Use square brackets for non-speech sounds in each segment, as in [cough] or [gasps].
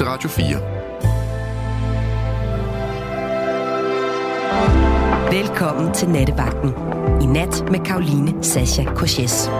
til Radio 4. Velkommen til Nattevagten. I nat med Karoline Sasha Koches.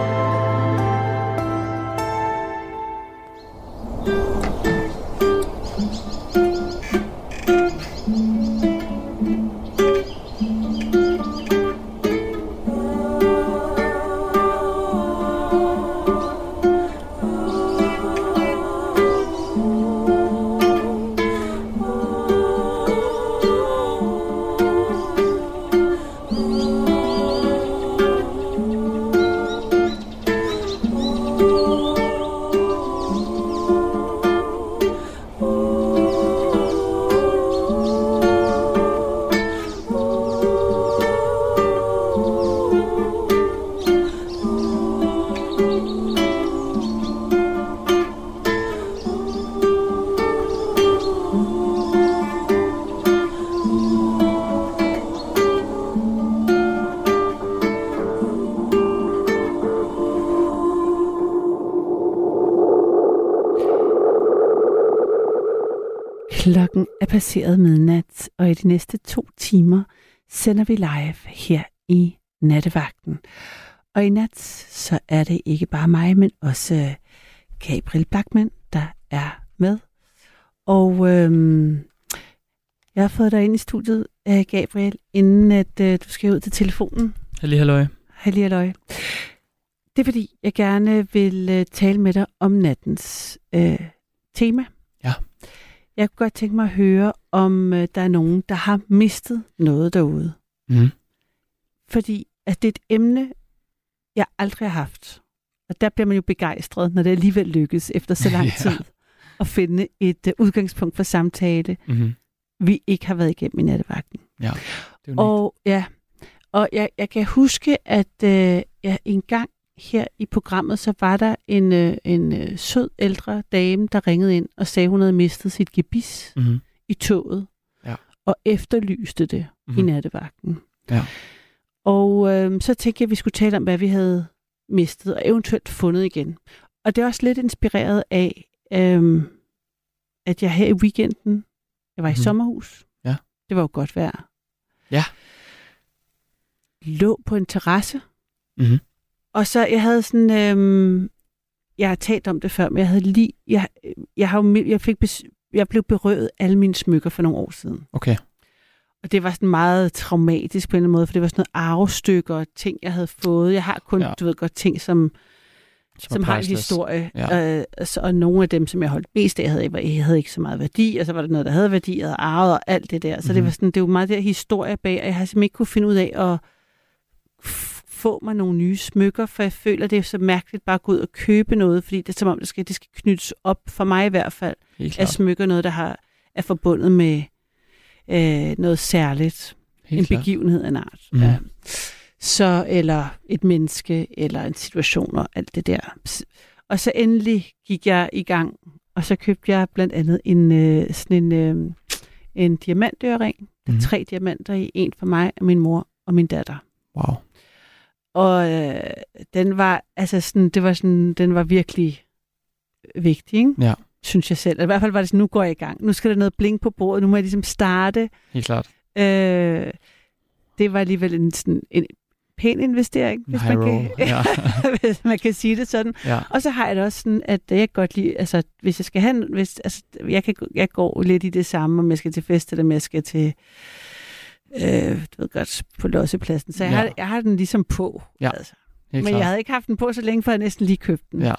Næste to timer sender vi live her i Nattevagten. Og i nat, så er det ikke bare mig, men også Gabriel Blackman, der er med. Og øhm, jeg har fået dig ind i studiet, øh, Gabriel, inden at øh, du skal ud til telefonen. Halli halløj. Halli halløj. Det er fordi, jeg gerne vil øh, tale med dig om nattens øh, tema. Ja. Jeg kunne godt tænke mig at høre, om øh, der er nogen, der har mistet noget derude. Mm. Fordi at det er et emne, jeg aldrig har haft. Og der bliver man jo begejstret, når det alligevel lykkes efter så lang [laughs] tid at finde et uh, udgangspunkt for samtale, Mm-hmm. vi ikke har været igennem i nattevagten. Ja, det er jo Og ja, og jeg, jeg kan huske, at øh, jeg en gang her i programmet, så var der en, øh, en øh, sød ældre dame, der ringede ind og sagde, hun havde mistet sit gebis mm-hmm. i toget, Ja. og efterlyste det mm-hmm. i nattevagten. Ja. Og øh, så tænkte jeg, at vi skulle tale om, hvad vi havde mistet og eventuelt fundet igen. Og det er også lidt inspireret af, øh, at jeg her i weekenden, jeg var i Mhm. sommerhus. Ja. Det var jo godt vejr. Ja. Lå på en terrasse. Mhm. Og så, jeg havde sådan, øhm, jeg har talt om det før, men jeg havde lige, jeg, jeg, har, jo jeg, fik bes, jeg blev berøvet alle mine smykker for nogle år siden. Okay. Og det var sådan meget traumatisk på en eller anden måde, for det var sådan noget arvestykker og ting, jeg havde fået. Jeg har kun, Ja. du ved godt, ting, som, Som, som har en historie. Ja. Øh, altså, og nogle af dem, som jeg holdt mest af, havde, jeg havde ikke så meget værdi, og så var der noget, der havde værdi, havde arvet og alt det der. Så mm-hmm. det Mhm. var sådan, det var meget der historie bag, og jeg har simpelthen ikke kunne finde ud af at få mig nogle nye smykker, for jeg føler, det er så mærkeligt bare at gå ud og købe noget, fordi det er som om, det skal, det skal knyttes op, for mig i hvert fald, klart. smykker noget, der har, er forbundet med øh, noget særligt Helt en klart. begivenhed af en art. Mhm. Ja. Så, eller et menneske, eller en situation og alt det der. Og så endelig gik jeg i gang, og så købte jeg blandt andet en, øh, sådan en, øh, en diamantørring. Der er tre diamanter i, en for mig, og min mor og min datter. Wow. Og øh, den var, altså sådan, det var sådan, den var virkelig vigtig, ikke? Ja. synes jeg selv. I hvert fald var det sådan, nu går jeg i gang. Nu skal der noget blink på bordet, nu må jeg ligesom starte. Helt klart. Øh, det var alligevel en, sådan, en pæn investering, hvis man, kan, Ja. [laughs] hvis man kan sige det sådan. ja. Og så har jeg det også sådan, at jeg kan godt lide, altså hvis jeg skal have, hvis, altså, jeg, kan, jeg går lidt i det samme, om jeg skal til fest, eller om jeg skal til, øh, du ved godt, på lossepladsen. Så jeg, Ja. har, jeg har den ligesom på. Ja, Altså. Men klart. jeg havde ikke haft den på så længe, for jeg næsten lige købte den. Ja.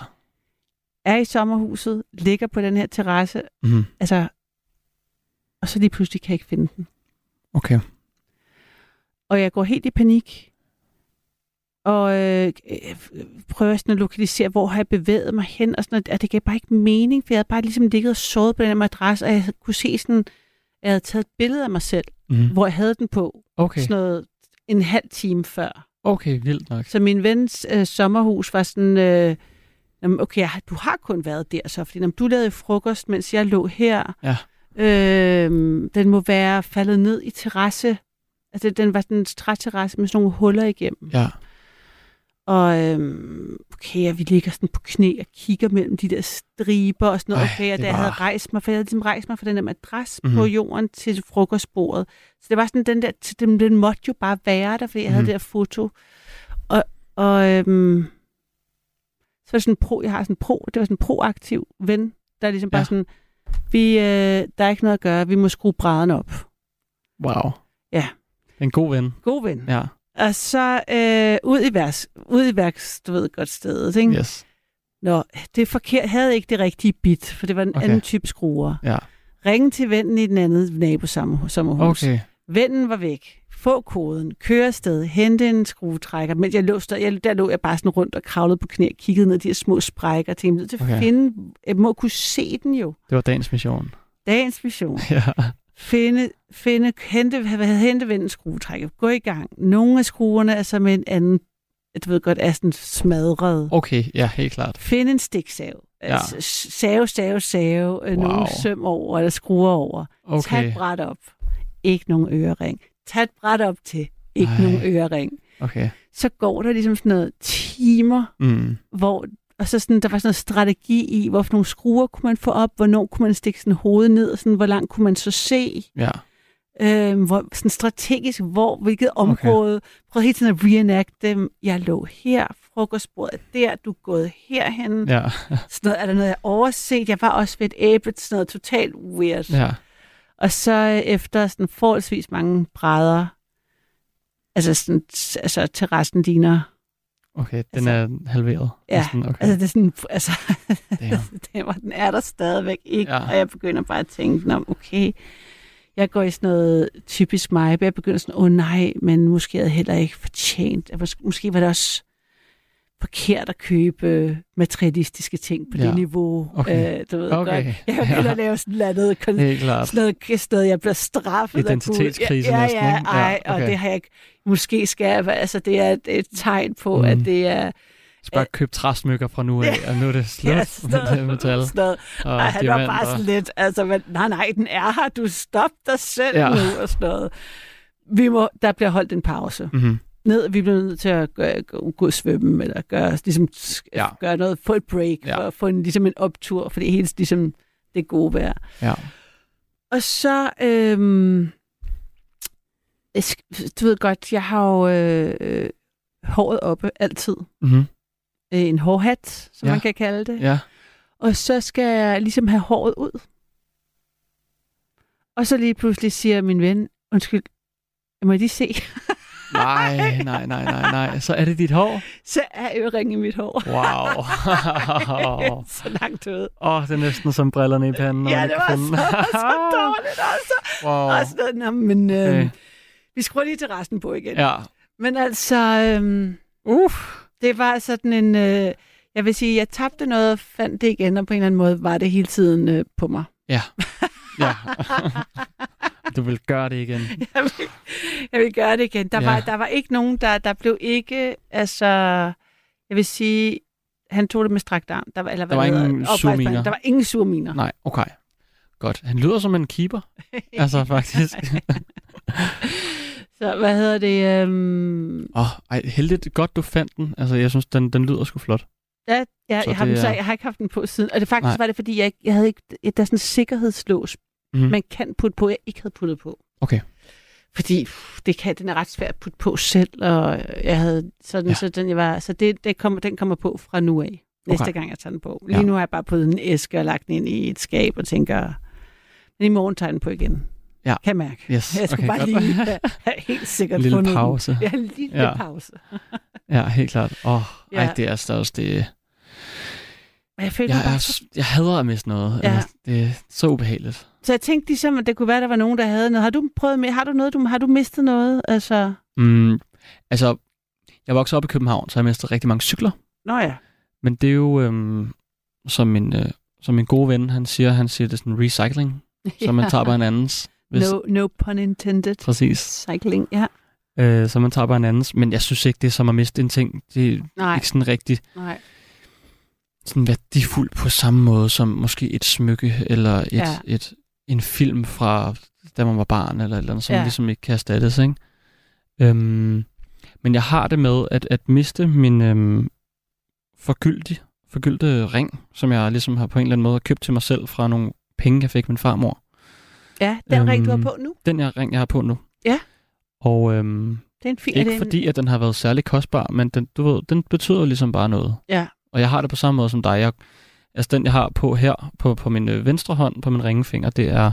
Er i sommerhuset, ligger på den her terrasse, Mm-hmm. altså, og så lige pludselig kan jeg ikke finde den. Okay. og jeg går helt i panik. Og øh, prøver sådan at lokalisere, hvor har jeg bevæget mig hen, og sådan noget. Og det gav bare ikke mening, for jeg havde bare ligesom ligget og sovet på den her madras, og jeg kunne se sådan, at jeg havde taget et billede af mig selv, Mm-hmm. hvor jeg havde den på, Okay. sådan noget en halv time før. Okay, vildt nok. Så min vens øh, sommerhus var sådan, øh, okay, jeg du har kun været der så, fordi jamen, du lavede frokost, mens jeg lå her. Ja. Øh, den må være faldet ned i terrasse. Altså, den var sådan en træterrasse med sådan nogle huller igennem. Ja. Og øhm, okay, og vi ligger sådan på knæ og kigger mellem de der striber og sådan noget. Ej, Okay, og da jeg var- havde rejst mig, for jeg havde ligesom rejst mig fra den der madras Mhm. mm-hmm. på jorden til frokostbordet. Så det var sådan, den der, den, den måtte jo bare være der, fordi jeg havde Mhm. det der foto. Og, og øhm, så var det sådan pro, jeg har sådan pro, det var sådan en proaktiv ven, der er ligesom bare Ja. sådan, vi, øh, der er ikke noget at gøre, vi må skrue brædderne op. Wow. Ja. En god ven. God ven. Ja. Og så øh, ud i værks, ud i værks, du ved godt stedet, ikke? Yes. Nå, det er forkert, havde ikke det rigtige bit, for det var en Okay. anden type skruer. Ja. Ringe til vennen i den anden nabosommerhus. Okay. Vennen var væk. Få koden, køre afsted, hente en skruetrækker. Men jeg lå, stadig- jeg, der lå jeg bare sådan rundt og kravlede på knæ, kiggede ned i de her små sprækker, til jeg til at Okay. finde, jeg må kunne se den jo. Det var dagens mission. Dagens mission. [laughs] Ja. Finde, finde, hente, hente vendens skruetrækker. Gå i gang. Nogle af skruerne er så med en anden, du ved godt, er sådan smadret. Okay, ja, helt klart. Finde en stiksav. Ja. Ja. Save, save, save. Wow. Nogle søm over, eller skruer over. Tag Okay, et bræt op. Ikke nogen ørering. Tag et bræt op til. Ikke Ej. nogen ørering. okay. Så går der ligesom sådan noget timer, Mm. hvor og så sådan, der var sådan noget strategi i, hvorfor nogle skruer kunne man få op, hvornår kunne man stikke sådan hovedet ned, og sådan, hvor langt kunne man så se, Ja. øh, hvor, sådan strategisk, hvor, hvilket område. Okay. Prøv hele tiden at reenact dem. Jeg lå her, frokostbordet er der, du er gået herhen. Ja. Sådan noget, er der noget, jeg overset? Jeg var også ved et æble, sådan noget totalt weird. Ja. Og så øh, efter sådan forholdsvis mange brædder, altså, sådan, altså terrassen ligner, Okay, den Altså- er halveret. Ja, Næsten. Okay. altså det er sådan, altså, [laughs] Damn. [laughs] den, var, den er der stadigvæk ikke, Ja. og jeg begynder bare at tænke, Nå, okay, jeg går i sådan noget typisk mig, jeg begynder sådan, åh oh, nej, men måske havde jeg heller ikke fortjent, måske var det også forkert at købe materialistiske ting på Ja. det niveau. Okay. Øh, du ved Okay. godt. Jeg vil Ja. lave sådan et eller andet kon- sådan noget sted, jeg bliver straffet. Identitetskrise ja, ja, næsten, ja, ikke? Ja, ej, og okay. det har jeg ikke. Måske skal jeg, altså det er et, et tegn på, Mm. at det er... Så bare køb træsmykker fra nu af, og nu er det [laughs] slut Ja, med det metal. noget. Og Og han var bare sådan lidt, altså, men, nej, nej, den er her, du stop dig selv ja. nu, og sådan noget. Vi må, der bliver holdt en pause. Mm-hmm. Ned, vi bliver nødt til at gøre, gå, og svømme, eller gøre, ligesom, Ja. gøre noget, få et break, Ja. for at få en, ligesom en optur, for det er helt ligesom det gode vejr. Ja. Og så, øhm, du ved godt, jeg har jo øh, håret oppe altid. Mm-hmm. Øh, en hårhat, som Ja. man kan kalde det. Ja. Og så skal jeg ligesom have håret ud. Og så lige pludselig siger min ven, undskyld, må jeg lige se? [laughs] Nej, nej, nej, nej, nej. Så er det dit hår? så er øreringen i mit hår. Wow. [laughs] så langt ud. Åh, oh, det er næsten som brillerne i panden. Ja, det var så, så [laughs] dårligt altså. wow. Og sådan Nå, men øh, Okay. vi skruer lige til resten på igen. Ja. Men altså, øh, Uff. det var sådan en... Øh, jeg vil sige, jeg tabte noget og fandt det igen, og på en eller anden måde var det hele tiden øh, på mig. Ja. [laughs] Ja. du vil gøre det igen. [laughs] jeg, vil, jeg vil gøre det igen. Der, Ja. var, der var ikke nogen, der, der blev ikke, altså, jeg vil sige, han tog det med strakt arm. Der var, eller, Der var ingen surminer. Der var ingen surminer. Nej, okay. Godt. Han lyder som en keeper. [laughs] Altså, faktisk. [laughs] Så hvad hedder det? Øhm, Åh, oh, ej, heldigt godt, du fandt den. Altså, jeg synes, den, den lyder sgu flot. ja, ja Så jeg, har, den, så er- jeg har ikke haft den på siden. Og det faktisk Nej. Var det, fordi jeg, jeg havde ikke, der er sådan en sikkerhedslås. Mm. man kan putte på, jeg ikke havde puttet på. Okay. Fordi pff, det kan, den er ret svært at putte på selv, og jeg havde sådan, Ja. så den, jeg var, så det, det kommer, den kommer på fra nu af. Næste Okay. gang, jeg tager den på. Lige Ja. nu har jeg bare puttet en æske og lagt den ind i et skab og tænker, men i morgen tager jeg den på igen. Ja. Kan jeg mærke. Yes, Jeg skal okay, bare godt. lige [laughs] have, have helt sikkert lille fundet den. pause. Ja, en lille Ja. pause. Ja, helt klart. Åh, oh, ej, Ja. det er altså også det... Og jeg følte Jeg, bare er, så... jeg hader at miste noget. Ja. Altså, det er så ubehageligt. Så jeg tænkte ligesom, at det kunne være, at der var nogen, der havde noget. Har du prøvet med? Har du noget? Du, har du mistet noget? Altså... Mm, altså, jeg voksede op i København, så jeg mistede rigtig mange cykler. Nå ja. Men det er jo, øhm, som, min, øh, som min gode ven, han siger, han siger, det er sådan recycling. [laughs] Så man tager bare en andens. Hvis, No, no pun intended. Præcis. Cycling, ja. Øh, så man tager bare en andens. Men jeg synes ikke, det er som at miste en ting. Det er Nej, ikke sådan rigtig nej. Sådan værdifuldt på samme måde som måske et smykke eller et, ja. Et, en film fra da man var barn eller et eller andet, som ja. Ligesom ikke kan erstattes. Ikke? Øhm, Men jeg har det med at, at miste min øhm, forgyldte, forgyldte ring, som jeg ligesom har på en eller anden måde købt til mig selv fra nogle penge, jeg fik min farmor. Ja, den øhm, ring, du har Øhm, på nu. Den jeg, ring, jeg har på nu. Ja. Og øhm, Det er en fin... er ikke det en- fordi, at den har været særlig kostbar, men den, du ved, den betyder ligesom bare noget. Ja. Og jeg har det på samme måde som dig. Jeg, altså den, jeg har på her, på, på min øh, venstre hånd, på min ringefinger, det er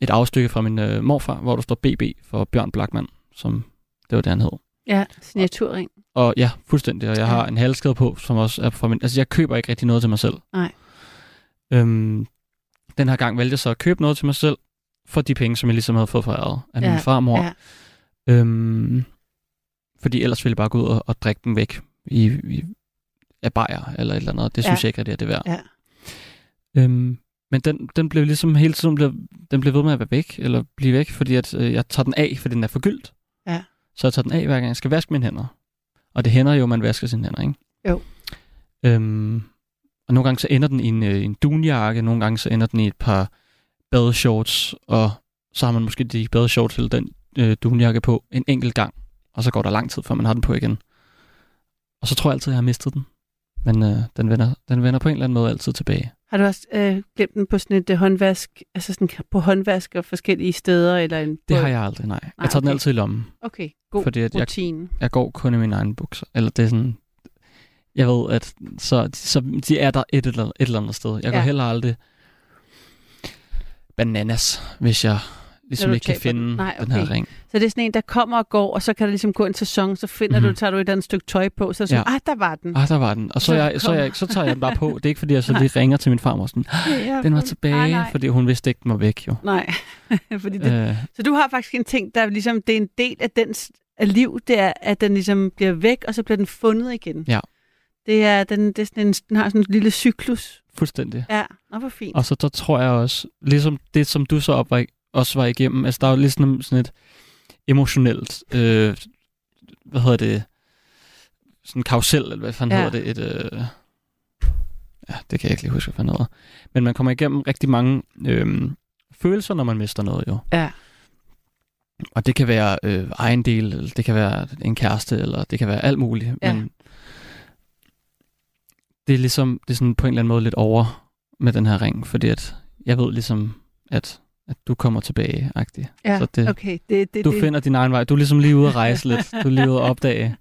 et afstykke fra min øh, morfar, hvor der står BB for Bjørn Blackman, som det var det, han hed. Ja, signaturring. Og ja, fuldstændig. Og jeg Ja. har en halskæde på, som også er fra min... Altså, jeg køber ikke rigtig noget til mig selv. Nej. Øhm, den her gang valgte jeg så at købe noget til mig selv, for de penge, som jeg ligesom havde fået foræret af Ja, min farmor. ja. Øhm, fordi ellers ville jeg bare gå ud og, og drikke dem væk i, i af bajer eller et eller andet. Det Ja. synes jeg ikke, at det er det værd. Ja. Øhm, men den, den blev ligesom hele tiden blev, den blev ved med at være væk, eller blive væk, fordi at, øh, jeg tager den af, fordi den er forgyldt. Ja. Så jeg tager den af, hver gang jeg skal vaske mine hænder. Og det hænder jo, at man vasker sine hænder, ikke? Jo. Øhm, og nogle gange så ender den i en, øh, en dunjakke, nogle gange så ender den i et par badeshorts, og så har man måske de badeshorts eller den øh, dunjakke på en enkelt gang, og så går der lang tid, før man har den på igen. Og så tror jeg altid, at jeg har mistet den. Men øh, den, vender, den vender på en eller anden måde altid tilbage. Har du også øh, glemt den på sådan et øh, håndvask, altså sådan på håndvask og forskellige steder? Eller en, Det har jeg aldrig, nej. Jeg tager den okay. altid i lommen, Okay, god fordi at jeg, rutine. jeg går kun i mine egne bukser. Eller det er sådan... Jeg ved, at så, så de er der et eller, et eller andet sted. Jeg går Ja. heller aldrig bananas, hvis jeg ligesom ikke kan finde den. Nej, den her okay. ring. Så det er sådan en, der kommer og går, og så kan der ligesom gå en sæson, så finder mm-hmm. Mhm. du, tager du et eller andet stykke tøj på, så er sådan, Ja. ah, der var den. Ah, der var den. Og så, Så jeg, så, jeg, så tager jeg den bare på. Det er ikke, fordi jeg så [laughs] lige ringer til min farmor sådan, Ja, den var tilbage, nej. fordi hun vidste ikke, den var væk jo. Nej, [laughs] fordi det, Øh, Så du har faktisk en ting, der ligesom, det er en del af dens af liv, det er, at den ligesom bliver væk, og så bliver den fundet igen. Ja. Det er, den, det er sådan en, den har sådan en lille cyklus. fuldstændig. Ja, og hvor fint. Og så der tror jeg også, ligesom det, som du så op var, også var igennem, altså der er jo ligesom sådan et emotionelt, øh, hvad hedder det, sådan en karusel, eller hvad fanden Ja. hedder det, et, øh, ja, det kan jeg ikke lige huske, hvad fanden hedder. Men man kommer igennem rigtig mange øh, følelser, når man mister noget jo. Ja. Og det kan være øh, egen del, eller det kan være en kæreste, eller det kan være alt muligt. Ja. Men det er ligesom, det er sådan på en eller anden måde lidt over med den her ring, fordi at jeg ved ligesom, at, at du kommer tilbage, agtigt. Ja, så det, okay. Det, det, du det, finder din egen vej. Du er ligesom lige ude at rejse lidt. Du er lige ude at opdage,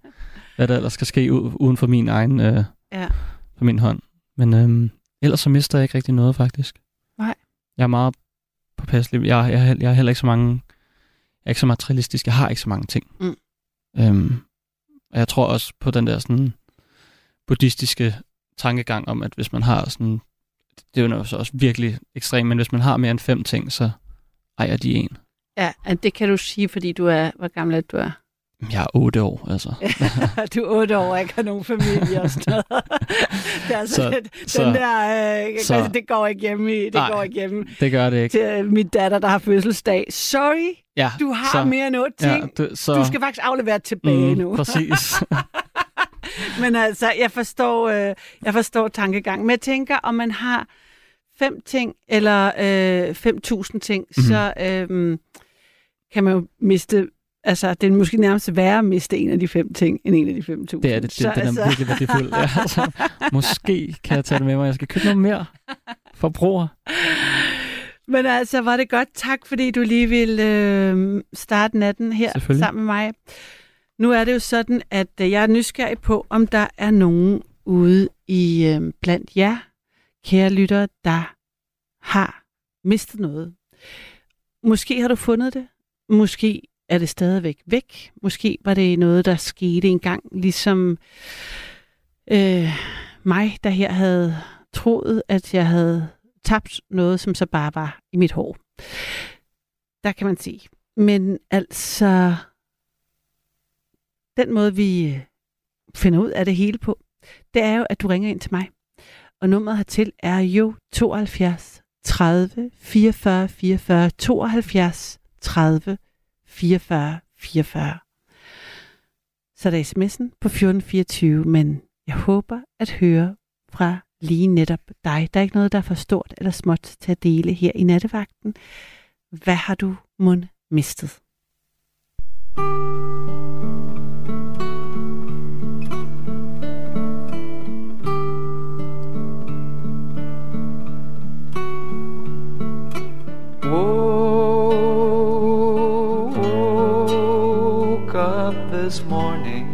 hvad der ellers skal ske uden for min egen, øh, Ja. for min hånd. Men øhm, ellers så mister jeg ikke rigtig noget, faktisk. Nej. Jeg er meget påpasselig. Jeg, jeg, jeg er heller ikke så mange... Jeg er ikke så materialistisk. Jeg har ikke så mange ting. Mm. Øhm, og jeg tror også på den der sådan buddhistiske tankegang om, at hvis man har sådan... Det er jo så også virkelig ekstremt, men hvis man har mere end fem ting, så ejer de en. Ja, det kan du sige, fordi du er, hvor gammel er du er? Jeg er otte år, altså. [laughs] du er otte år og ikke har nogen familie og sådan noget. [laughs] det er altså Så- så, den så- der, øh, så- det går ikke hjemme i, det Nej. går ikke hjemme Det gør det ikke. til øh, min datter, der har fødselsdag. Sorry, Ja, du har så, mere end otte ting. Ja, det, så, Du skal faktisk aflevere tilbage mm, nu. Præcis. [laughs] [laughs] Men altså, jeg forstår, øh, jeg forstår tankegangen. Men jeg tænker, om man har fem ting eller øh, 5.000 ting, Mhm. mm-hmm. så øh, kan man jo miste... Altså, det er måske nærmest værre at miste en af de fem ting, end en af de 5.000. Det er det. det Så, den er virkelig værdifuld. [laughs] Ja, altså, måske kan jeg tage det med mig. Jeg skal købe noget mere. Forbruger. Men altså, var det godt. Tak, fordi du lige ville øh, starte natten her sammen med mig. Nu er det jo sådan, at øh, jeg er nysgerrig på, om der er nogen ude i øh, blandt jer, kære lyttere, der har mistet noget. Måske har du fundet det. Måske er det stadigvæk væk. Måske var det noget, der skete engang, ligesom øh, mig, der her havde troet, at jeg havde tabt noget, som så bare var i mit hår. Der kan man sige. Men altså, den måde, vi øh, finder ud af det hele på, det er jo, at du ringer ind til mig. Og nummeret hertil er jo 72 30 44 44 72 30 44 44. Så er der sms'en på 1424, men jeg håber at høre fra lige netop dig. Der er ikke noget, der er for stort eller småt til at dele her i nattevagten. Hvad har du mund mistet? this morning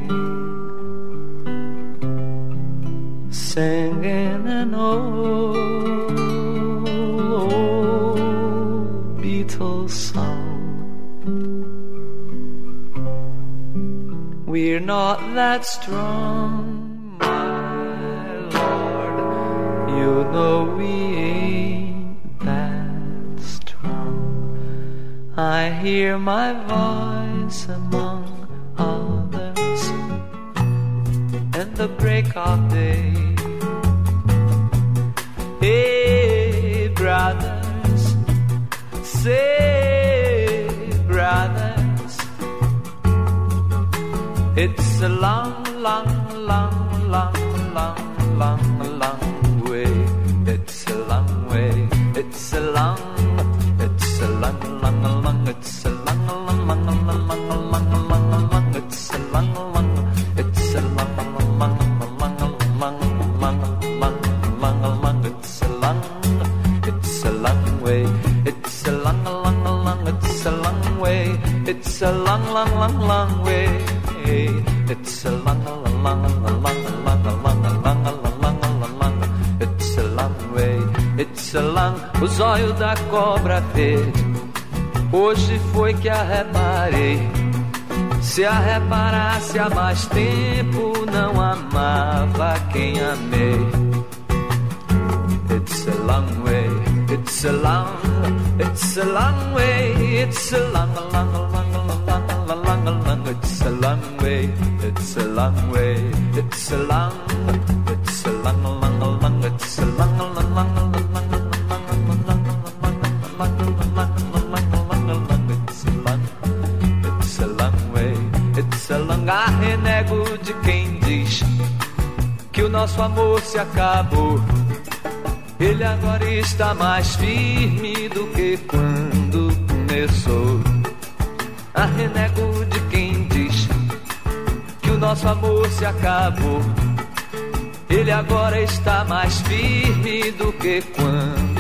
singing an old, old Beatles song. We're not that strong, my Lord. You know we ain't that strong. I hear my voice a long cobra verde. Hoje foi que a reparei. Se a reparasse há mais tempo, não amava quem amei. It's a long way, it's a long, it's a long way, it's a long, long, long. se acabou. Ele agora está mais firme do que quando começou. A renego de quem diz que o nosso amor se acabou. Ele agora está mais firme do que quando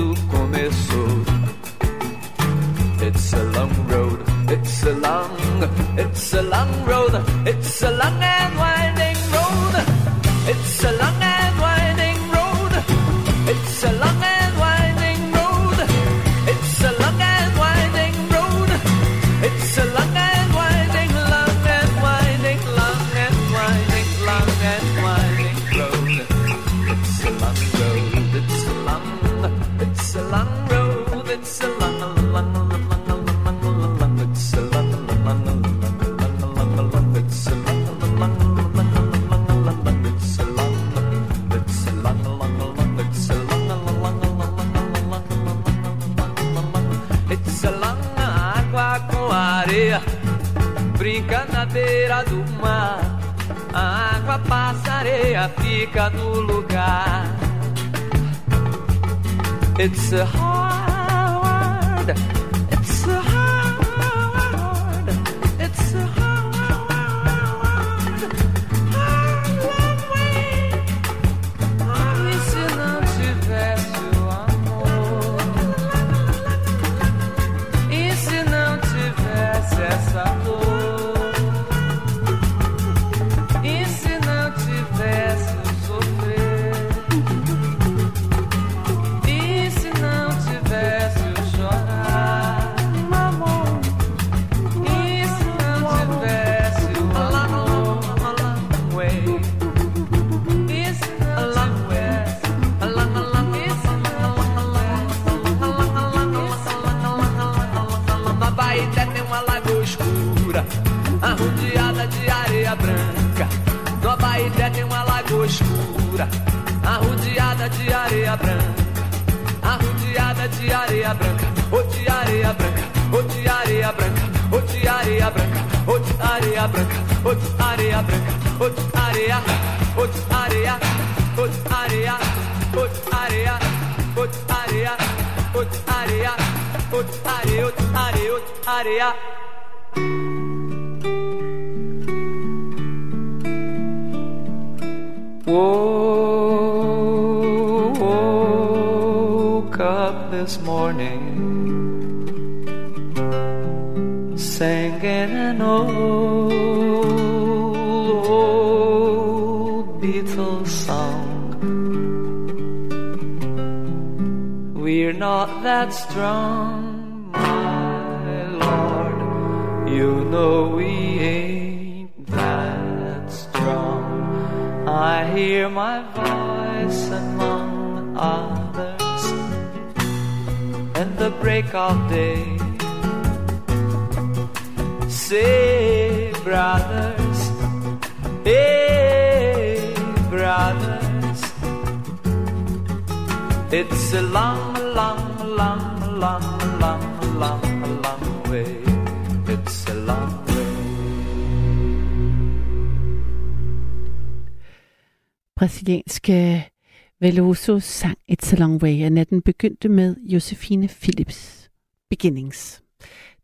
Veloso sang It's a Long Way, og natten begyndte med Josefine Philips Beginnings.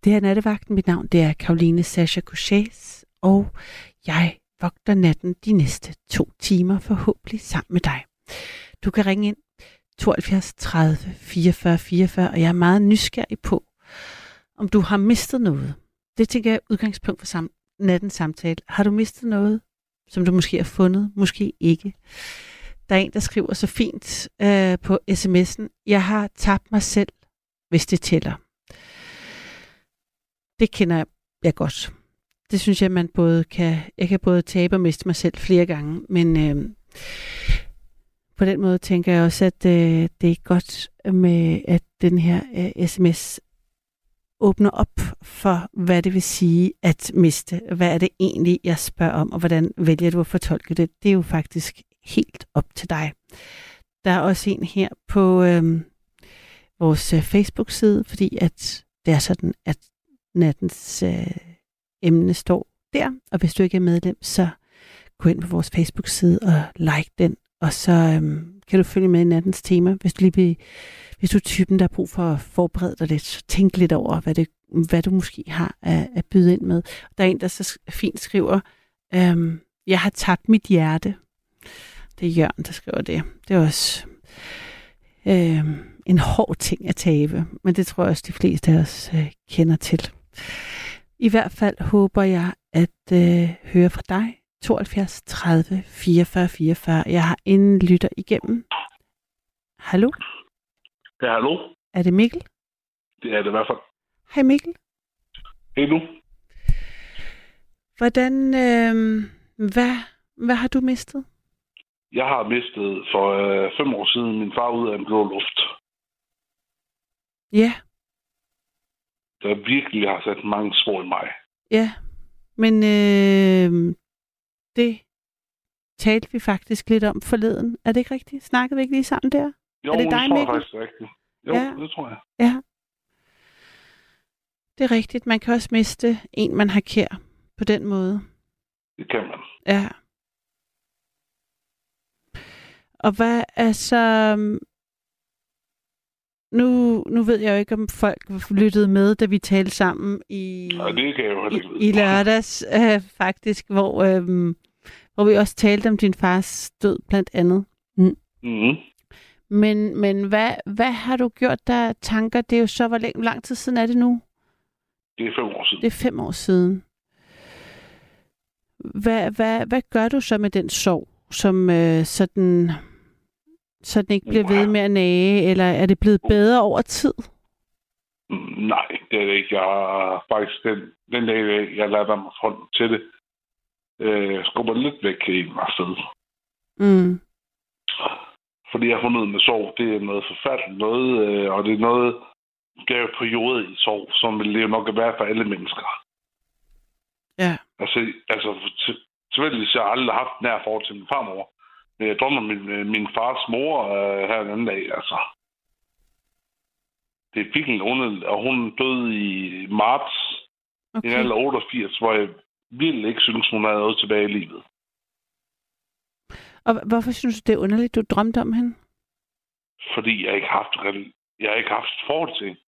Det her nattevagten. Mit navn det er Karoline Sasha Couchés, og jeg vogter natten de næste to timer, forhåbentlig sammen med dig. Du kan ringe ind 72 30 44 44, og jeg er meget nysgerrig på, om du har mistet noget. Det tænker jeg er udgangspunkt for sam- nattens samtale. Har du mistet noget, som du måske har fundet, måske ikke? Der er en, der skriver så fint øh, på sms'en, jeg har tabt mig selv, hvis det tæller. Det kender jeg godt. Det synes jeg, man både kan, jeg kan både tabe og miste mig selv flere gange, men øh, på den måde tænker jeg også, at øh, det er godt med, at den her øh, sms åbner op for, hvad det vil sige at miste. Hvad er det egentlig, jeg spørger om, og hvordan vælger du at fortolke det? Det er jo faktisk helt op til dig. Der er også en her på øhm, øh, vores Facebook-side, fordi at det er sådan, at nattens øh, emne står der, og hvis du ikke er medlem, så gå ind på vores Facebook-side og like den, og så øhm, kan du følge med i nattens tema, hvis du lige bliver, hvis du er typen, der har brug for at forberede dig lidt, så tænk lidt over, hvad, det, hvad du måske har at, at byde ind med. Der er en, der så fint skriver, øhm, jeg har tabt mit hjerte. Det er Jørgen, der skriver det. Det er også øhm, en hård ting at tabe, men det tror jeg også, de fleste af os øh, kender til. I hvert fald håber jeg at øh, høre fra dig. 72 30 44 44. Jeg har en lytter igennem. Hallo? Ja, hallo? Er det Mikkel? Det er det i hvert fald. Hej Mikkel. Hey nu. Hvordan, øh, hvad, hvad har du mistet? Jeg har mistet for øh, fem år siden min far ud af en blå luft. Ja, Der virkelig har sat mange spor i mig. ja. Men øh, det talte vi faktisk lidt om forleden. Er det ikke rigtigt? Snakkede vi ikke lige sammen der? Jo, Er det dig, tror jeg faktisk er rigtigt. Jo, Ja. ja. det tror jeg. Ja. Det er rigtigt. Man kan også miste en, man har kær på den måde. Det kan man. Ja. Og hvad er så... øhm, Nu, nu ved jeg jo ikke, om folk lyttede med, da vi talte sammen i, Og det kan jeg jo i, i lørdags, øh, faktisk, hvor, øhm, hvor vi også talte om din fars død, blandt andet. Mm-hmm. Men, men hvad, hvad har du gjort der tanker? Det er jo så, hvor lang, lang tid siden er det nu? Det er fem år siden. Det er fem år siden. Hvad, hvad, hvad gør du så med den sorg, som øh, sådan, så den ikke bliver ved med at nage, eller er det blevet bedre over tid? Nej, det er det ikke. Jeg har faktisk den, den dag, jeg lader mig hånd til det, øh, skubber lidt væk i mig sted. Mm. Fordi jeg har fundet med sorg, det er noget forfærdeligt noget, øh, og det er noget, der er perioder i sorg, som vil det nok være for alle mennesker. Ja. Altså, altså til- tilfældigvis har jeg aldrig haft nær forhold til min farmor. Men jeg drømmer min, øh, min fars mor øh, her en anden dag, altså. Det er virkelig underligt, og hun døde i marts i en Okay. alder af 88, hvor jeg virkelig ikke synes, hun havde noget tilbage i livet. Og hvorfor synes du, det er underligt, du drømte om hende? Fordi jeg ikke har haft, jeg har ikke haft forhold til hende.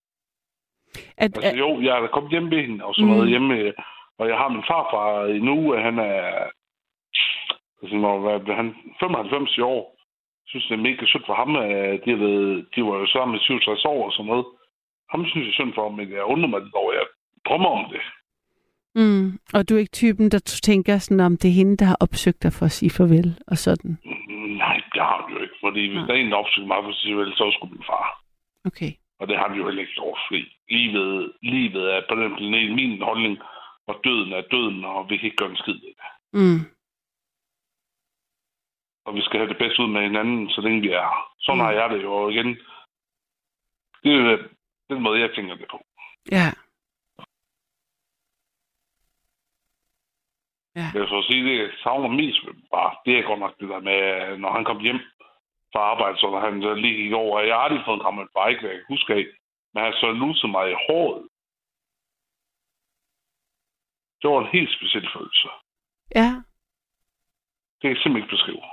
At, Altså at, jo, jeg er kommet hjem ved hende og sådan noget Mm. hjemme, øh, og jeg har min farfar endnu, øh, han er altså, når, hvad, bliver han 95 i år. Jeg synes, det er mega synd for ham. at De, har været, de var jo sammen med 67 år og sådan noget. Ham synes jeg synd for, men jeg undrer mig lidt over, jeg drømmer om det. mm, og du er ikke typen, der tænker sådan, om det er hende, der har opsøgt dig for at sige farvel og sådan? Mm, Nej, det har han jo ikke, fordi hvis Nej. der er en, der opsøger mig for at sige vel, så skulle min far. Okay. Og det har vi jo heller ikke gjort, fordi livet, livet er på den planet, min holdning, og døden er døden, og vi kan ikke gøre en skid. Mm. Og vi skal have det bedste ud med hinanden, så længe vi er her. Sådan Mm. har jeg det jo og igen. Det er jo den måde, jeg tænker det på. Ja. Jeg vil så sige, det jeg savner mest bare, det er godt nok det der med, når han kom hjem fra arbejde, så han så lige gik over. Jeg har aldrig fået en gammel bike, hvad jeg kan huske af. Men han så luset mig i håret. Det var en helt speciel følelse. Ja. Det kan jeg simpelthen ikke beskrive.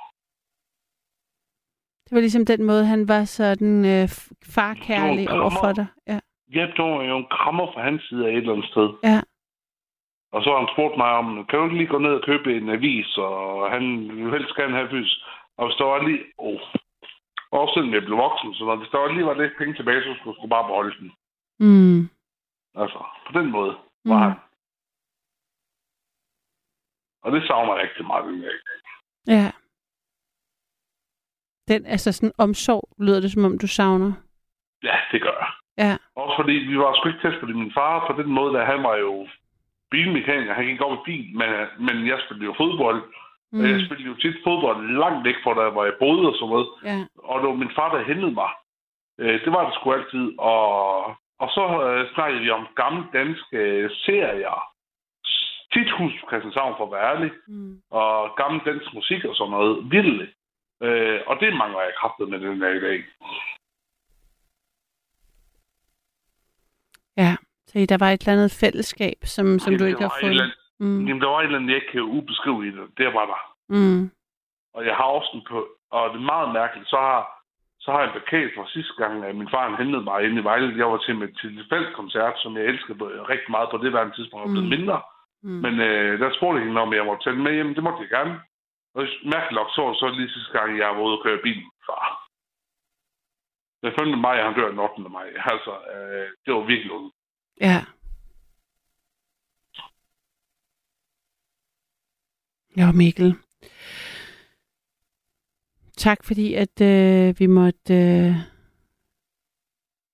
Det var ligesom den måde, han var sådan øh, farkærlig var over for dig. Ja. Ja, det var jo en krammer fra hans side af et eller andet sted. Ja. Og så har han spurgt mig om, kan du ikke lige gå ned og købe en avis, og han vil helst gerne have fys. Og hvis der var lige... Oh, også selvom jeg blev voksen, så når hvis der var lige var lidt penge tilbage, så skulle jeg bare beholde den. Mm. Altså, på den måde var Mm. han. Og det savner jeg rigtig meget dag. Ja. Den, altså sådan omsorg, lyder det som om, du savner. Ja, det gør jeg. Ja. Også fordi vi var sgu ikke tæt, fordi min far på den måde, der han var jo bilmekaniker. Han gik op i bil, men, men jeg spillede jo fodbold. Mm. Og jeg spillede jo tit fodbold langt væk fra der, hvor jeg boede og sådan noget. Ja. Og det var min far, der hentede mig. Øh, det var det sgu altid. Og, og så øh, snakkede vi om gamle danske øh, serier. Tit hus på Christianshavn, for at være ærlig. Mm. Og gammel dansk musik og sådan noget. Vildt. Øh, og det mangler jeg kraftet med den dag i dag. Ja. Så der var et eller andet fællesskab, som, som Jamen, du ikke har var et fundet. andet- Mm. Jamen, der var et eller andet, jeg ikke kan ubeskrive i det. Det var der. Mm. Og jeg har også en på, og det er meget mærkeligt, så har, så har jeg en plakat fra sidste gang, at min far hentede mig inde i Vejle. Jeg var til med til koncert, som jeg elskede rigtig meget på det der tidspunkt, og blevet Mm. mindre. Mm. Men øh, der spurgte jeg hende, om jeg måtte tage den med hjem. Det måtte jeg gerne. Og mærkeligt nok, så var det så lige sidste gang, jeg var ude og køre bil med min far. Den 5. maj, han dør den 8. maj. Altså, øh, det var virkelig ondt. Ja. Ja, Mikkel. Tak fordi, at øh, vi måtte øh,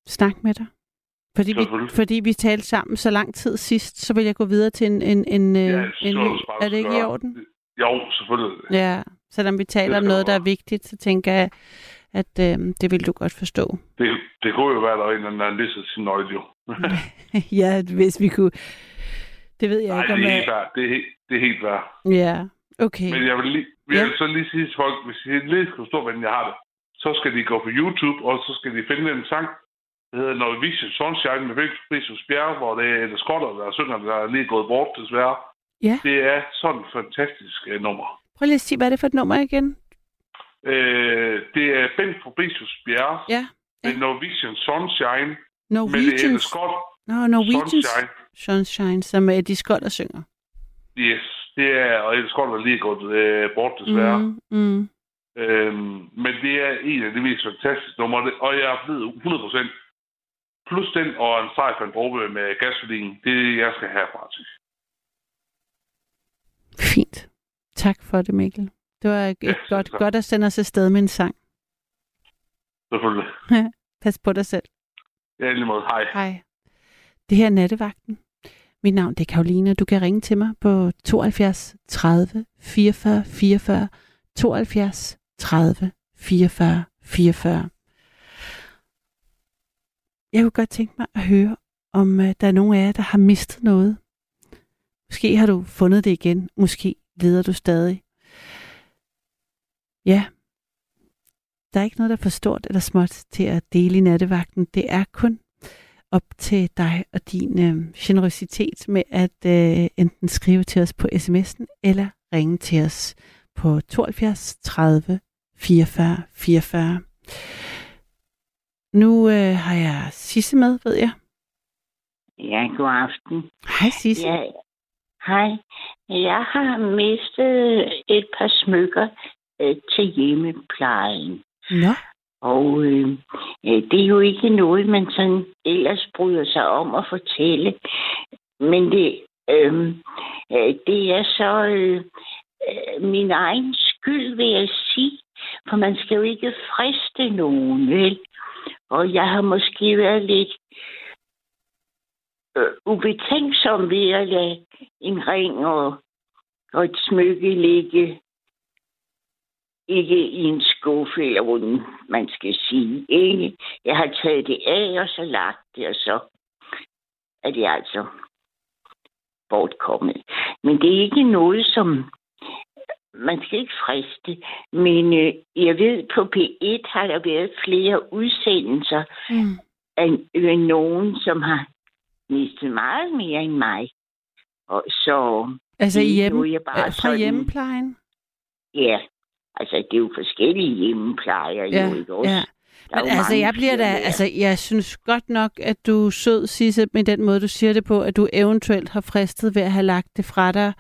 snakke med dig. Fordi vi, fordi vi talte sammen så lang tid sidst, så vil jeg gå videre til en, en, en, øh, Ja, en bare Er det ikke i orden? Jo, selvfølgelig. Ja, selvom vi taler Det om noget, der er vigtigt, så tænker jeg, at øh, det vil du godt forstå. Det, det kunne jo være, der var en eller anden, listede sin nøgle, jo. ja, hvis vi kunne... Det ved jeg Nej, ikke, det om er jeg... helt værd. Det er, helt, det er helt værd. Ja, okay. Men jeg vil, lige, jeg vil så lige sige til folk, hvis I lige skal forstå, hvordan jeg har det, så skal de gå på YouTube, og så skal de finde en sang, der hedder Norwegian Sunshine med Victor Bjerg, hvor det er det skotter, der synger, der er lige gået bort, desværre. Ja. Det er sådan et fantastisk uh, nummer. Prøv lige at sige, hvad er det for et nummer igen? Uh, det er Bent Fabricius Bjerg, Ja. med Norwegian Sunshine, men det er Norwegians. det skot Nå, Norwegians Sunshine. Sunshine, som er de skold og synger. Yes, det er, og det skot er lige gået uh, bort, desværre. Mm. Mm. Øhm, men det er en af de mest fantastiske numre, og jeg er blevet 100%. Plus den og en sej for en med gasolin, det er jeg skal have fra til. Fint. Tak for det, Mikkel. Det var et Ja, godt, godt at sende os afsted med en sang. Selvfølgelig. [laughs] Pas på dig selv. Ja, lige måde. Hej. Hej. Det her er Nattevagten. Mit navn det er Karoline. Du kan ringe til mig på 72 30 44 44 72 30 44 44. Jeg kunne godt tænke mig at høre, om uh, der er nogen af jer, der har mistet noget. Måske har du fundet det igen. Måske leder du stadig. Ja. Der er ikke noget, der er for stort eller småt til at dele i nattevagten. Det er kun op til dig og din øh, generøsitet med at øh, enten skrive til os på sms'en eller ringe til os på 72 30 44 44. Nu øh, har jeg Sisse med, ved jeg. Ja, god aften. Hej Sisse. Ja, hej. Jeg har mistet et par smykker øh, til hjemmeplejen. Nå, Og øh, øh, det er jo ikke noget, man sådan ellers bryder sig om at fortælle. Men det, øh, øh, det er så øh, øh, min egen skyld, vil jeg sige. For man skal jo ikke friste nogen, vel? Og jeg har måske været lidt øh, ubetænksom ved at lade en ring og, og et smykke ligge ikke i en skuffe, eller hvordan man skal sige. Ikke. Jeg har taget det af, og så lagt det, og så er det altså bortkommet. Men det er ikke noget, som man skal ikke friste. Men øh, jeg ved, på P1 har der været flere udsendelser Mm. af øh, nogen, som har mistet meget mere end mig. Og så Altså Det er hjemme, jeg bare øh, fra sådan- hjemmeplejen? ja, altså det er jo forskellige hjemmeplejer. Ja, jo, ikke også? ja. Er Men jo altså, jeg bliver da, altså, jeg synes godt nok, at du er sød, Sisse, med den måde, du siger det på, at du eventuelt har fristet ved at have lagt det fra dig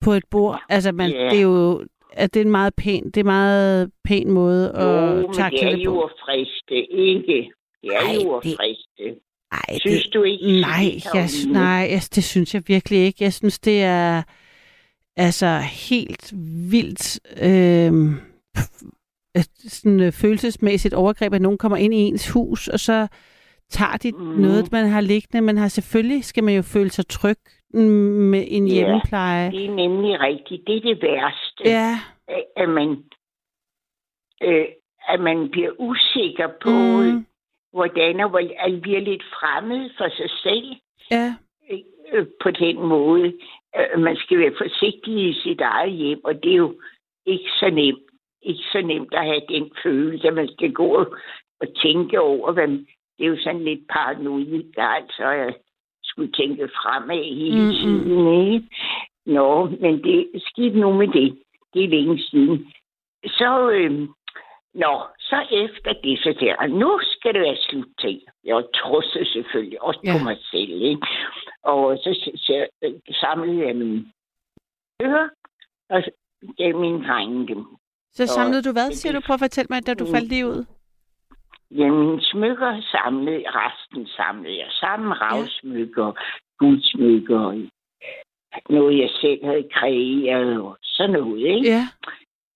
på et bord. Altså, man, Ja. det er jo, at det er en meget pæn, det er en meget pæn måde Jo, at men det takle er det jo på. at friste, ikke? Det er Ej, jo at det- friste. Ej, Synes det, du ikke? nej, jeg, nej, jeg, det synes jeg virkelig ikke. Jeg synes, det er altså helt vildt øh, sådan øh, følelsesmæssigt overgreb, at nogen kommer ind i ens hus, og så tager de mm. noget, man har liggende. Men har selvfølgelig skal man jo føle sig tryg med en Ja, hjemmepleje. Det er nemlig rigtigt. Det er det værste. Ja, At man, øh, at man bliver usikker på, Mm. Hvordan og hvor at bliver lidt fremmed for sig selv ja, øh, på den måde. Øh, man skal være forsigtig i sit eget hjem, og det er jo ikke så nemt. Ikke så nemt at have den følelse, at man skal gå og- tænke over, hvad det er jo sådan lidt paranoid, altså at skulle tænke fremad hele tiden. Ikke? Nå, men det skidt nu med det. Det er længe siden. Så, øh, nå, så efter det, så der, nu skal det være slut til. Jeg trusser selvfølgelig, også ja. Ja. på mig selv. Ikke? Og så, så, så øh, samlede jeg mine ører, og gav mine drenge dem. så samlede du hvad, det- siger du? Prøv at fortælle mig, da du Mm. faldt lige ud. Jamen, smykker samlede, resten samlede jeg sammen. Ravsmykker, guldsmykker, noget jeg selv havde kreeret og sådan noget, ikke? Ja,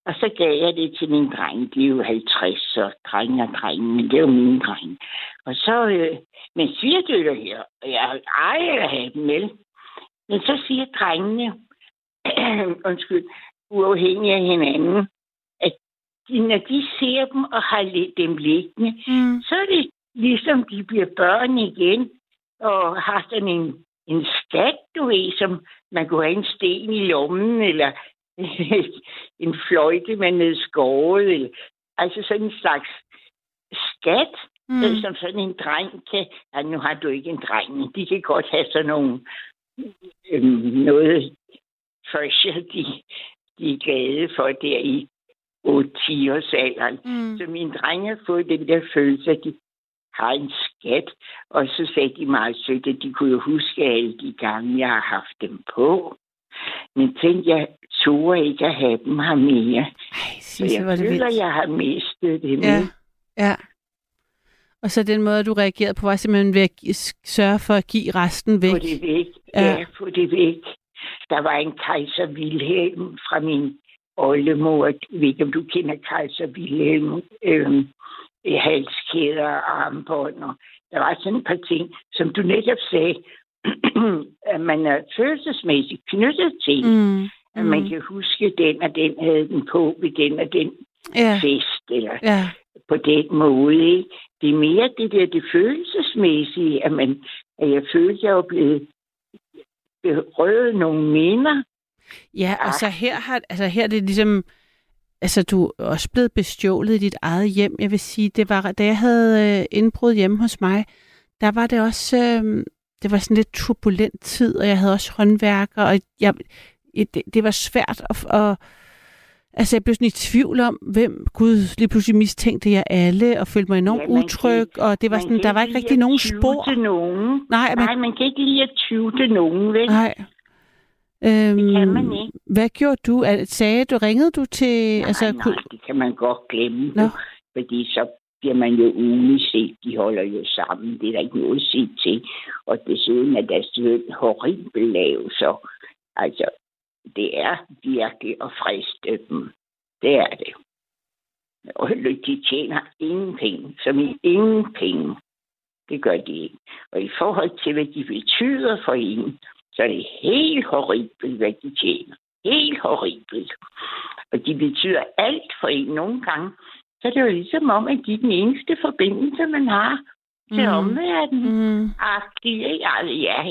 Og så gav jeg det til mine drenge. De er jo 50, så drenge og drenge, men det er jo mine drenge. Og så, øh, men svigerdøtter her, og jeg ejer at have dem med. Men så siger drengene, [clears throat] undskyld, uafhængig af hinanden, at de, når de ser dem og har dem liggende, mm. så er det ligesom, de bliver børn igen, og har sådan en, en skat, du ved, som man kunne have en sten i lommen, eller [laughs] en fløjte, man havde skåret, eller, altså sådan en slags skat, Mm. mm. som sådan en dreng kan... Ja, nu har du ikke en dreng, de kan godt have sådan nogle... Øhm, noget treasure, de, de er glade for der i 8-10 års alderen. Mm. Så mine drenge har fået den der følelse, at de har en skat. Og så sagde de meget sødt, at de kunne jo huske alle de gange, jeg har haft dem på. Men tænkte jeg, turde ikke at have dem her mere. Ej, er jeg det føler, vildt. jeg har mistet dem. Ja, ja. Og så den måde, du reagerede på, var simpelthen ved at sørge for at give resten væk. Få det væk. Ja. Ja, få det væk. Der var en kejser Wilhelm fra min oldemor. Jeg ved ikke, om du kender kejser Wilhelm. Øhm, halskæder og armbånd. Og der var sådan et par ting, som du netop sagde, [clears throat] at man er følelsesmæssigt knyttet til. Mm. Mm. At man kan huske, den og den havde den på ved den og den Ja, fest. Eller ja. på den måde. Ikke? Det er mere det der, det følelsesmæssige, at, man, at jeg følte, at jeg var blevet berøvet nogle minder. Ja, og så her, har, altså her er det ligesom, altså du er også blevet bestjålet i dit eget hjem. Jeg vil sige, det var, da jeg havde øh, indbrud hjemme hos mig, der var det også, øh, det var sådan lidt turbulent tid, og jeg havde også håndværker, og jeg, det, det var svært at, at Altså, jeg blev sådan i tvivl om, hvem Gud lige pludselig mistænkte jeg alle, og følte mig enormt Ja, man utryg, og det var Man sådan, kan der var ikke rigtig nogen spor. Til nogen. Nej, men, Nej, man kan ikke lide at tyve til nogen, vel? nej. Øhm, Det kan man ikke. Hvad gjorde du? Sagde du, ringede du til... Nej, altså, nej, det kan man godt glemme. Nå. Fordi så bliver man jo uniset. De holder jo sammen. Det er der ikke noget set til. Og desuden er deres løn horribel lav. Så altså, det er virkelig at friste dem. Det er det. Og de tjener ingen penge, som i ingen penge. Det gør de ikke. Og i forhold til, hvad de betyder for en, så er det helt horribelt, hvad de tjener. Helt horribelt. Og de betyder alt for en nogle gange. Så det er jo ligesom om, at de er den eneste forbindelse, man har til mm. omverdenen. Mm. Agtig, ikke? Altså, ja,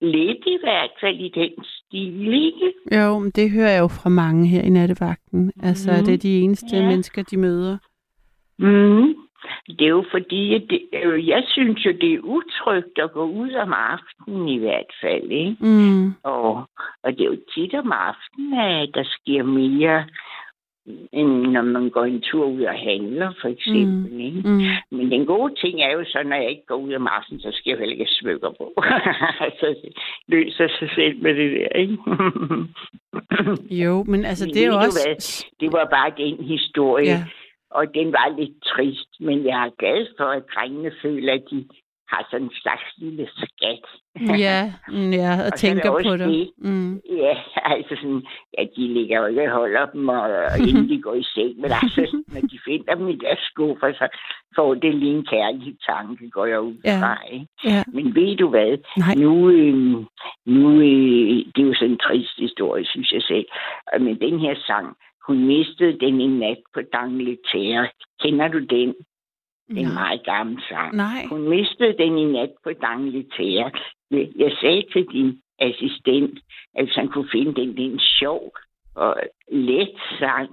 lidt i hvert fald i den stil, ikke? Jo, men det hører jeg jo fra mange her i nattevagten. Altså, Mhm. det er de eneste Ja. mennesker, de møder. Mm. Det er jo fordi, at det, øh, jeg synes jo, det er utrygt at gå ud om aftenen i hvert fald, ikke? Mm. Og, og det er jo tit om aftenen, at der sker mere, end når man går en tur ud og handler, for eksempel. Mm. Ikke? Mm. Men den gode ting er jo så, når jeg ikke går ud om aftenen, så skal jeg heller ikke smykker på. [laughs] så løser sig selv med det der, ikke? [laughs] Jo, men altså, Men det er jo også... hvad? det var bare den historie. Ja. Og den var lidt trist, men jeg er glad for, at drengene føler, at de har sådan en slags lille skat. Ja, mm, ja, og Og er tænker på det. det. Mm. Ja, altså sådan, ja, de ligger jo ikke og holder dem, og, og inden de går i seng, men altså, [laughs] når de finder dem i deres skuffer, så får det lige en kærlig tanke, går jeg ud Ja. fra, ikke? Ja, Men ved du hvad? nej. Nu, øh, nu øh, det er jo sådan en trist historie, synes jeg selv. Men den her sang, hun mistede den i nat på Dangleterre. Kender du den? Det er en Nej. meget gammel sang. Nej. Hun mistede den i nat på Dangleterre. Jeg sagde til din assistent, at han kunne finde den. Det er en sjov og let sang,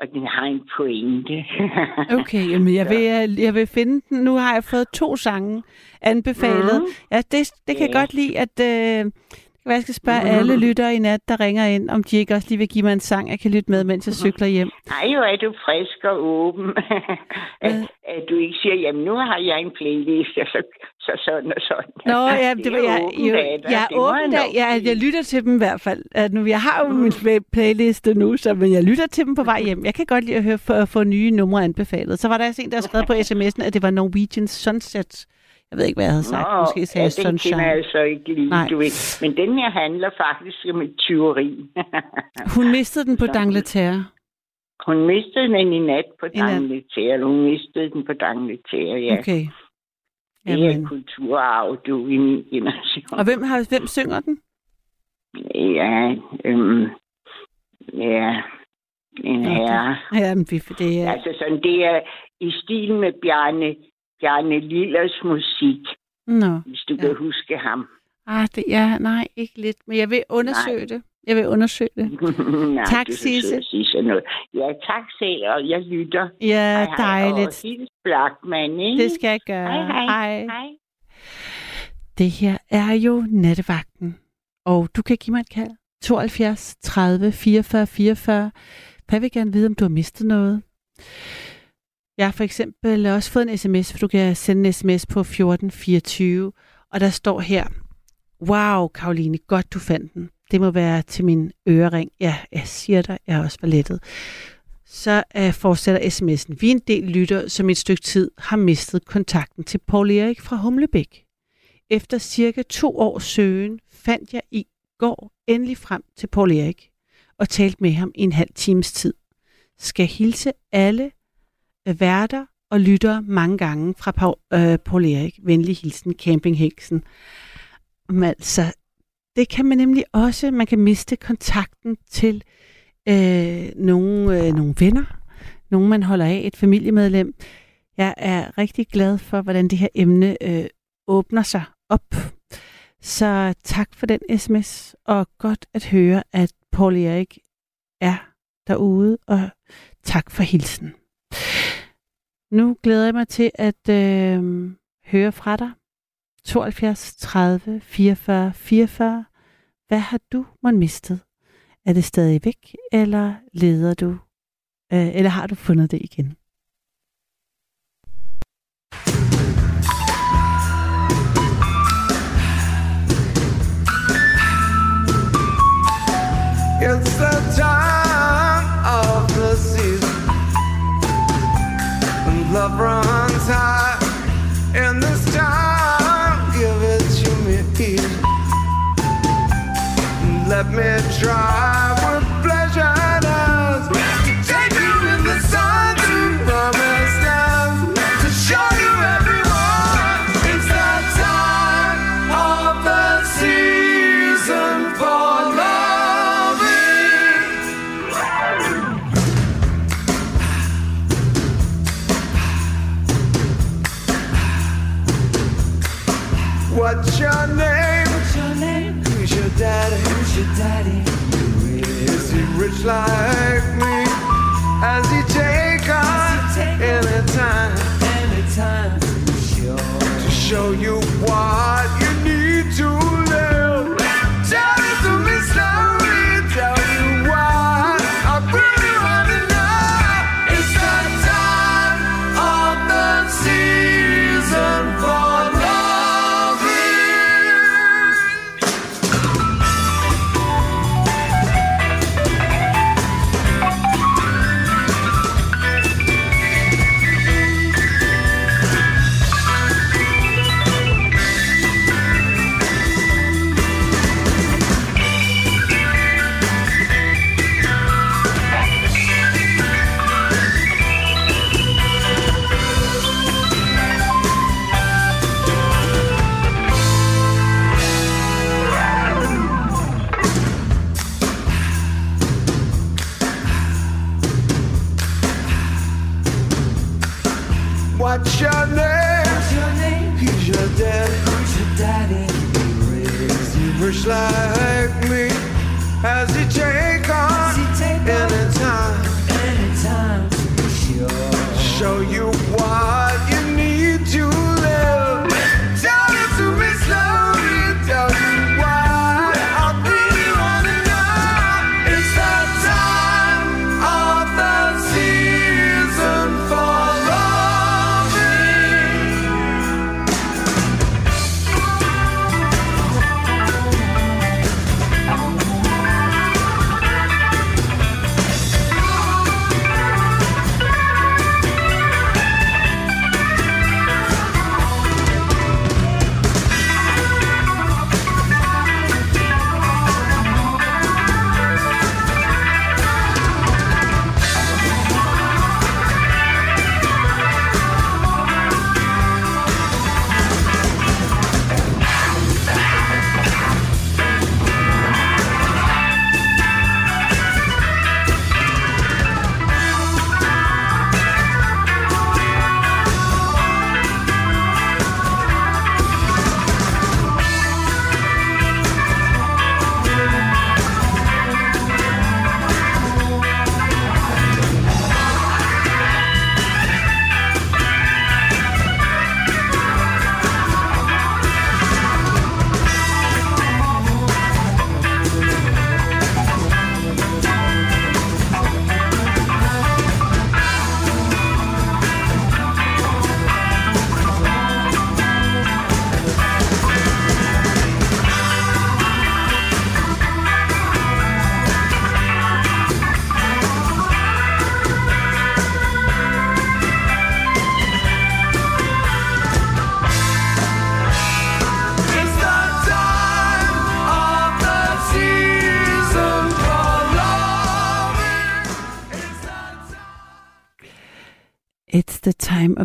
og den har en pointe. [laughs] Okay, jamen jeg vil, øh, jeg vil finde den. Nu har jeg fået to sange anbefalet. Mhm. Ja, det, det kan jeg Ja. godt lide, at... Øh, det være, jeg skal spørge alle lyttere i nat, der ringer ind, om de ikke også lige vil give mig en sang, jeg kan lytte med, mens jeg cykler hjem. Ej, jo er du frisk og åben. at, [laughs] Hvad? at du ikke siger, jamen nu har jeg en playlist, og så, så sådan og sådan. Nå, ja, [laughs] det var jeg. Jo, dig, jeg det er åben der. sige. jeg lytter til dem i hvert fald. At nu, jeg har jo min play- playliste nu, så, men jeg lytter til dem på vej hjem. Jeg kan godt lide at høre, få, få nye numre anbefalet. Så var der også en, der skrev på [laughs] sms'en, at det var Norwegian Sunset. Jeg ved ikke, hvad jeg havde sagt. Nå, Måske sagde ja, jeg den kender Sunshine. jeg så ikke lige, Nej. du ved. Men den her handler faktisk om et tyveri. [laughs] Hun mistede den på Dangleterre. Hun mistede den i nat på. Dangleterre. Hun mistede den på Dangleterre, ja. Okay. Det er Jamen. kulturarv, du i min generation. Og hvem, har, hvem synger den? Ja, øhm, ja, en Okay. herre. Jamen, vi, det er... Altså sådan, det er i stil med Bjarne, Bjarne Lillers musik, Nå. hvis du Ja. kan huske ham. Ah, det, ja, nej, ikke lidt. Men jeg vil undersøge det. Jeg vil undersøge det. [laughs] Nej, Tak, du Sisse. og sige noget. Ja, tak selv, og jeg lytter. Ja, Hej, hej, dejligt. Og Blackman, ikke? Det skal jeg gøre. Hej, hej. hej. Det her er jo nattevagten, og du kan give mig et kald. 72 30 44 44. Jeg vil gerne vide, om du har mistet noget. Jeg har for eksempel også fået en sms, for du kan sende en sms på 1424, og der står her, Wow, Karoline, godt du fandt den. Det må være til min ørering. Ja, jeg siger dig, jeg er også for lettet. Så uh, fortsætter sms'en. Vi er en del lytter, som i et stykke tid har mistet kontakten til Paul Erik fra Humlebæk. Efter cirka to års søgen fandt jeg i går endelig frem til Paul Erik og talte med ham i en halv times tid. Skal hilse alle værter og lytter mange gange fra Paul, øh, Paul Erik. Venlig hilsen, campingheksen. Men altså, det kan man nemlig også. Man kan miste kontakten til øh, nogle, øh, nogle venner, nogen man holder af, et familiemedlem. Jeg er rigtig glad for, hvordan det her emne øh, åbner sig op. Så tak for den sms, og godt at høre, at Paul Erik er derude, og tak for hilsen. Nu glæder jeg mig til at øh, høre fra dig. 72 30 44 44. Hvad har du måtte mistet? Er det stadig væk, eller leder du, øh, eller har du fundet det igen? It's the runs high. In this time, give it to me. Let me try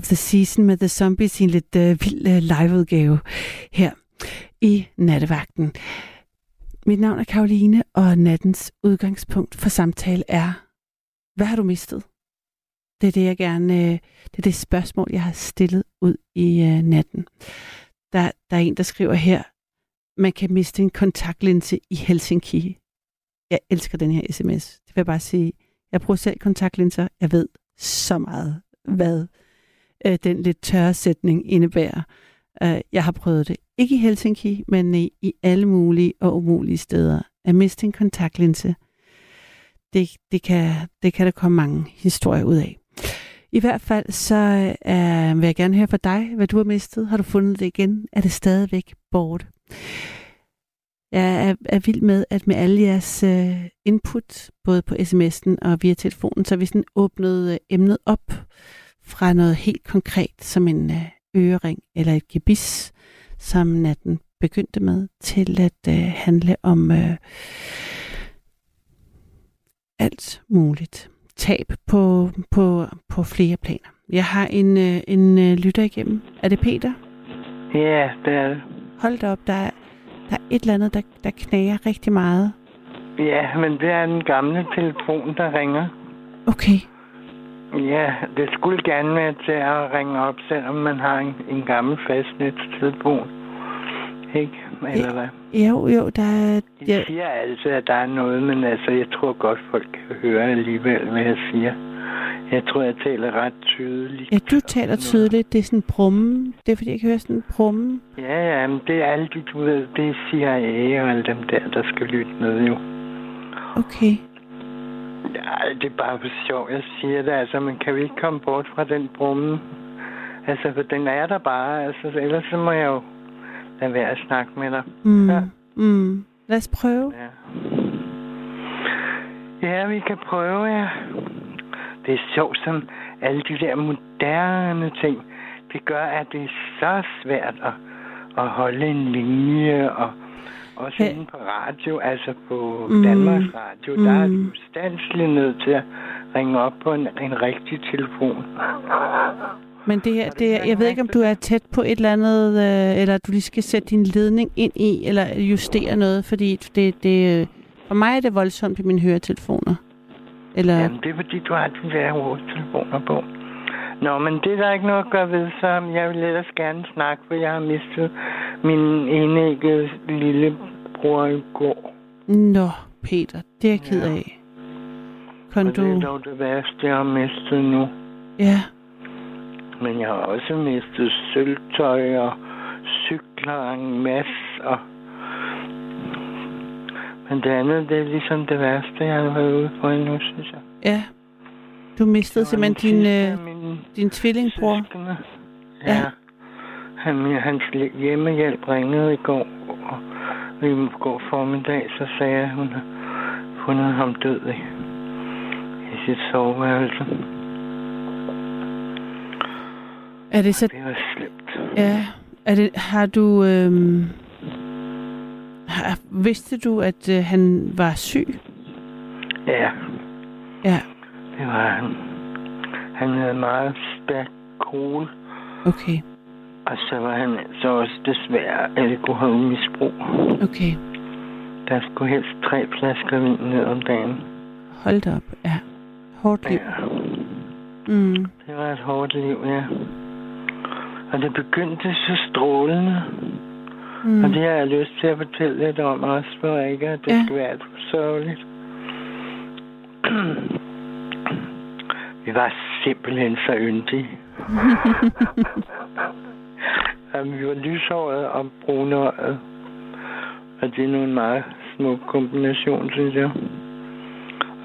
of the season med The Zombies i en lidt øh, vild øh, liveudgave her i nattevagten. Mit navn er Karoline, og nattens udgangspunkt for samtale er, hvad har du mistet? Det er det, jeg gerne, øh, det er det spørgsmål, jeg har stillet ud i øh, natten. Der, der er en, der skriver her, man kan miste en kontaktlinse i Helsinki. Jeg elsker den her sms. Det vil jeg bare sige. Jeg bruger selv kontaktlinser. Jeg ved så meget, hvad øh, den lidt tørre sætning indebærer. Øh, jeg har prøvet det. Ikke i Helsinki, men i, i alle mulige og umulige steder. At miste en kontaktlinse, det, det, kan, det kan der komme mange historier ud af. I hvert fald så øh, vil jeg gerne høre fra dig, hvad du har mistet. Har du fundet det igen? Er det stadigvæk borte? Jeg er, er vild med, at med alle jeres øh, input, både på sms'en og via telefonen, så har vi sådan åbnet øh, emnet op fra noget helt konkret, som en øh, ørering eller et gebis, som natten begyndte med, til at øh, handle om øh, alt muligt. Tab på, på, på flere planer. Jeg har en, øh, en øh, lytter igennem. Er det Peter? Ja, det er det. Hold da op, der er, der er et eller andet, der, der knager rigtig meget. Ja, men det er den gamle telefon, der ringer. Okay, Ja, det skulle gerne være til at ringe op, selvom man har en, en gammel fastnetstelefon. Ikke? Eller hvad? Jo, jo, der er... De Ja, siger altid, at der er noget, men altså, jeg tror godt, folk kan høre alligevel, hvad jeg siger. Jeg tror, jeg taler ret tydeligt. ja, du taler tydeligt. Det er sådan en brumme. Det er, fordi jeg kan høre sådan en brumme. Ja, ja, men det er alt, du ved, det er CIA og alle dem der, der skal lytte med, jo. Okay. Ja, det er bare for sjov, jeg siger det. Altså, man kan jo ikke komme bort fra den brumme. Altså, for den er der bare. Altså, ellers så må jeg jo lade være at snakke med dig. Mm. Ja. Mm. Lad os prøve. Ja. Ja, vi kan prøve, ja. Det er sjovt, som alle de der moderne ting, det gør, at det er så svært at, at holde en linje, og også inde på radio, altså på Mm. Danmarks Radio, mm. der er du standsligt nødt til at ringe op på en, en rigtig telefon. Men det her, det er, jeg ved ikke, om du er tæt på et eller andet, øh, eller du lige skal sætte din ledning ind i, eller justere noget, fordi det, det, for mig er det voldsomt i mine høretelefoner. Eller, Jamen, det er fordi, du har de der hovedtelefoner på. Nå, men det er der ikke noget at gøre ved, så jeg vil ellers gerne snakke, for jeg har mistet min enæggede lille bror i går. Nå, Peter, det er jeg ked Ja. af. Kan Og det er du... dog det værste, jeg har mistet nu. Ja, Men jeg har også mistet sølvtøj og cykler en masse. Og... Men det andet, det er ligesom det værste, jeg har været ude for endnu, synes jeg. ja. Du mistede simpelthen din, øh, din tvillingbror. søskende. Ja. Ja. Han, hans hjemmehjælp ringede i går, og i går formiddag, så sagde jeg, at hun har fundet ham død i, i sit soveværelse. Er det så... Det var slemt. Ja. Er det, har du... Øhm, har, vidste du, at øh, han var syg? Ja, Ja, det var han. Han havde meget stærk kol, okay. Og så var han så også desværre alkoholmisbrug. Okay. Der skulle helst tre flasker vin ned om dagen. Hold da op. Ja. Hårdt liv. Ja. Mm. Det var et hårdt liv, ja. Og det begyndte så strålende. Mm. Og det har jeg lyst til at fortælle lidt om også, for ikke at det Ja. skal være alt for sørgeligt. Vi var simpelthen så yndige. [laughs] og vi var lyshåret og brunøjet. Og det er nu en meget smuk kombination, synes jeg.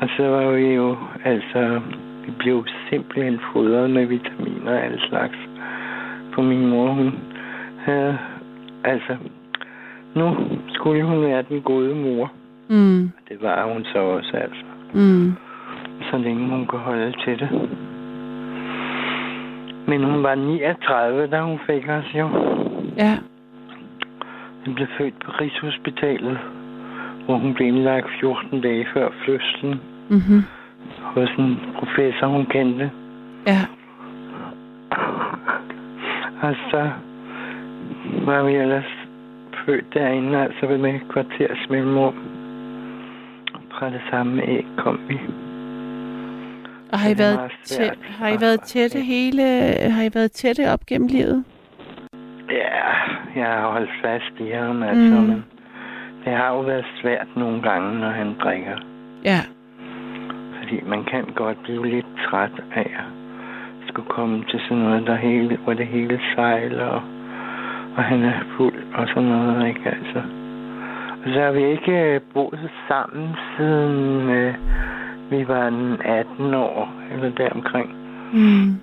Og så var vi jo, altså, vi blev simpelthen fodret med vitaminer og alle slags. For min mor, hun havde, altså, nu skulle hun være den gode mor. Mm. Det var hun så også, altså. Mm. Så længe hun kunne holde til det. Men hun var 39, da hun fik os jo. Ja. Hun blev født på Rigshospitalet, hvor hun blev indlagt 14 dage før fødslen Mm-hmm. hos en professor, hun kendte. Ja. Og så var vi ellers født derinde, altså med kvarters mellemrum. Fra det samme æg kom vi. Og har I været, svært. har I været tætte hele, har I været tætte op gennem livet? Ja, jeg har holdt fast i ham, altså, Mm. men det har jo været svært nogle gange, når han drikker. Ja. Fordi man kan godt blive lidt træt af at skulle komme til sådan noget, der hele, hvor det hele sejler, og, og han er fuld og sådan noget, ikke altså. Og så har vi ikke øh, boet sammen siden øh, vi var en 18 år, eller deromkring. Mm.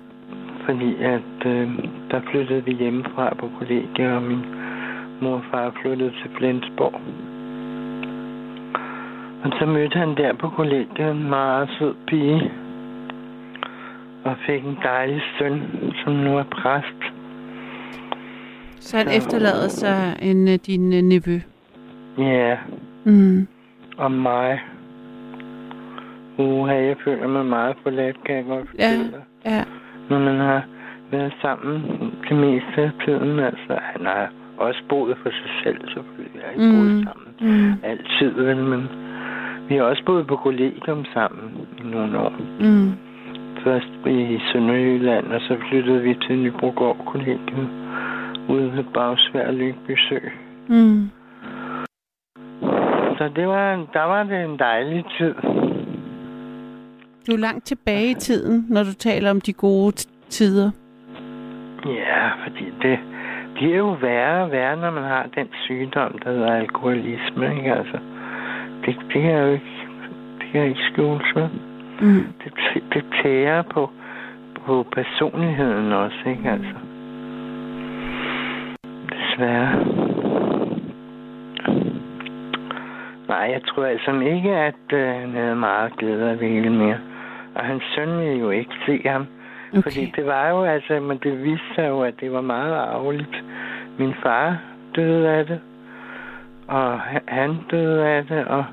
Fordi at øh, der flyttede vi hjemmefra på kollegiet, og min mor og far flyttede til Flensborg. Og så mødte han der på kollegiet en meget sød pige. Og fik en dejlig søn, som nu er præst. Så han Så- efterlader sig en uh, din uh, nevø. Ja, Mm. og mig. Uha, jeg føler mig meget forladt, kan jeg godt Ja. fortælle dig. Ja. Når man har været sammen det meste af tiden, altså. Han har også boet for sig selv, selvfølgelig. Jeg har ikke Mm. boet sammen Mm. altid, vel, men vi har også boet på kollegium sammen i nogle år. Mm. Først i Sønderjylland, og så flyttede vi til Nybrogård kollegium ude ved Bagsvær Lyngby Sø. Mm. Så det var, der var det en dejlig tid. Du er langt tilbage i tiden, når du taler om de gode tider. Ja, fordi det bliver jo værre og værre, når man har den sygdom, der hedder alkoholisme. Ikke? Altså, det, det jeg jo ikke, det jeg ikke skjule, vel? Mm. det, det tærer på, på personligheden også, ikke altså? Desværre. Nej, jeg tror altså ikke, at øh, han havde meget glæde af det hele mere. Og hans søn ville jo ikke se ham. Okay. Fordi det var jo altså, men det viste sig jo, at det var meget arveligt. Min far døde af det, og han- døde af det, og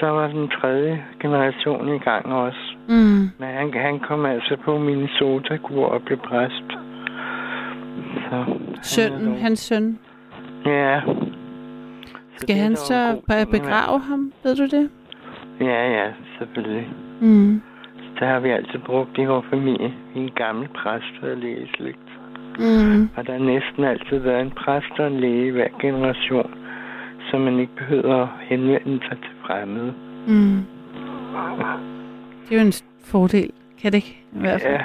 så var den tredje generation i gang også. Mm. Men han, han kom altså på Minnesota-kur og blev præst. Så, Sønnen, han hans søn. Ja. Skal det er han så begrave ham? Ved du det? Ja, ja, selvfølgelig. Mm. Det har vi altid brugt i vores familie. En gammel præst og lægeslægt. Mm. Og der har næsten altid været en præst og en læge i hver generation, så man ikke behøver at henvende sig til fremmede. Mm. Det er jo en fordel, kan det ikke? I hvert fald. Ja.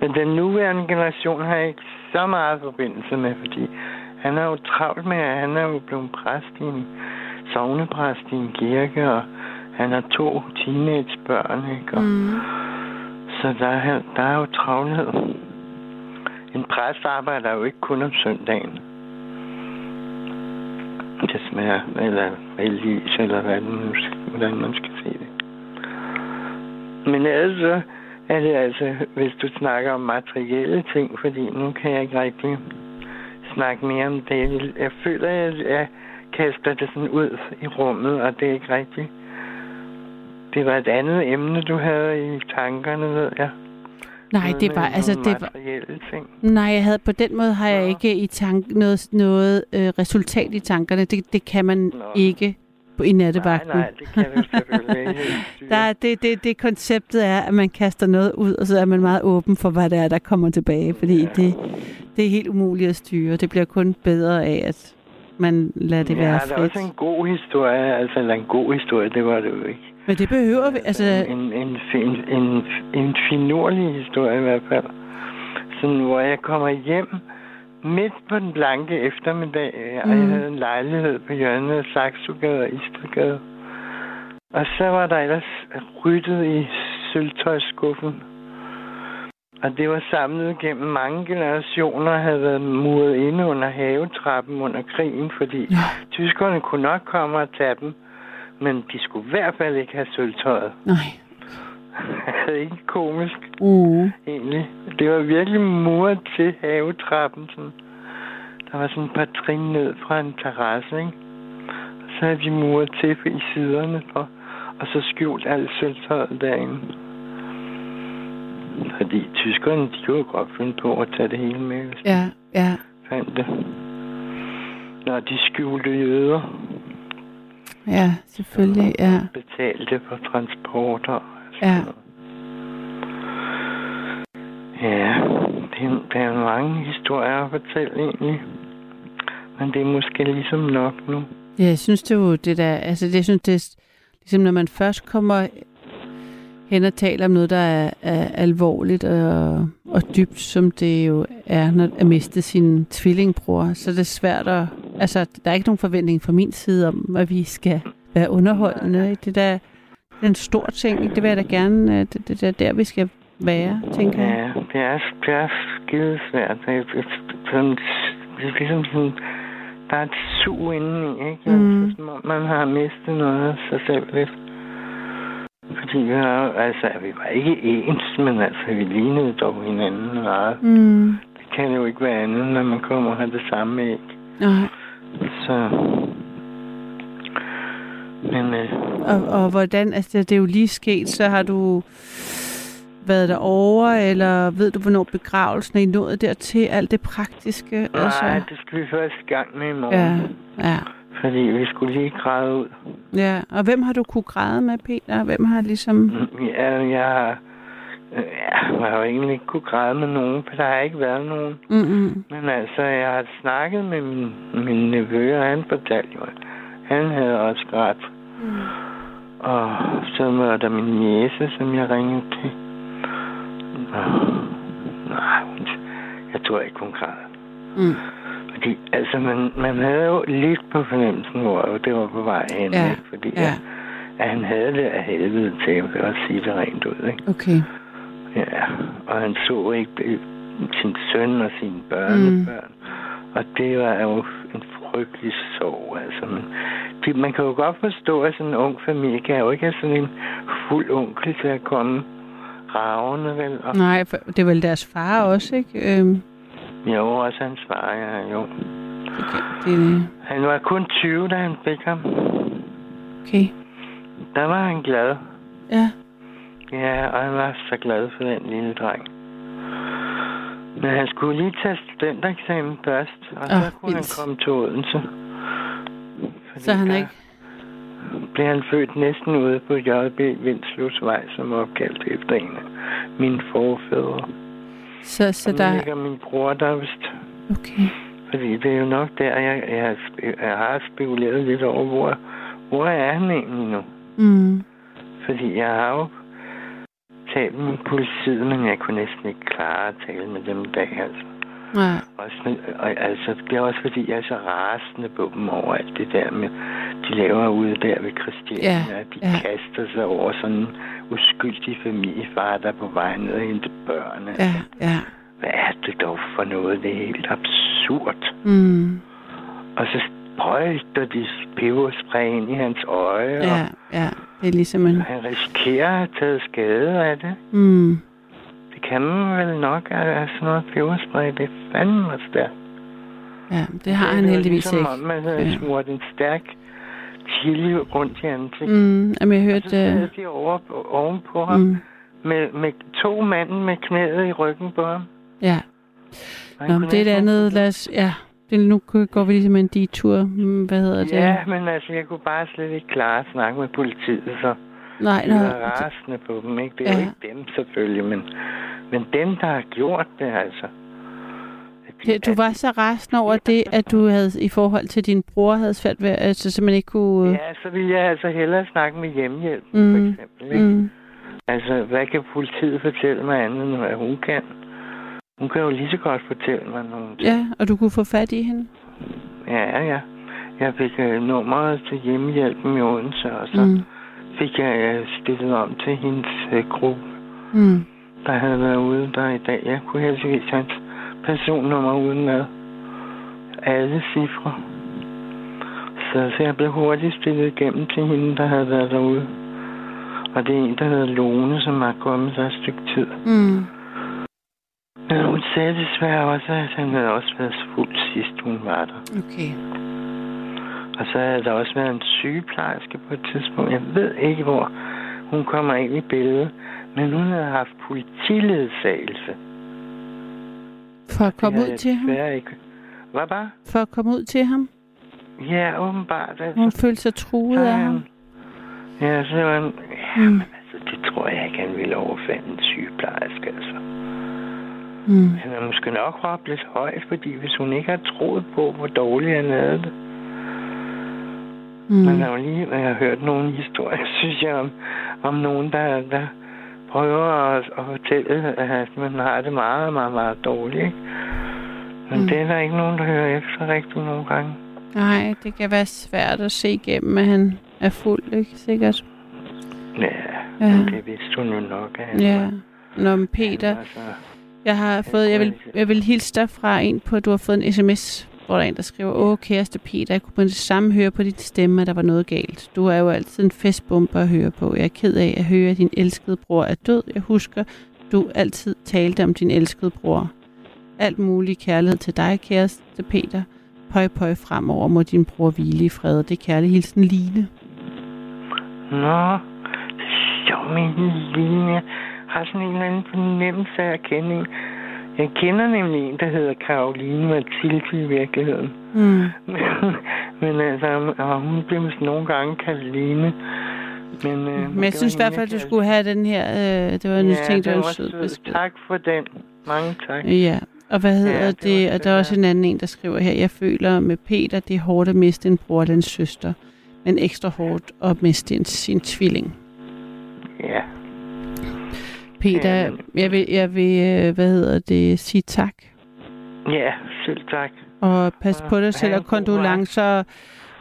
Men den nuværende generation har ikke så meget forbindelse med, fordi han er jo travlt med, at han er jo blevet præst i en sovnepræst i en kirke, og han har to teenagebørn, ikke? Og, Mm. Så der er, der er jo travlhed. En præst arbejder jo ikke kun om søndagen. Det smager, eller heldigvis, eller hvad nu hvordan man skal se det. Men ellers så er det altså, hvis du snakker om materielle ting, fordi nu kan jeg ikke rigtig snakke mere om det. Jeg føler, at jeg kaster det sådan ud i rummet, og det er ikke rigtigt. Det var et andet emne, du havde i tankerne, ved jeg. Nej, Noget det var, altså, det var, ting. nej, jeg havde på den måde har jeg ikke i tank, noget, noget øh, resultat i tankerne. Det, det kan man Nå. ikke på, i nattevagten. Nej, nej, det kan du selvfølgelig ikke. [laughs] Der, er- det, det, det konceptet er, at man kaster noget ud, og så er man meget åben for, hvad det er, der kommer tilbage. Fordi Ja. det, det er helt umuligt at styre. Det bliver kun bedre af, at man lader det ja, være der er frit. også en god historie, altså en god historie, det var det jo ikke. Men det behøver vi. Altså, en, en, en, en, en finurlig historie i hvert fald. Sådan, hvor jeg kommer hjem midt på den blanke eftermiddag, og jeg Mm. havde en lejlighed på hjørnet af Saxogade og Istedgade. Og så var der ellers ryddet i sølvtøjskuffen. Og det var samlet gennem mange generationer, og havde været muret inde under havetrappen under krigen, fordi Ja. tyskerne kunne nok komme og tage dem, men de skulle i hvert fald ikke have sølvtøjet. nej. [laughs] det er ikke komisk, Uh. egentlig. Det var virkelig muret til havetrappen. Sådan. Der var sådan et par trin ned fra en terrasse, ikke? Og så havde de muret til i siderne, for, og så skjult alt sølvtøjet derinde. Fordi tyskerne, de kunne jo godt finde på at tage det hele med, hvis Ja, ja. fandt det. Når de skjulte jøder, Ja, selvfølgelig. Ja. betalte for transporter. Ja. Ja, det er, der er mange historier at fortælle egentlig. Men det er måske ligesom nok nu. Ja, jeg synes det er jo det der, altså det, synes det er, ligesom når man først kommer hen og taler om noget, der er, er alvorligt og, og dybt, som det jo er, når at miste sin tvillingbror, så er det svært at, altså der er ikke nogen forventning fra min side om, at vi skal være underholdende. ikke? Det der det er en stor ting, ikke? det vil jeg da gerne, øh, det, det er der, vi skal være, tænker jeg. Ja, det er, det er skide svært. Det er, sådan, det er ligesom sådan, der er et sug indeni, ikke? Mm. Altså, om man har mistet noget af sig selv lidt. Fordi vi har altså, vi var ikke ens, men altså, vi lignede dog hinanden meget. Mm. Det kan jo ikke være andet, når man kommer og har det samme æg. Nej. Så... Men øh, Og, og hvordan, altså det er jo lige sket, så har du været derovre, eller ved du, hvornår begravelsen er I nået dertil, alt det praktiske? altså? nej, det skal vi først i gang med i morgen. Ja, ja, Fordi vi skulle lige græde ud. ja. Og hvem har du kunne græde med, Peter? Hvem har ligesom... Ja, jeg har Ja, jeg har jo egentlig ikke kunne græde med nogen, for der har ikke været nogen. Mm-mm. Men altså, jeg har snakket med min, min nevø, og han fortalte jo, han havde også grædt. Mm. Og så var der min niece, som jeg ringede til. Og, nej, jeg tror ikke, hun græd. Mm. Fordi, altså, man, man havde jo lidt på fornemmelsen, hvor det var på vej hen, Ja, ikke? Fordi ja. at, at han havde det af helvede til, jeg vil også sige det rent ud, ikke? Okay. Ja, og han så ikke sin søn og sine børnebørn. Mm. Og det var jo en frygtelig sorg, altså. Det, man kan jo godt forstå, at sådan en ung familie kan jo ikke have sådan en fuld onkel til at komme ravende, vel? Og, Nej, for det er vel deres far også, ikke? Øhm, jo, også hans far, ja, jo. okay, det, Han var kun 20, da han fik ham. okay. Der var han glad. Ja. Ja, og han var så glad for den lille dreng. Men han skulle lige tage studentereksamen først, og så kunne han vildt. komme til Odense. Fordi Så han ikke... blev han født næsten ude på J.B. Vindsløsvej, som er opkaldt efter en af mine forfædre. Så, så der... ligger min bror der vist. Okay. Fordi det er jo nok der, jeg, jeg, jeg har spekuleret lidt over, hvor, hvor er han egentlig nu? Mm. Fordi jeg har jo talt med politiet, men jeg kunne næsten ikke klare at tale med dem i dag, altså. Nej. Også, og, altså, det er også fordi, jeg er så rasende på dem over alt det der med, de laver ude der ved Christiania, Ja, at de ja. kaster sig over sådan en uskyldig familiefar, der er på vej ned og hente børn. Ja, ja. Hvad er det dog for noget? Det er helt absurd. Mm. Og så sprøjter de peberspray ind i hans øje, Ja, ja. Det er ligesom en... og han risikerer at taget skade af det. Mm. Det kan man vel nok, at sådan noget peberspray. Det er fandme stærkt. Ja, det har han Det heldigvis ligesom, ikke. om man havde Ja. smurt en stærk chili rundt i ansigtet. Mm. Jamen, jeg Så hørte... sad øh, de over, ovenpå ham Mm. med, med to manden med knæet i ryggen på ham. Ja. Nå, det er det næsten- andet. Lad os... Ja. Nu går vi ligesom en detur. Mm, Hvad hedder det? Ja, men altså, jeg kunne bare slet ikke klare at snakke med politiet, så Nej, jeg nå. var rasende på dem, ikke? Det er Ja. jo ikke dem selvfølgelig, men, men dem, der har gjort det, altså. De- Det, du var så rasende over det, at du havde i forhold til din bror havde svært ved, altså så man ikke kunne... Ja, så ville jeg altså hellere snakke med hjemmehjælpen, Mm. for eksempel, ikke? Mm. Altså, hvad kan politiet fortælle mig andet, end hvad hun kan? Hun kan jo lige så godt fortælle mig nogle ting. Ja, og du kunne få fat i hende. Ja, ja. Jeg fik uh, nummeret til hjemmehjælpen i Odense, og så mm. Fik jeg uh, stillet om til hendes uh, gruppe, Mm. der havde været ude der i dag. Jeg kunne heldigvis hans personnummer uden med alle cifre. Så, så jeg blev hurtigt stillet igennem til hende, der havde været derude. Og det er en, der hedder Lone, som har kommet der et stykke tid. Mm. Men hun sagde desværre også, at han havde også været fuld sidst, hun var der. Okay. Og så havde der også været en sygeplejerske på et tidspunkt. Jeg ved ikke, hvor hun kommer ind i billedet. Men hun havde haft politiledsagelse. For at komme ud til ham? Ikke. Hvad bare? For at komme ud til ham? Ja, åbenbart. Altså. Hun følte sig truet af ham? Ja, så var han... Ja, Mm. men altså, det tror jeg ikke, han ville overfalde en sygeplejerske, altså. Mm. Han har måske nok råbt lidt højt, fordi hvis hun ikke har troet på, hvor dårligt han havde det. Mm. Man har jo lige jeg har hørt nogle historier, [laughs] synes jeg, om, om nogen, der, der prøver at, at fortælle, at man har det meget, meget, meget dårligt. Ikke? Men Mm. det er der ikke nogen, der hører efter rigtig nogle gange. Nej, det kan være svært at se igennem, at han er fuld, ikke sikkert? Ja, Ja. det vidste hun jo nok, at han Ja. Nå, men Peter, Altså, jeg har fået, jeg vil, jeg vil hilse dig fra en på, at du har fået en sms, hvor der er en, der skriver, Åh, kæreste Peter, jeg kunne på det samme høre på dit stemme, at der var noget galt. Du er jo altid en festbombe at høre på. Jeg er ked af at høre, at din elskede bror er død. Jeg husker, du altid talte om din elskede bror. Alt mulig kærlighed til dig, kæreste Peter. Pøj, pøj fremover må din bror hvile i fred. Det er kærlig hilsen Line. Nå, sjov med Line. Jeg har sådan en eller anden fornemmelse af at kende en. Jeg kender nemlig en, der hedder Karoline Mathilde i virkeligheden. Mm. Men, [laughs] men altså, og hun bliver måske nogle gange kaldt Line. Men, øh, Men jeg synes i hvert fald, du skulle have den her. Øh, det var en ja, ting, det var sød. Tak for den. Mange tak. Ja, og hvad hedder Ja, det det og der er også en anden en, der skriver her, jeg føler med Peter, det er hårdt at miste en bror eller en søster, men ekstra hårdt at miste en, sin tvilling. Ja. Peter, Ja. jeg vil, jeg vil øh, hvad hedder det, sige tak, Ja, selv tak. og pas Ja, på dig selv, og kondolencer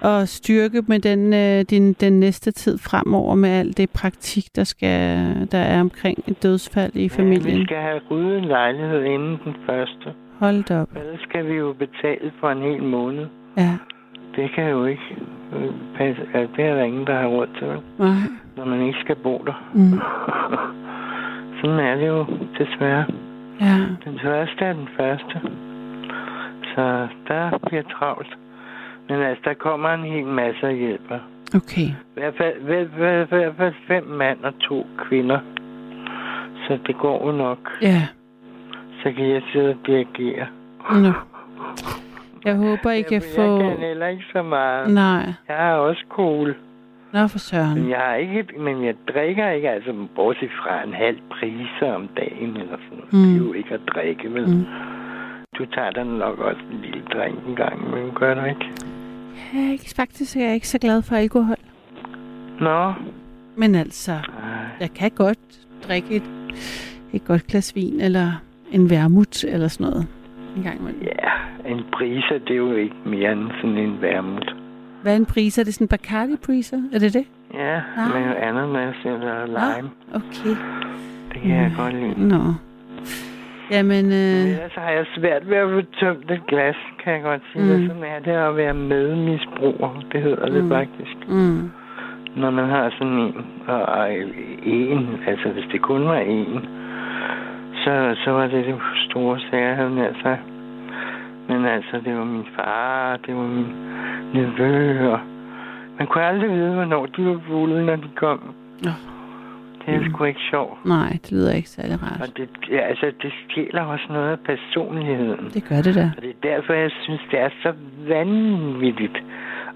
og styrke med den, øh, din, den næste tid fremover med alt det praktik, der, skal, der er omkring et dødsfald i Ja, familien. vi skal have ryddet en lejlighed inden den første. Hold da op. Ellers skal vi jo betale for en hel måned. Ja, Det kan jo ikke øh, passe. Altså, det er der ingen, der har råd til, nej. når man ikke skal bo der. Mm. [laughs] Sådan er det jo desværre. Ja, Den første er den første. Så der bliver travlt. Men altså, der kommer en hel masse af hjælper. okay. I hvert fald, hvert i hvert fald fem mand og to kvinder. Så det går jo nok. Ja, Så kan jeg sidde og dirigere. nå. Jeg håber, I kan jeg, få... Jeg kan heller ikke så meget. Nej, Jeg er også cool. Nå for søren. Men jeg har ikke, men jeg drikker ikke, altså bortset fra en halv priser om dagen eller sådan noget. Mm. Det er jo ikke at drikke, vel? Mm. Du tager den nok også en lille drink en gang, men gør du ikke? Er ikke, faktisk er jeg ikke så glad for alkohol. Nå, Men altså, Ej, jeg kan godt drikke et, et godt glas vin, eller en vermut, eller sådan noget. En gang imellem. ja, en priser, det er jo ikke mere end sådan en værmut. Hvad er en priser? Er det sådan en Bacardi priser? Er det det? Ja, Nå. med ananas eller lime. Okay. Det kan jeg Mm. godt lide. Nå. Jamen, Men øh, ellers har jeg svært ved at få tømt et glas, kan jeg godt sige. Mm. Mm. Sådan er det at være medmisbruger. Det hedder det Mm. faktisk. mm, Når man har sådan en, og og en, altså hvis det kun var en, så, så var det det store sager, havde nær sig. Men altså, det var min far, det var min nevø, og man kunne aldrig vide, hvornår de var fulde, når de kom. Nå. Det er sgu ikke sjovt. nej, det lyder ikke særlig rart. Og det, ja, altså, det stjæler også noget af personligheden. Det gør det da. Og det er derfor, jeg synes, det er så vanvittigt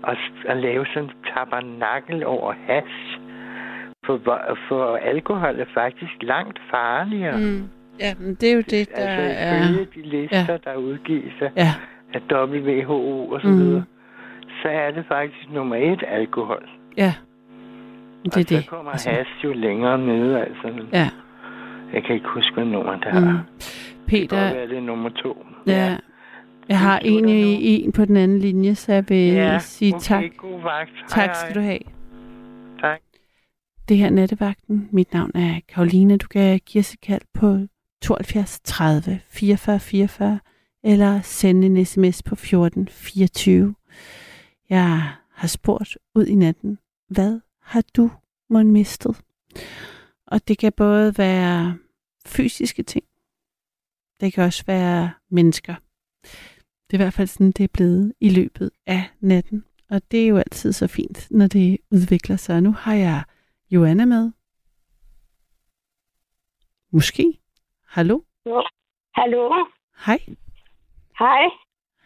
at, at lave sådan en tabernakel over hash. For, for alkohol er faktisk langt farligere. Mm. Ja, men det er jo det, der Altså er... de lister, ja. der udgives af, Ja, af WHO og så Mm. videre, så er det faktisk nummer et alkohol. ja. Det er og så kommer altså. hash jo længere nede, altså. Ja. Jeg kan ikke huske, hvad nummer det har. Mm. Mm. Det kan Peter, det er nummer to. ja. Jeg har en i en på den anden linje, så jeg vil ja sige okay, tak. god vagt. Tak skal du have. Tak. Det her er Nattevagten. Mit navn er Karoline. Du kan give os et kald på 72 30 44 44 eller sende en sms på 14 24. Jeg har spurgt ud i natten, hvad har du måtte mistet? Og det kan både være fysiske ting. Det kan også være mennesker. Det er i hvert fald sådan, det er blevet i løbet af natten. Og det er jo altid så fint, når det udvikler sig. Og nu har jeg Joanna med. Måske. Hallo? Hallo? Hej. Hej,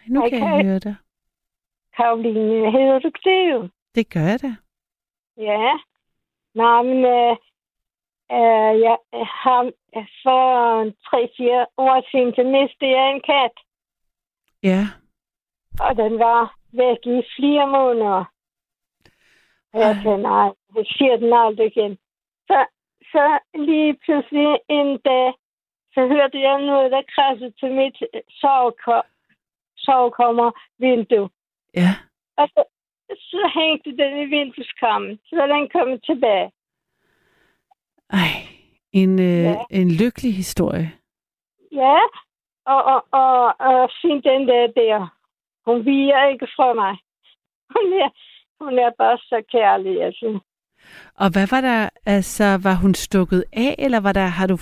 Nu Hej, kan jeg høre dig. Karoline. Hedder du det jo? Det gør jeg da. Ja. Nå, men øh, øh, jeg har for tre-fire år siden, så mistede jeg en kat. Ja. Og den var væk i flere måneder. Og jeg tænkte, nej, det siger den aldrig igen. Så, så lige pludselig en dag, så hørte jeg noget, der krassede til mit soveko- sovekommer-vindue. Ja. Og så, så hængte den i vindueskammen. Så den kommet tilbage. Ej. En, øh, Ja. en lykkelig historie. Ja, og, og, og, og sin den der der. Hun viger ikke fra mig. Hun er, hun er bare så kærlig, altså. Og hvad var der, altså, var hun stukket af, eller var der, har du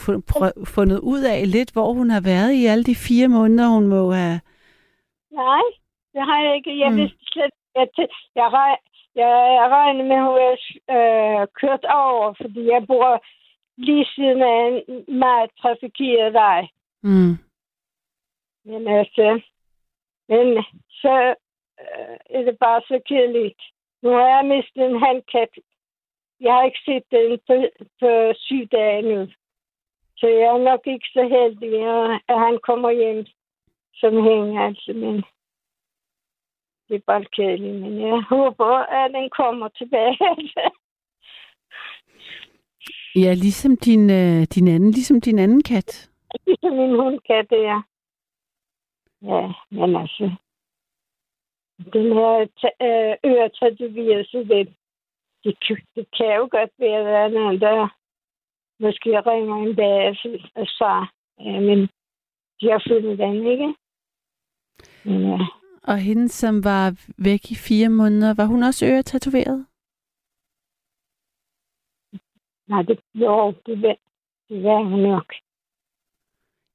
fundet ud af lidt, hvor hun har været i alle de fire måneder, hun må have... Nej, det har jeg ikke. Jeg Mm. vidste slet jeg, jeg, rej, jeg, jeg regner med, at hun er øh, kørt over, fordi jeg bor lige siden af en meget trafikeret vej. Mm. Men altså, men så øh, er det bare så kedeligt. Nu har jeg mistet en handkat jeg har ikke set den på, på syv dage nu. Så jeg er nok ikke så heldig, at- han kommer hjem som hænger, altså. Men det er bare kedeligt, men jeg håber, at den kommer tilbage. [laughs] Ja, ligesom din, øh, din anden, ligesom din anden kat. Ligesom min hundkat der. Ja, men altså... Den her øh, øretatoveret, så det, det, kan- det kan jo godt være, at der er der måske ringer en dag og. Ja, men de har fundet den, ikke? Men, ja. Og hende, som var væk i fire måneder, var hun også øretatoveret? Nej, det, jo, det, var- det var hun nok.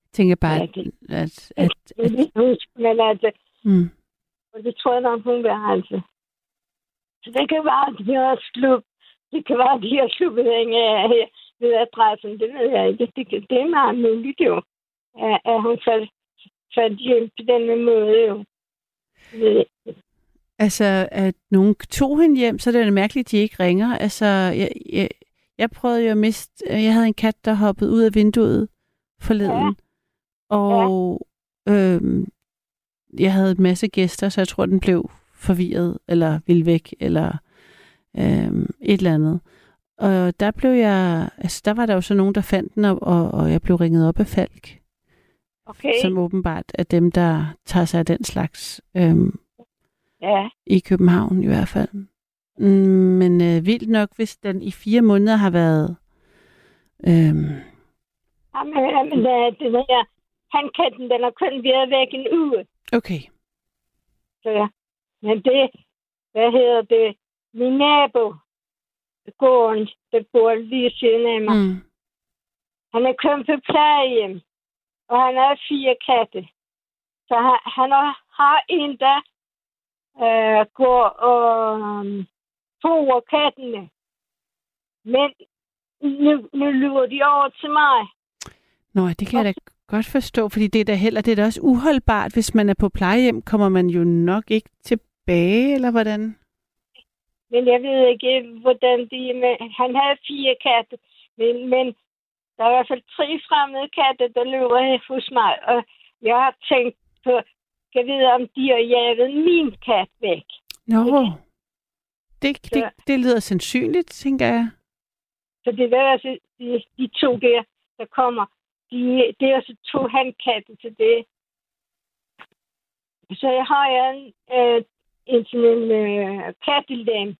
Jeg tænker bare, Ja, at, det- at, at, at huske, men altså, mm. Og det tror jeg nok, hun vil altså. Så det kan være, at de har sluppet, det kan være, at de har sluppet en af ved adressen. Det ved jeg ikke. Det, kan, det er meget muligt jo. At, at hun faldt, faldt hjem på den måde jo. Det. Altså, at nogen tog hende hjem, så er det mærkeligt, at de ikke ringer. Altså, jeg, jeg, jeg prøvede jo at miste... Jeg havde en kat, der hoppede ud af vinduet forleden. Ja. Og øhm, jeg havde en masse gæster, så jeg tror, den blev forvirret, eller ville væk, eller øhm, et eller andet. Og der blev jeg... Altså, der var der jo så nogen, der fandt den, og, og, og jeg blev ringet op af Falk. Okay. Som åbenbart er dem, der tager sig af den slags... Øhm, Ja. i København i hvert fald. Men øh, vildt nok, hvis den i fire måneder har været... Øhm, Jamen, jamen, øh, den her handkatten, den har kun været væk en uge. okay. Så ja. Men det, hvad hedder det, min nabo, gården, der bor lige siden af mig, Mm. Han er kommet på plejehjem, og han har fire katte. Så han, han har, har en, der øh, går og um, forer kattene. Men nu, nu lurer de over til mig. Nå, det kan jeg da godt forstå, fordi det er da heller det er da også uholdbart, hvis man er på plejehjem, kommer man jo nok ikke tilbage, eller hvordan? Men jeg ved ikke, hvordan de er med. Han havde fire katte, men, men der er i hvert fald tre fremmede katte, der løber hos mig. Og jeg har tænkt på, jeg ved, om de har jaget min kat væk. Nå, det, det, Ja. det lyder sandsynligt, tænker jeg. Så det er altså de, de to der, der kommer. De, det er altså to handkatte til det. Så jeg har en, øh, en sådan en øh, kattelam.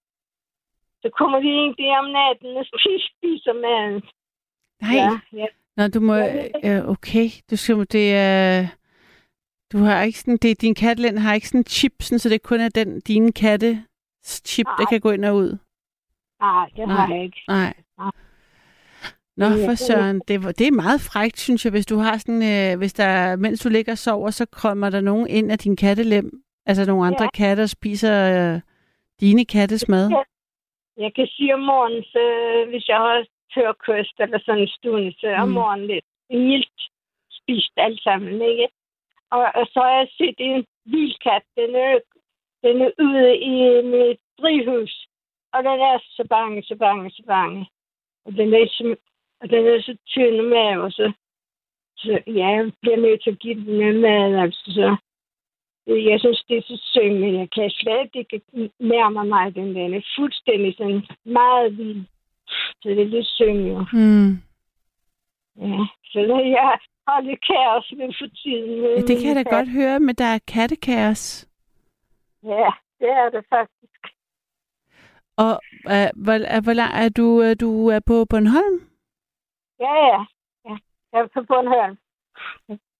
Så kommer de egentlig om natten og spiser, spiser maden. Nej, Ja, ja. Nå, du må... Ja, Øh, okay, du skal... Det er... Du har ikke sådan... Det, din kattelænd har ikke sådan en chip, sådan, så det kun er den, dine katte chip, der Nej. kan gå ind og ud. Nej, det har jeg ikke. Nej. Nej. Nå, for søren. Det, var- det er meget frækt, synes jeg, hvis du har sådan, øh, hvis der, mens du ligger og sover, så kommer der nogen ind af din kattelem, altså nogle andre Ja. katte, og spiser øh, dine kattes mad. Ja. Jeg kan sige om morgenen, så hvis jeg har tørkost eller sådan en stund, så om Mm. morgenen lidt vildt spist alt sammen, ikke? Og, og så har jeg set en vildkat, den er, den er ude i mit drivhus, og den er så bange, så bange, så bange. Og den er og den er så tynd med, og så, så ja, jeg bliver nødt til at give den noget mad, altså så. Jeg synes, det er så synd, men jeg kan slet ikke nærme mig den der. Den er fuldstændig sådan meget vild. Så det er lidt synd, jo. Mm. Ja. Så det, jeg har lidt kaos med for tiden. Med Ja, det kan jeg da kat. godt høre, men der er kattekaos. Ja, det er det faktisk. Og øh, hvor, øh, hvor lang er du, øh, du er på Bornholm? Ja, ja. ja. Jeg er på Bornholm.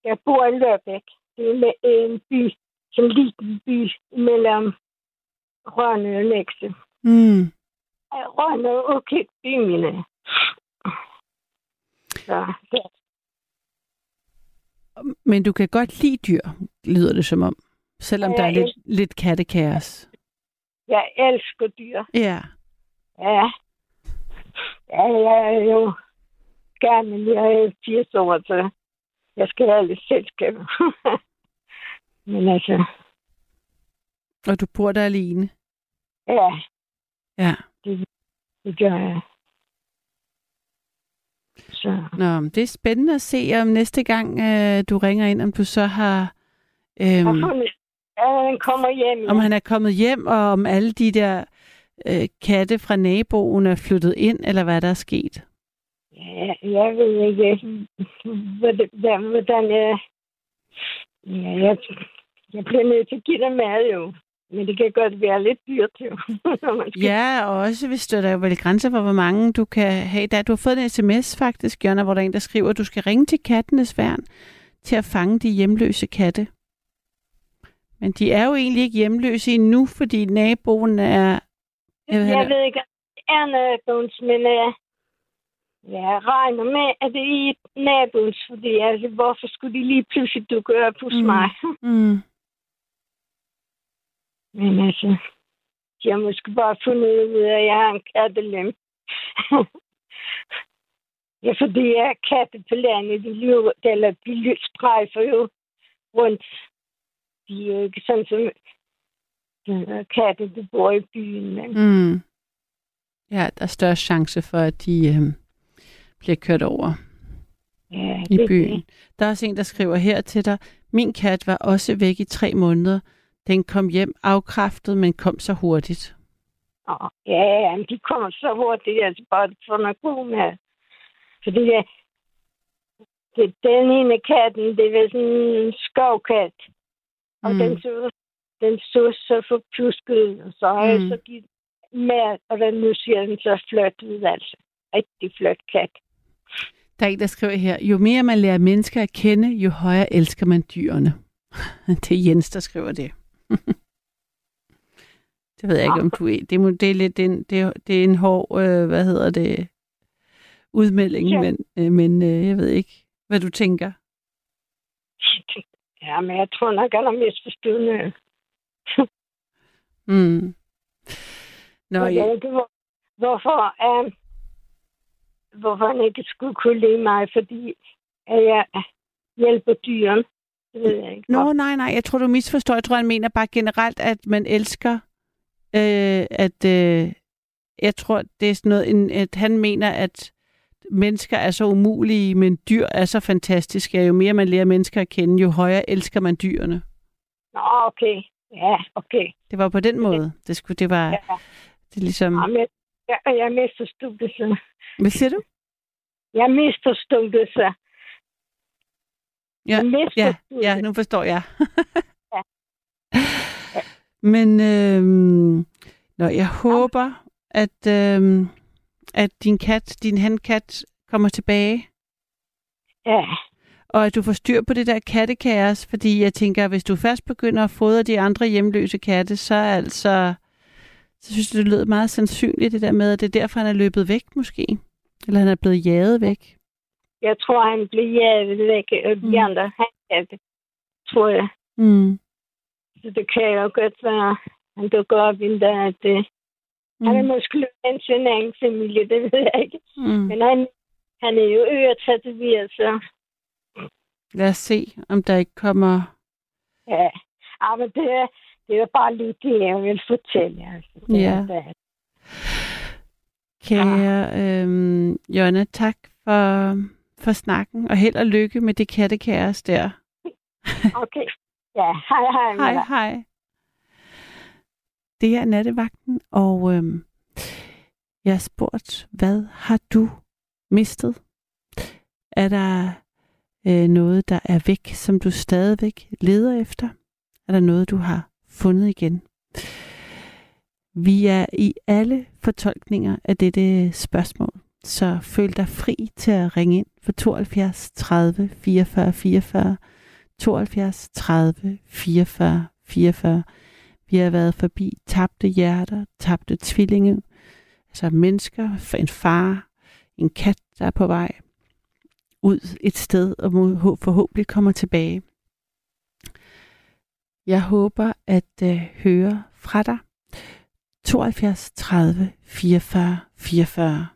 Jeg bor i Løbæk. Det er med en by, en liten by mellem Rønne og Nækse. Mm. Rønne og okay, bymene. Så det, Men du kan godt lide dyr, lyder det som om. Selvom Ja, der er lidt, lidt kattekaos. jeg elsker dyr. Ja. Ja. Ja, jeg er jo gerne, jeg er 80 år, så jeg skal have lidt selskab. [laughs] Men altså, Og du bor der alene. ja, Ja. Det gør jeg. Så Nå, men det er spændende at se, om næste gang øh, du ringer ind, om du så har... Øhm, at han kommer hjem. om han er kommet hjem, og om alle de der øh, katte fra naboen er flyttet ind, eller hvad der er sket. Ja, jeg ved ikke, hvordan, hvordan- jeg... Ja, jeg, jeg bliver nødt til at give dig mad, jo. Men det kan godt være lidt dyrt, jo. [laughs] skal- Ja, og også hvis der er jo vel grænser for, hvor mange du kan have. Der, du har fået en sms faktisk, Jonna, hvor der er en, der skriver, at du skal ringe til kattenes værn til at fange de hjemløse katte. Men de er jo egentlig ikke hjemløse endnu, fordi naboen er... Jeg ved, Jeg ved ikke, er naboens, men uh, jeg regner med, at det er naboens, fordi altså, hvorfor skulle de lige pludselig dukke op hos Mm. mig? Mm. [laughs] Men altså, de har måske bare fundet ud af, at jeg har en kattelem. [laughs] ja, fordi jeg er katte på landet, de løber, eller de strejfer jo rundt. De er jo ikke sådan som katte, der bor i byen. Men Mm. Ja, der er større chance for, at de øh, bliver kørt over ja, i byen. det. Der er også en, der skriver her til dig, min kat var også væk i tre måneder. Den kom hjem afkræftet, men kom så hurtigt. Åh, Ja, ja, men de kommer så hurtigt, altså bare for noget god mad. Fordi det, det, den ene katten, det var sådan en skovkat. Og Mm. den, så, den så så forpjusket og så har jeg Mm. så givet mad, og den, nu ser den så flot ud, altså. Rigtig flot kat. Der er en, der skriver her, jo mere man lærer mennesker at kende, jo højere elsker man dyrene. [laughs] det er Jens, der skriver det. [laughs] det ved jeg ikke, om du er. Det, må, det er lidt en, det det er en hård, øh, hvad hedder det, udmelding, Ja. men, øh, men øh, jeg ved ikke, hvad du tænker. [laughs] Ja, men jeg tror nok, der er misforstået noget. Mm. Nå, ja. hvor, hvorfor, øh, hvorfor han ikke skulle kunne lide mig, fordi at jeg hjælper dyren. Det ved jeg ikke. Nå, nej, nej, jeg tror, du misforstår. Jeg tror, han mener bare generelt, at man elsker, øh, at øh, jeg tror, det er sådan noget, en, at han mener, at mennesker er så umulige, men dyr er så fantastiske. Jo mere man lærer mennesker at kende, jo højere elsker man dyrene. Nå, okay. Ja, okay. Det var på den måde. Det, skulle, det var Ja. det er ligesom... Jamen, jeg, jeg, jeg misforstod det så. Hvad siger du? Jeg misforstod så. Ja, ja, ja, nu forstår jeg. [laughs] Ja. Men øhm, når jeg håber, at, øhm, at din kat, din handkat, kommer tilbage, Ja, og at du får styr på det der kattekaos, fordi jeg tænker, hvis du først begynder at fodre de andre hjemløse katte, så er altså, så synes jeg, det lyder meget sandsynligt, det der med, at det er derfor, han er løbet væk måske. Eller han er blevet jaget væk. jeg tror, han blev jaget væk af de Mm. andre. Han er det, tror jeg. Mm. Så det kan jo godt være, han dukker op en dag, at det, Mm. han er måske ind til en anden familie, det ved jeg ikke. Mm. Men han, han er jo øretatoveret, så Lad os se, om der ikke kommer... ja. Ja, men det er, det er bare lige det, jeg vil fortælle. Altså. Det Ja. er Kære øhm, Jonna, tak for, for snakken, og held og lykke med det kattekaos der. Okay. Ja, hej hej. Hej, dig. hej. Det er nattevagten, og øhm, jeg har spurgt, hvad har du mistet? Er der øh, noget, der er væk, som du stadigvæk leder efter? Er der noget, du har fundet igen? Vi er i alle fortolkninger af dette spørgsmål, så føl dig fri til at ringe ind for 72 30 44 44 72 30 44 44. Vi har været forbi tabte hjerter, tabte tvillinge, altså mennesker, en far, en kat, der er på vej ud et sted og forhåbentlig kommer tilbage. Jeg håber at øh, høre fra dig. 72 30 44 44.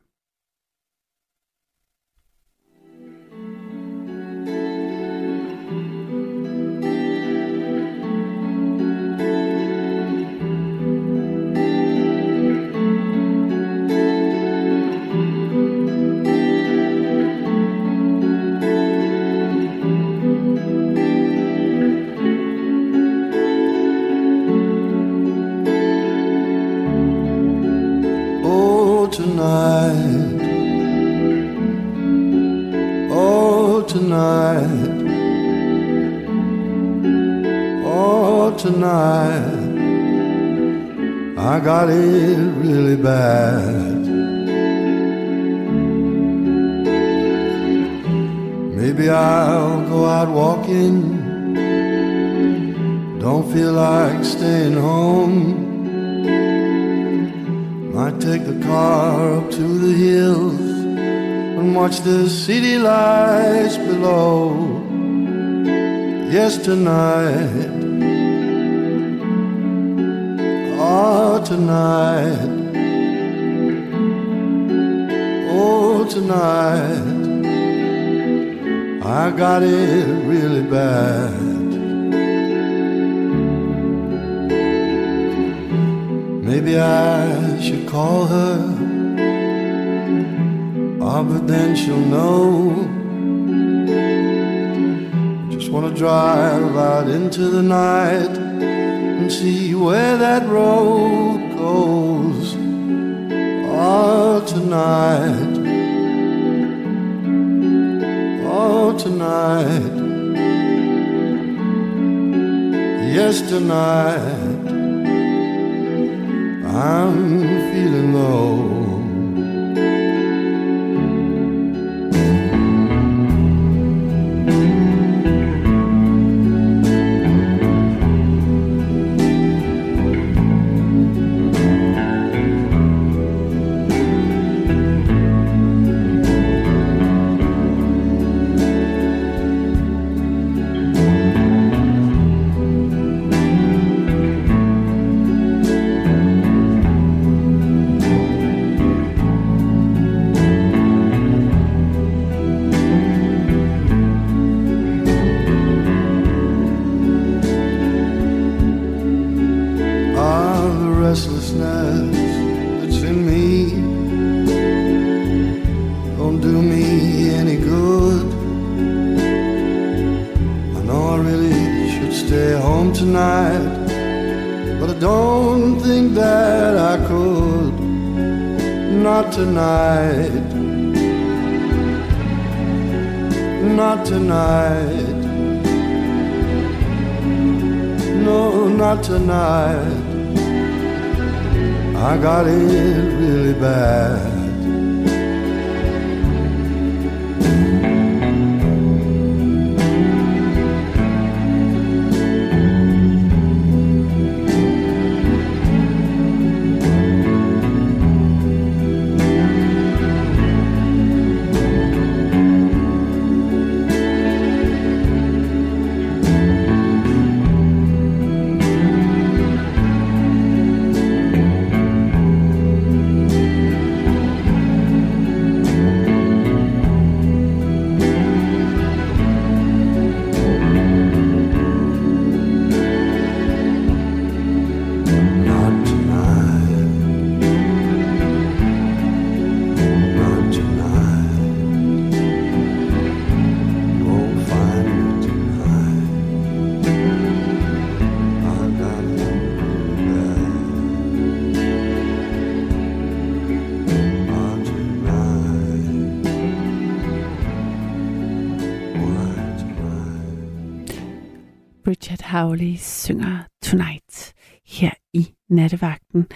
Richard synger Tonight her i nattevagten.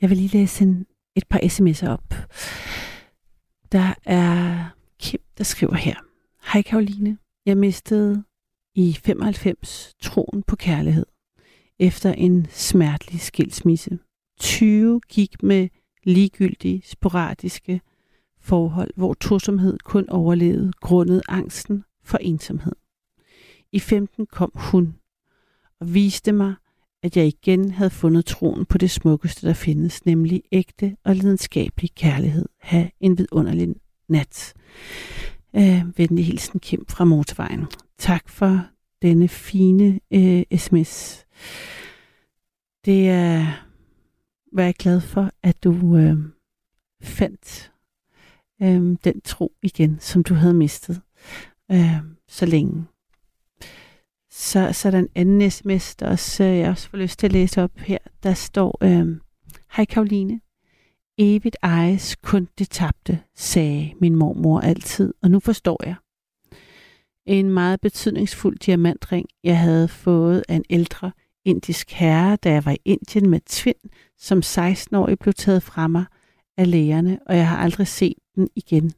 Jeg vil lige læse en, et par sms'er op. Der er Kim, der skriver her. Hej Karoline, jeg mistede i 95 troen på kærlighed efter en smertelig skilsmisse. 20 gik med ligegyldige, sporadiske forhold, hvor tosomhed kun overlevede grundet angsten for ensomhed. I 15 kom hun og viste mig, at jeg igen havde fundet troen på det smukkeste, der findes, nemlig ægte og lidenskabelig kærlighed. Ha' en vidunderlig nat. Øh, venlig hilsen Kim fra Motorvejen. Tak for denne fine øh, sms. Det er hvad jeg er glad for, at du øh, fandt øh, den tro igen, som du havde mistet øh, så længe. Så, så er der en anden sms, der også, øh, jeg også får lyst til at læse op her. Der står, øh, Hej Karoline, Evigt ejes kun det tabte, sagde min mormor altid, og nu forstår jeg. En meget betydningsfuld diamantring, jeg havde fået af en ældre indisk herre, da jeg var i Indien med tvind, som 16-årig blev taget fra mig af lægerne, og jeg har aldrig set den igen.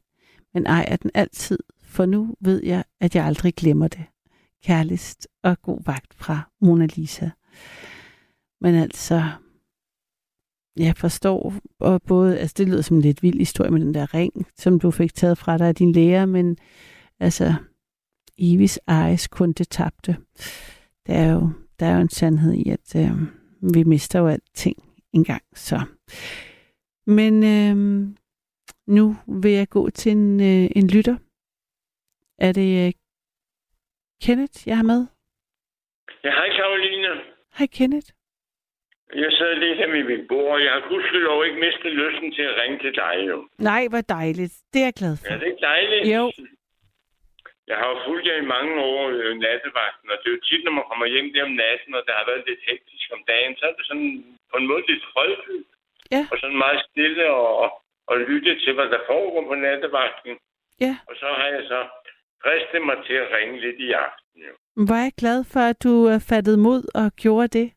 Men ejer den altid, for nu ved jeg, at jeg aldrig glemmer det. Kærligst og god vagt fra Mona Lisa. Men altså, jeg forstår og både, altså det lyder som en lidt vild historie med den der ring, som du fik taget fra dig af din lærer, men altså, Evis ejes kun det tabte. Der er jo, der er jo en sandhed i, at øh, vi mister jo alting engang, så. Men øh, nu vil jeg gå til en, øh, en lytter. Er det øh, Kenneth, jeg har med? Ja, hej Karoline. Hej Kenneth. Jeg sad lige her ved mit bord, og jeg har gudskelov ikke mistet lysten til at ringe til dig jo. Nej, hvor dejligt. Det er jeg glad for. Er det ikke dejligt? Jo. Jeg har jo fulgt jer i mange år øh, nattevagten, og det er jo tit, når man kommer hjem der om natten, og der har været lidt hektisk om dagen, så er det sådan på en måde lidt fredfyldt. Ja. Og sådan meget stille og, og, og lytte til, hvad der foregår på nattevagten. Ja. Og så har jeg så fristet mig til at ringe lidt i aften. Jo. Var jeg glad for, at du øh, fattede mod og gjorde det?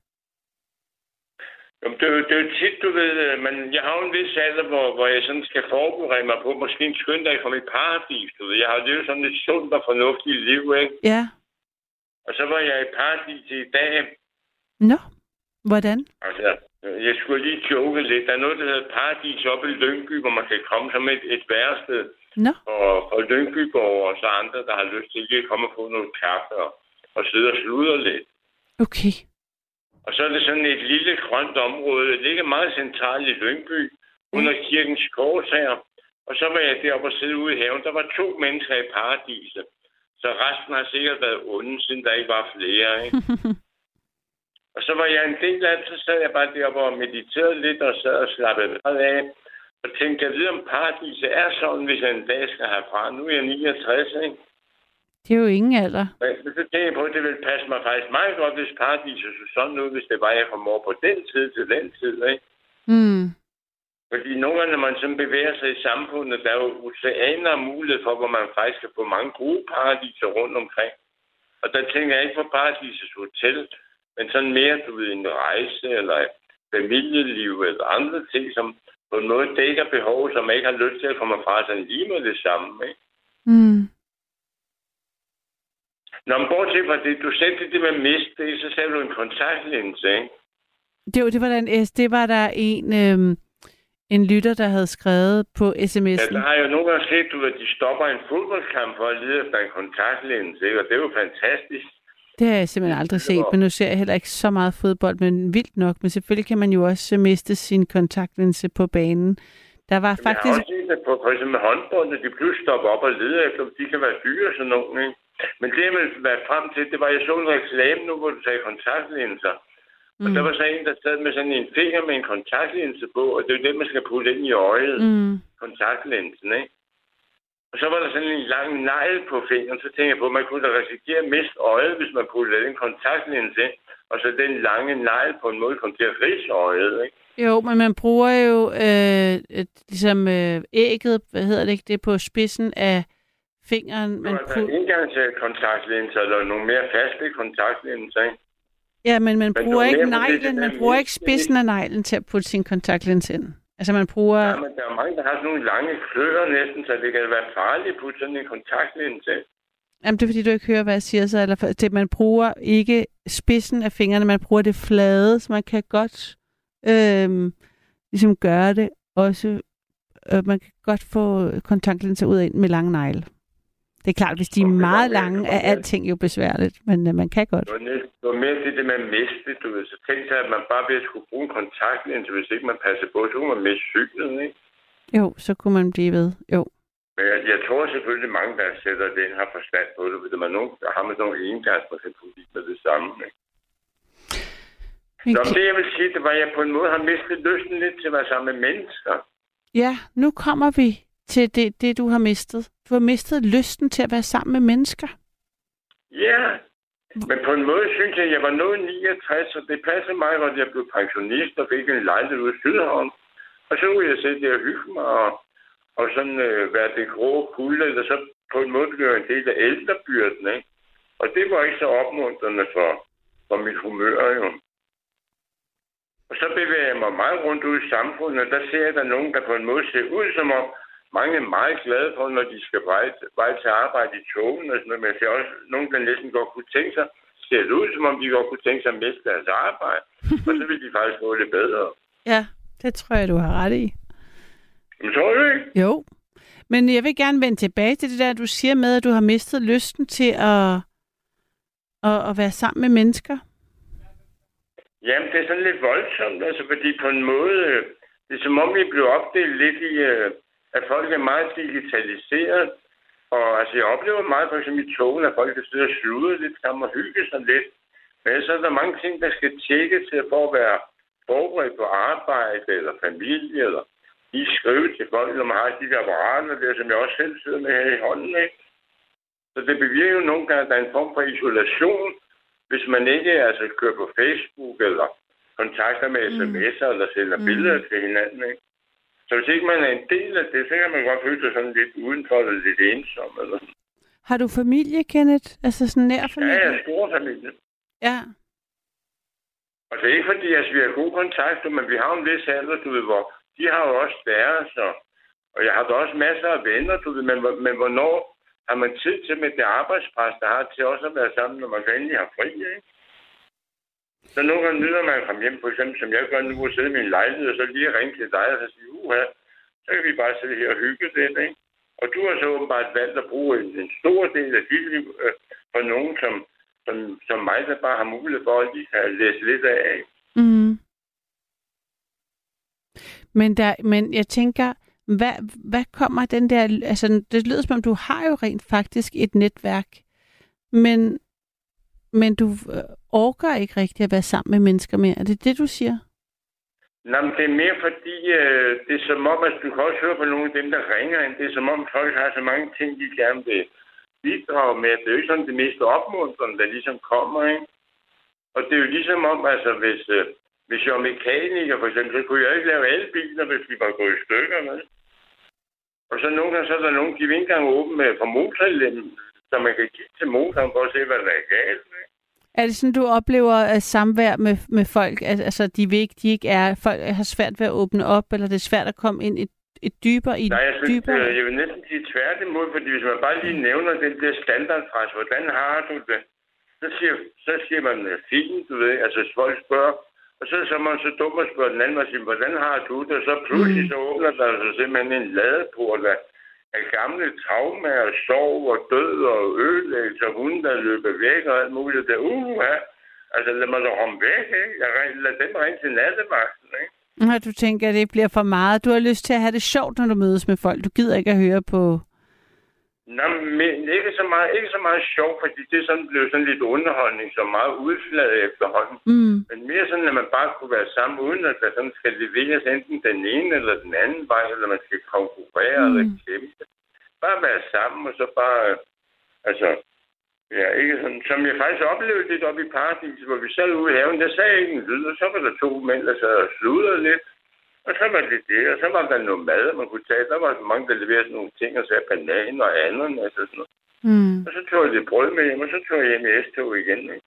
Jamen, det, er jo- det er jo tit, du ved, øh, men jeg har jo en vis alder, hvor, hvor jeg sådan skal forberede mig på måske en skøn dag fra mit paradis, du ved. Jeg har levet sådan et sundt og fornuftigt liv, ikke? Ja. Og så var jeg i paradis i dag. Nå, hvordan? Altså, jeg skulle lige joke lidt. Der er noget, der hedder paradis oppe i Lyngby, hvor man kan komme som et, et værested. Nå. Og, og Lyngbyborg og så andre, der har lyst til lige at komme og få noget kaffe og, og sidde og sludre lidt. Okay. Og så er det sådan et lille grønt område. Det ligger meget centralt i Lyngby, under kirkens kors her. Og så var jeg deroppe og sidde ude i haven. Der var to mennesker i paradiset. Så resten har sikkert været onde, siden der ikke var flere. Ikke? [laughs] og så var jeg en del af det, så sad jeg bare deroppe og mediterede lidt og sad og slappede meget af. Og tænkte, jeg ved, om paradiset er sådan, hvis jeg en dag skal herfra. Nu er jeg 69, ikke? Det er jo ingen alder. Men så tænkte jeg på, at det ville passe mig faktisk meget godt, hvis paradiset så sådan ud, hvis det var, jeg kom over på den tid til den tid, ikke? Mm. Fordi nogle gange, når man sådan bevæger sig i samfundet, der er jo oceaner af mulighed for, hvor man faktisk kan få mange gode paradiser rundt omkring. Og der tænker jeg ikke på paradisets hotel, men sådan mere, du ved, en rejse eller familieliv eller andre ting, som på en måde dækker behov, som man ikke har lyst til at komme fra sådan lige med det samme. Ikke? Mm. Når man bortset fra det, du sagde det, det med miste, så sagde du en kontaktlinse, ikke? Det, var- det, var der en, S- det var der en, øhm, en lytter, der havde skrevet på Ja, sms'en. der har jeg jo nogle gange set, du, at de stopper en fodboldkamp for at lede efter en kontaktlinse, ikke? Og det er jo fantastisk. Det har jeg simpelthen aldrig set, men nu ser jeg heller ikke så meget fodbold, men vildt nok. Men selvfølgelig kan man jo også øh, miste sin kontaktlinse på banen. Der var Jeg har faktisk... også set det på for eksempel håndbold, at de pludselig stopper op og leder efter, de kan være dyre og sådan nogle, ikke? Men det, jeg ville være frem til, det var, jeg så en reklame nu, hvor du sagde kontaktlinser. Og Mm. der var så en, der sad med sådan en finger med en kontaktlinse på, og det er jo det, man skal putte ind i øjet. Mm. kontaktlinsen, ikke? Og så var der sådan en lang negl på fingeren, så tænkte jeg på, at man kunne da risikere at miste øjet, hvis man puttede den kontaktlinse ind, og så den lange negl på en måde kom til at ridse øjet, ikke? Jo, men man bruger jo øh, et, ligesom øh, ægget, hvad hedder det ikke, det på spidsen af fingeren. Man altså, put... engangskontaktlinser eller nogle mere faste kontaktlinser, ikke? Ja, men man Men bruger ikke neglen, man bruger ikke spidsen af neglen til at putte sin kontaktlinse ind. Altså man bruger... Ja, men der er mange, der har sådan nogle lange kløer næsten, så det kan være farligt at putte sådan en kontaktlinse. Jamen, det er fordi, du ikke hører, hvad jeg siger så. Eller, for- det, man bruger ikke spidsen af fingrene, man bruger det flade, så man kan godt øhm, ligesom gøre det også. Øh, man kan godt få kontaktlinser ud ind med lange negle. Det er klart, hvis de er Okay, meget okay, lange, er okay. alting jo besværligt, men øh, man kan godt. Det var, næsten, det var mere det, det med at miste, du ved. Så tænk sig, at man bare ved at skulle bruge en kontaktlinse, hvis ikke man passer på, så kunne man miste synet, ikke? Jo, så kunne man blive ved. Jo. Men jeg, jeg tror selvfølgelig, mange, der sætter det ind, har forstand på det. Hvis man nogen, der har nogle man kan putte i med det samme. Ikke? Men Nå, det jeg vil sige, det var, at jeg på en måde har mistet lysten lidt til at være sammen med mennesker. Ja, nu kommer vi til det, det, du har mistet. Du har mistet lysten til at være sammen med mennesker. Ja, men på en måde synes jeg, at jeg var nået 69, og det passer mig godt, at jeg blev pensionist og fik en lejlighed ude i Sydhavn. Og så kunne jeg sidde der og hygge mig og, og sådan øh, være det grå kulde, eller så på en måde blev jeg en del af ældrebyrden, ikke? Og det var ikke så opmuntrende for, for mit humør, jo. Og så bevæger jeg mig meget rundt ud i samfundet, og der ser jeg, der er nogen, der på en måde ser ud som om, mange er meget glade for, når de skal vej, vej til arbejde i togen og sådan noget, men jeg ser også nogen, der næsten godt kunne tænke sig, ser det ud, som om de godt kunne tænke sig at miste deres arbejde, [laughs] og så vil de faktisk få det bedre. Ja, det tror jeg, du har ret i. Men tror du ikke? Jo. Men jeg vil gerne vende tilbage til det der, du siger med, at du har mistet lysten til at, at, at være sammen med mennesker. Jamen, det er sådan lidt voldsomt, altså, fordi på en måde, det er som om, vi blev opdelt lidt i, øh, at folk er meget digitaliseret. Og altså, jeg oplever meget, for eksempel i togen, at folk kan sidde og slude lidt sammen og hygge sig lidt. Men så er der mange ting, der skal tjekke til for at være forberedt på arbejde eller familie, eller lige skrive til folk, når man har de der apparater der, som jeg også selv sidder med her i hånden, ikke? Så det bevirker jo nogle gange, at der er en form for isolation, hvis man ikke altså kører på Facebook eller kontakter med sms'er eller sender mm. billeder til hinanden. Ikke? Så hvis ikke man er en del af det, så kan man godt føle sig sådan lidt udenfor eller lidt ensom. Eller. Har du familie, Kenneth? Altså sådan nær Ja, familie? jeg er stor familie. Ja. Altså ikke fordi altså, vi har god kontakt, men vi har en vis alder, du ved, hvor de har jo også deres, og, og jeg har da også masser af venner, du ved, men, men hvornår har man tid til med det arbejdspres, der har til også at være sammen, når man endelig har fri, ikke? Så nogle gange nyder man at komme hjem, for eksempel, som jeg gør nu, og sidde i min lejlighed, og så lige ringe til dig, og så sige, uha, så kan vi bare sidde her og hygge lidt, ikke? Og du har så åbenbart valgt at bruge en, en stor del af dit liv øh, for nogen, som, som, som mig, der bare har mulighed for at lige kan læse lidt af. Mm. Men, der, men jeg tænker, hvad, hvad kommer den der... Altså, det lyder som om, du har jo rent faktisk et netværk, men, men du øh, orker ikke rigtig at være sammen med mennesker mere. Er det det, du siger? Nej, men det er mere fordi, øh, det er som om, at du kan også høre på nogle af dem, der ringer ind. Det er som om, folk har så mange ting, de gerne vil bidrage med. Det er jo ikke sådan det mest opmuntrende, der ligesom kommer, ikke? Og det er jo ligesom om, altså, hvis, øh, hvis jeg var mekaniker, for eksempel, så kunne jeg ikke lave alle biler, hvis de var gået i stykker, vel? Og så nogle gange, så er der nogen, de vil ikke engang åbne med fra motorlemmen, så man kan kigge til motoren for at se, hvad der er galt. Ikke? Er det sådan, du oplever at samvær med, med folk, altså, de, vil ikke, de ikke er, folk har svært ved at åbne op, eller det er svært at komme ind et, et dybere i Nej, jeg synes, dybere? øh, jeg vil næsten sige tværtimod, fordi hvis man bare lige nævner den der standardfras, hvordan har du det? Så siger, så siger man, øh, fint, du ved, altså folk spørger, og så er man så dum at spørge den anden, og siger, hvordan har du det? Og så pludselig så åbner der sig simpelthen en ladeport af, gamle traumer, og sorg og død og ødelæggelse og hunde, der løber væk og alt muligt. Der, uh, ja. Altså lad mig da komme væk, ikke? Jeg, lad dem ringe til nattevagten, ikke? Når du tænker, at det bliver for meget. Du har lyst til at have det sjovt, når du mødes med folk. Du gider ikke at høre på... Nå, men ikke så meget, ikke så meget sjov, fordi det er sådan blevet sådan lidt underholdning, så meget udfladet efterhånden. Mm. Men mere sådan, at man bare kunne være sammen, uden at der sådan skal leveres enten den ene eller den anden vej, eller man skal konkurrere mm. eller kæmpe. Bare være sammen, og så bare, altså, ja, ikke sådan, som jeg faktisk oplevede lidt oppe i paradis, hvor vi sad ude i haven, der sagde ikke en lyd, og så var der to mænd, der sad og sludrede lidt. Og så var det det, og så var der noget mad, man kunne tage. Der var så mange, der leverede sådan nogle ting, og sagde banan og ananas og sådan noget. Mm. Og så tog jeg lidt brød med hjem, og så tog jeg hjem i S-tog igen. Ikke?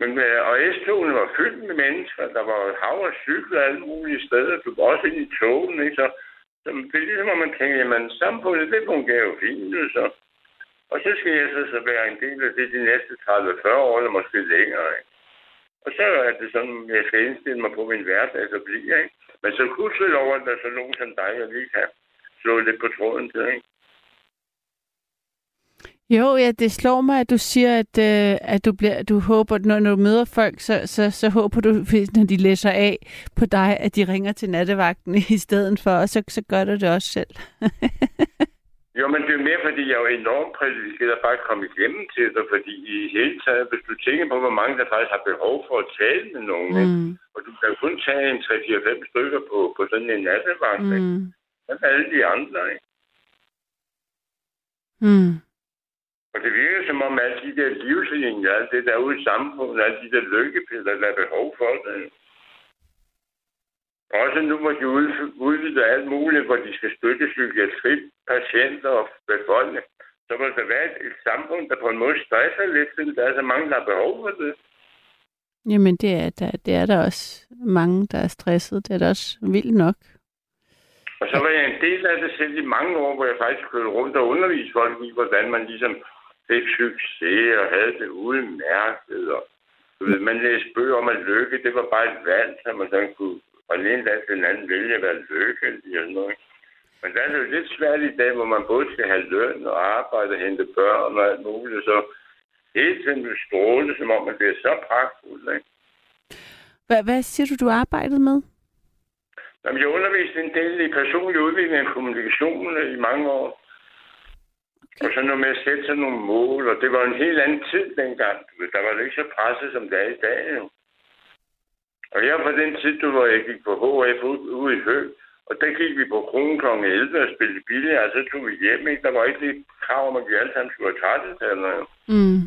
Men, øh, og S-togene var fyldt med mennesker. Der var hav og cykler alle mulige steder. Du var også ind i togen. Ikke? Så, så det er ligesom, at man tænker, jamen samfundet, det fungerer jo fint. Så. Og så skal jeg så, så være en del af det de næste 30-40 år, eller måske længere. Ikke? Og så er det sådan, jeg skal indstille mig på min hverdag, så bliver ikke. Men så kunne over, at der er så nogen som dig, jeg lige kan slå lidt på tråden til. Ikke? Jo, ja, det slår mig, at du siger, at, øh, at du, bliver, du håber, når, når du møder folk, så, så, så håber du, hvis- når de læser af på dig, at de ringer til nattevagten [laughs] i stedet for, og så, så gør du det også selv. [laughs] Jo, men det er mere, fordi jeg er jo enormt privilegeret at bare komme igennem til dig, fordi i hele taget, hvis du tænker på, hvor mange der faktisk har behov for at tale med nogen, mm. og du kan kun tage en 3-4-5 stykker på, på sådan en nattevagt, mm. Hvad er alle de andre, ikke? Mm. Og det virker som om alle de der livslinjer, alt det der er ude i samfundet, alle de der lykkepiller, der er behov for det. Også nu, hvor de ud- udvider alt muligt, hvor de skal støtte psykiatri, patienter og befolkning, så må der være et, et samfund, der på en måde stresser lidt, fordi der er så mange, der har behov for det. Jamen, det er, der, det er der også mange, der er stresset. Det er da også vildt nok. Og så var jeg en del af det selv i mange år, hvor jeg faktisk kørte rundt og underviste folk i, hvordan man ligesom fik succes og havde det udmærket. Og, du ved, man læste bøger om at lykke. Det var bare et valg, så man sådan kunne fra den ene dag til den anden vælge at være lykkelig og sådan noget. Men der er det jo lidt svært i dag, hvor man både skal have løn og arbejde og hente børn og alt muligt. Så hele tiden vil stråle, som om at det er så pragtfuldt. Ikke? Hvad, hvad siger du, du arbejdede med? Jamen, jeg underviste en del i personlig udvikling og kommunikation i mange år. Og så noget med at sætte sig nogle mål, og det var en helt anden tid dengang. Der var det ikke så presset, som det er i dag. Jo. Og her på den tid, du, hvor jeg gik på HF ud, ude i Hø, og der gik vi på kronen kl. 11 og spillede billigere, og så tog vi hjem. Ikke? Der var ikke det krav om, at vi alle sammen skulle have trættet eller noget. Mm.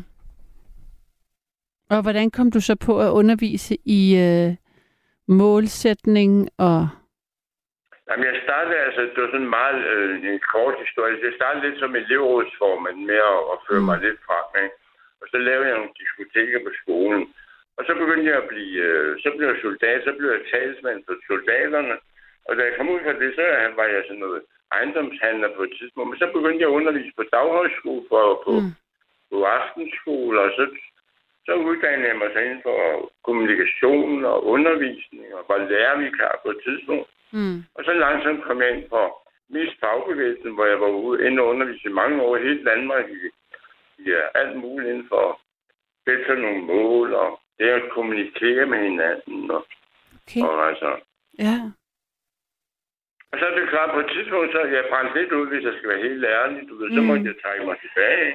Og hvordan kom du så på at undervise i øh, målsætning og... Jamen, jeg startede altså, det var sådan meget øh, en kort historie. Jeg startede lidt som elevrådsformand med at, at føre mig lidt frem. Ikke? Og så lavede jeg nogle diskoteker på skolen. Og så begyndte jeg at blive, øh, så blev jeg soldat, så blev jeg talsmand for soldaterne. Og da jeg kom ud fra det, så var jeg sådan noget ejendomshandler på et tidspunkt. Men så begyndte jeg at undervise på daghøjskole, for, på, Mm. på aftenskole, og så, så uddannede jeg mig så inden for kommunikation og undervisning, og var lærervikar på et tidspunkt. Mm. Og så langsomt kom jeg ind på mest fagbevægelsen, hvor jeg var ude inde og undervise i mange år i hele Danmark i, i ja, alt muligt inden for sætte nogle mål og det at kommunikere med hinanden. Og, Okay. og, altså, Ja. og så er det klart, på et tidspunkt, så er jeg brændt lidt ud, hvis jeg skal være helt ærlig. Du ved, så Mm. måtte jeg trække mig tilbage.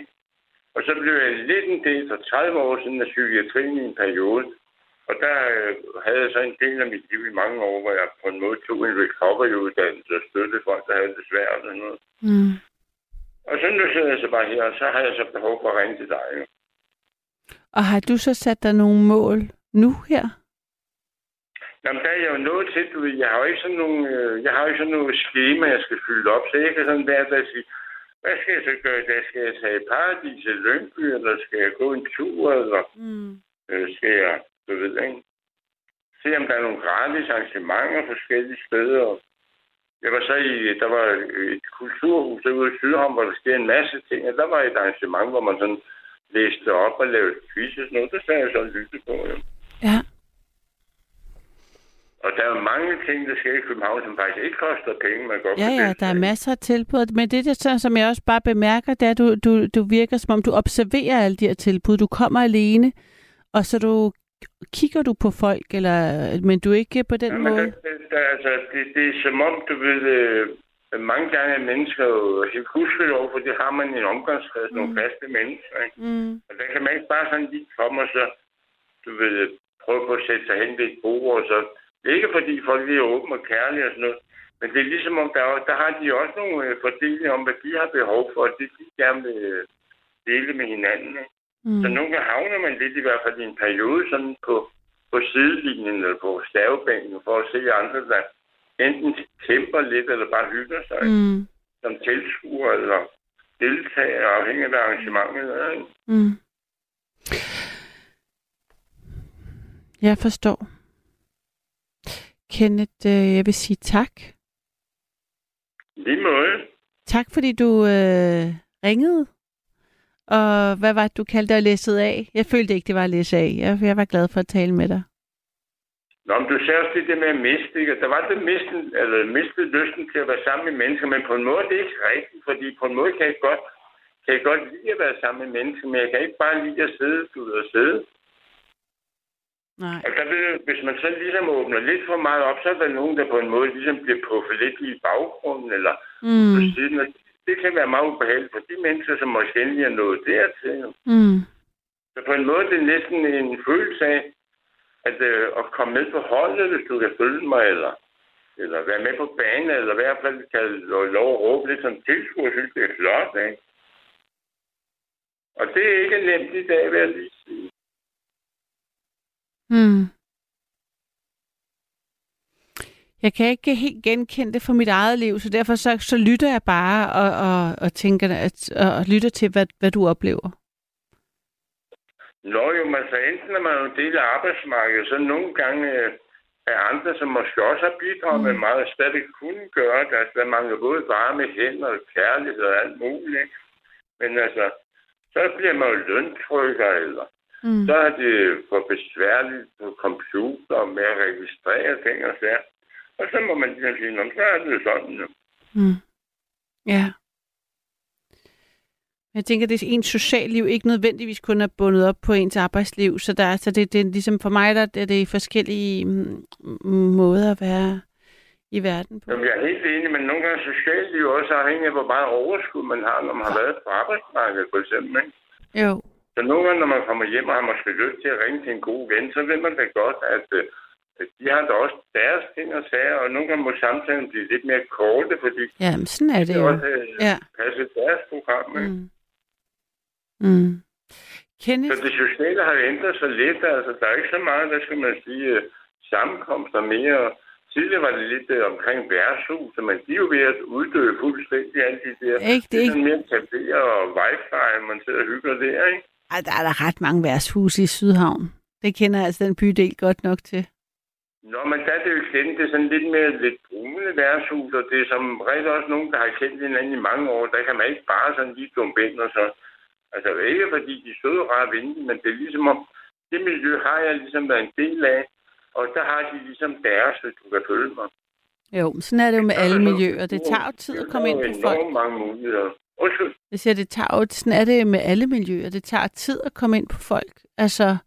Og så blev jeg lidt en del for 30 år siden af psykiatrien i en periode. Og der øh, havde jeg så en del af mit liv i mange år, hvor jeg på en måde tog en recovery-uddannelse og støttede folk, der havde det svært og sådan noget. Mm. Og så nu sidder jeg så bare her, og så har jeg så behov for at ringe til dig. jo. Og har du så sat dig nogle mål nu her? Jamen, der er jeg jo nået til, du ved, jeg har jo ikke sådan nogle, øh, jeg har jo ikke sådan nogle schema, jeg skal fylde op, så jeg kan sådan hver dag sige, hvad skal jeg så gøre i dag? Skal jeg tage i paradis til Lyngby, eller skal jeg gå en tur, eller Mm. øh, skal jeg, du ved ikke, se om der er nogle gratis arrangementer forskellige steder. Jeg var så i, der var et kulturhus derude i Sydhavn, hvor der sker en masse ting, og der var et arrangement, hvor man sådan læste op og lavede quiz og sådan noget. Det sagde jeg så lytte på, jo. Ja. Og der er mange ting, der sker i København, som faktisk ikke koster penge. Man godt Ja, ja, der er masser af tilbud. Men det, det er, som jeg også bare bemærker, det er, at du, du, du virker, som om du observerer alle de her tilbud. Du kommer alene, og så du kigger du på folk, eller, men du er ikke på den Ja, måde. der, der, der, altså, det, det er som om, du ved, øh, mange gange er mennesker jo helt over, for det har man en omgangskreds, mm. nogle faste mennesker. Ikke? Mm. Og der kan man ikke bare sådan lige komme og så, du ved, prøve på at sætte sig hen ved et bord, og så, det er ikke fordi folk er åbne og kærlige og sådan noget, men det er ligesom om, der, er- der har de også nogle øh, fordelinger om, hvad de har behov for, og det de gerne vil øh, dele med hinanden. Ikke? Mm. Så nogle gange havner man lidt i hvert fald i en periode sådan på, på sidelinjen eller på stavebænken for at se andre, der enten kæmper lidt eller bare hygger sig mm. Som tilskuer eller deltager afhængig af arrangementet. Ikke? Mm. Jeg forstår. Kenneth, øh, jeg vil sige tak. Lige måde. Tak, fordi du øh, ringede. Og hvad var det, du kaldte dig læsset af? Jeg følte ikke, det var at læse af. Jeg, jeg var glad for at tale med dig. Nå, men du sagde også det der med at miste, ikke? Der var det miste, eller miste lysten til at være sammen med mennesker, men på en måde det er ikke rigtigt, fordi på en måde kan jeg godt, kan jeg godt lide at være sammen med mennesker, men jeg kan ikke bare lide at sidde, du ved, at sidde. Nej. Og der vil, hvis man så ligesom åbner lidt for meget op, så er der nogen, der på en måde ligesom bliver puffet lidt i baggrunden, eller på Mm. siden. Og det kan være meget ubehageligt for de mennesker, som måske endelig er nået dertil. Mm. Så på en måde det er næsten en følelse af, at, øh, at komme med på holdet, hvis du kan følge mig, eller, eller være med på banen, eller i hvert fald kan lo- lov at råbe lidt som tilskuer, synes det er flot, ikke? Og det er ikke nemt i dag, vil jeg lige sige. Mm. Jeg kan ikke helt genkende det fra mit eget liv, så derfor så, så lytter jeg bare og, og, og tænker, at, og lytter til, hvad, hvad du oplever. Nå jo, men så enten er man jo en del af arbejdsmarkedet, så nogle gange øh, er andre, som måske også har bidraget mm. med meget, stadig kunne gøre det. Altså, der mangler både varme hænder og kærlighed og alt muligt. Men altså, så bliver man jo løntrykker, eller Mm. så er det for besværligt på computer med at registrere ting og sager. Og så må man ligesom sige, "Nå, så er det sådan. jo." Mm. Ja. Jeg tænker, at det er ens socialliv ikke nødvendigvis kun er bundet op på ens arbejdsliv, så, der, er- så det, det er ligesom for mig, der er det forskellige mm, mm, måder at være i verden på. Jamen, jeg er helt enig, men nogle gange socialt jo også afhængig af, hvor meget overskud man har, når man har været på arbejdsmarkedet, for eksempel. Ikke? Jo. Så nogle gange, når man kommer hjem og har måske lyst til at ringe til en god ven, så ved man da godt, at øh, at de har da også deres ting og sager, og nogle gange må samtalen blive lidt mere korte, fordi Ja, men sådan er det det jo. også øh, Ja. passe deres program. Ikke? Mm. Mm. Kenneth, Så det sociale har ændret sig lidt. Altså, der er ikke så meget, der skal man sige, øh, sammenkomster mere. Tidligere var det lidt øh, omkring værtshus, men de er jo ved at uddø fuldstændig alle de der. Ikke, det er sådan mere caféer og wifi, man sidder og hygger der, ikke? ej, der er der ret mange værtshuse i Sydhavn. Det kender altså den bydel godt nok til. Nå, men der er det jo igen, det er sådan lidt mere lidt brune værtshus, og det er som regel også nogen, der har kendt hinanden i mange år. Der kan man ikke bare sådan lige dumpe ind og så. Altså ikke fordi de er søde og rare venlige, men det er ligesom om, det miljø har jeg ligesom været en del af, og der har de ligesom deres, hvis du kan følge mig. Jo, sådan er det jo med alle miljøer. Det tager jo tid at komme ind på folk. enormt mange muligheder. Undskyld. Jeg siger, det tager jo, sådan er det med alle miljøer. Det tager tid at komme ind på folk. Altså,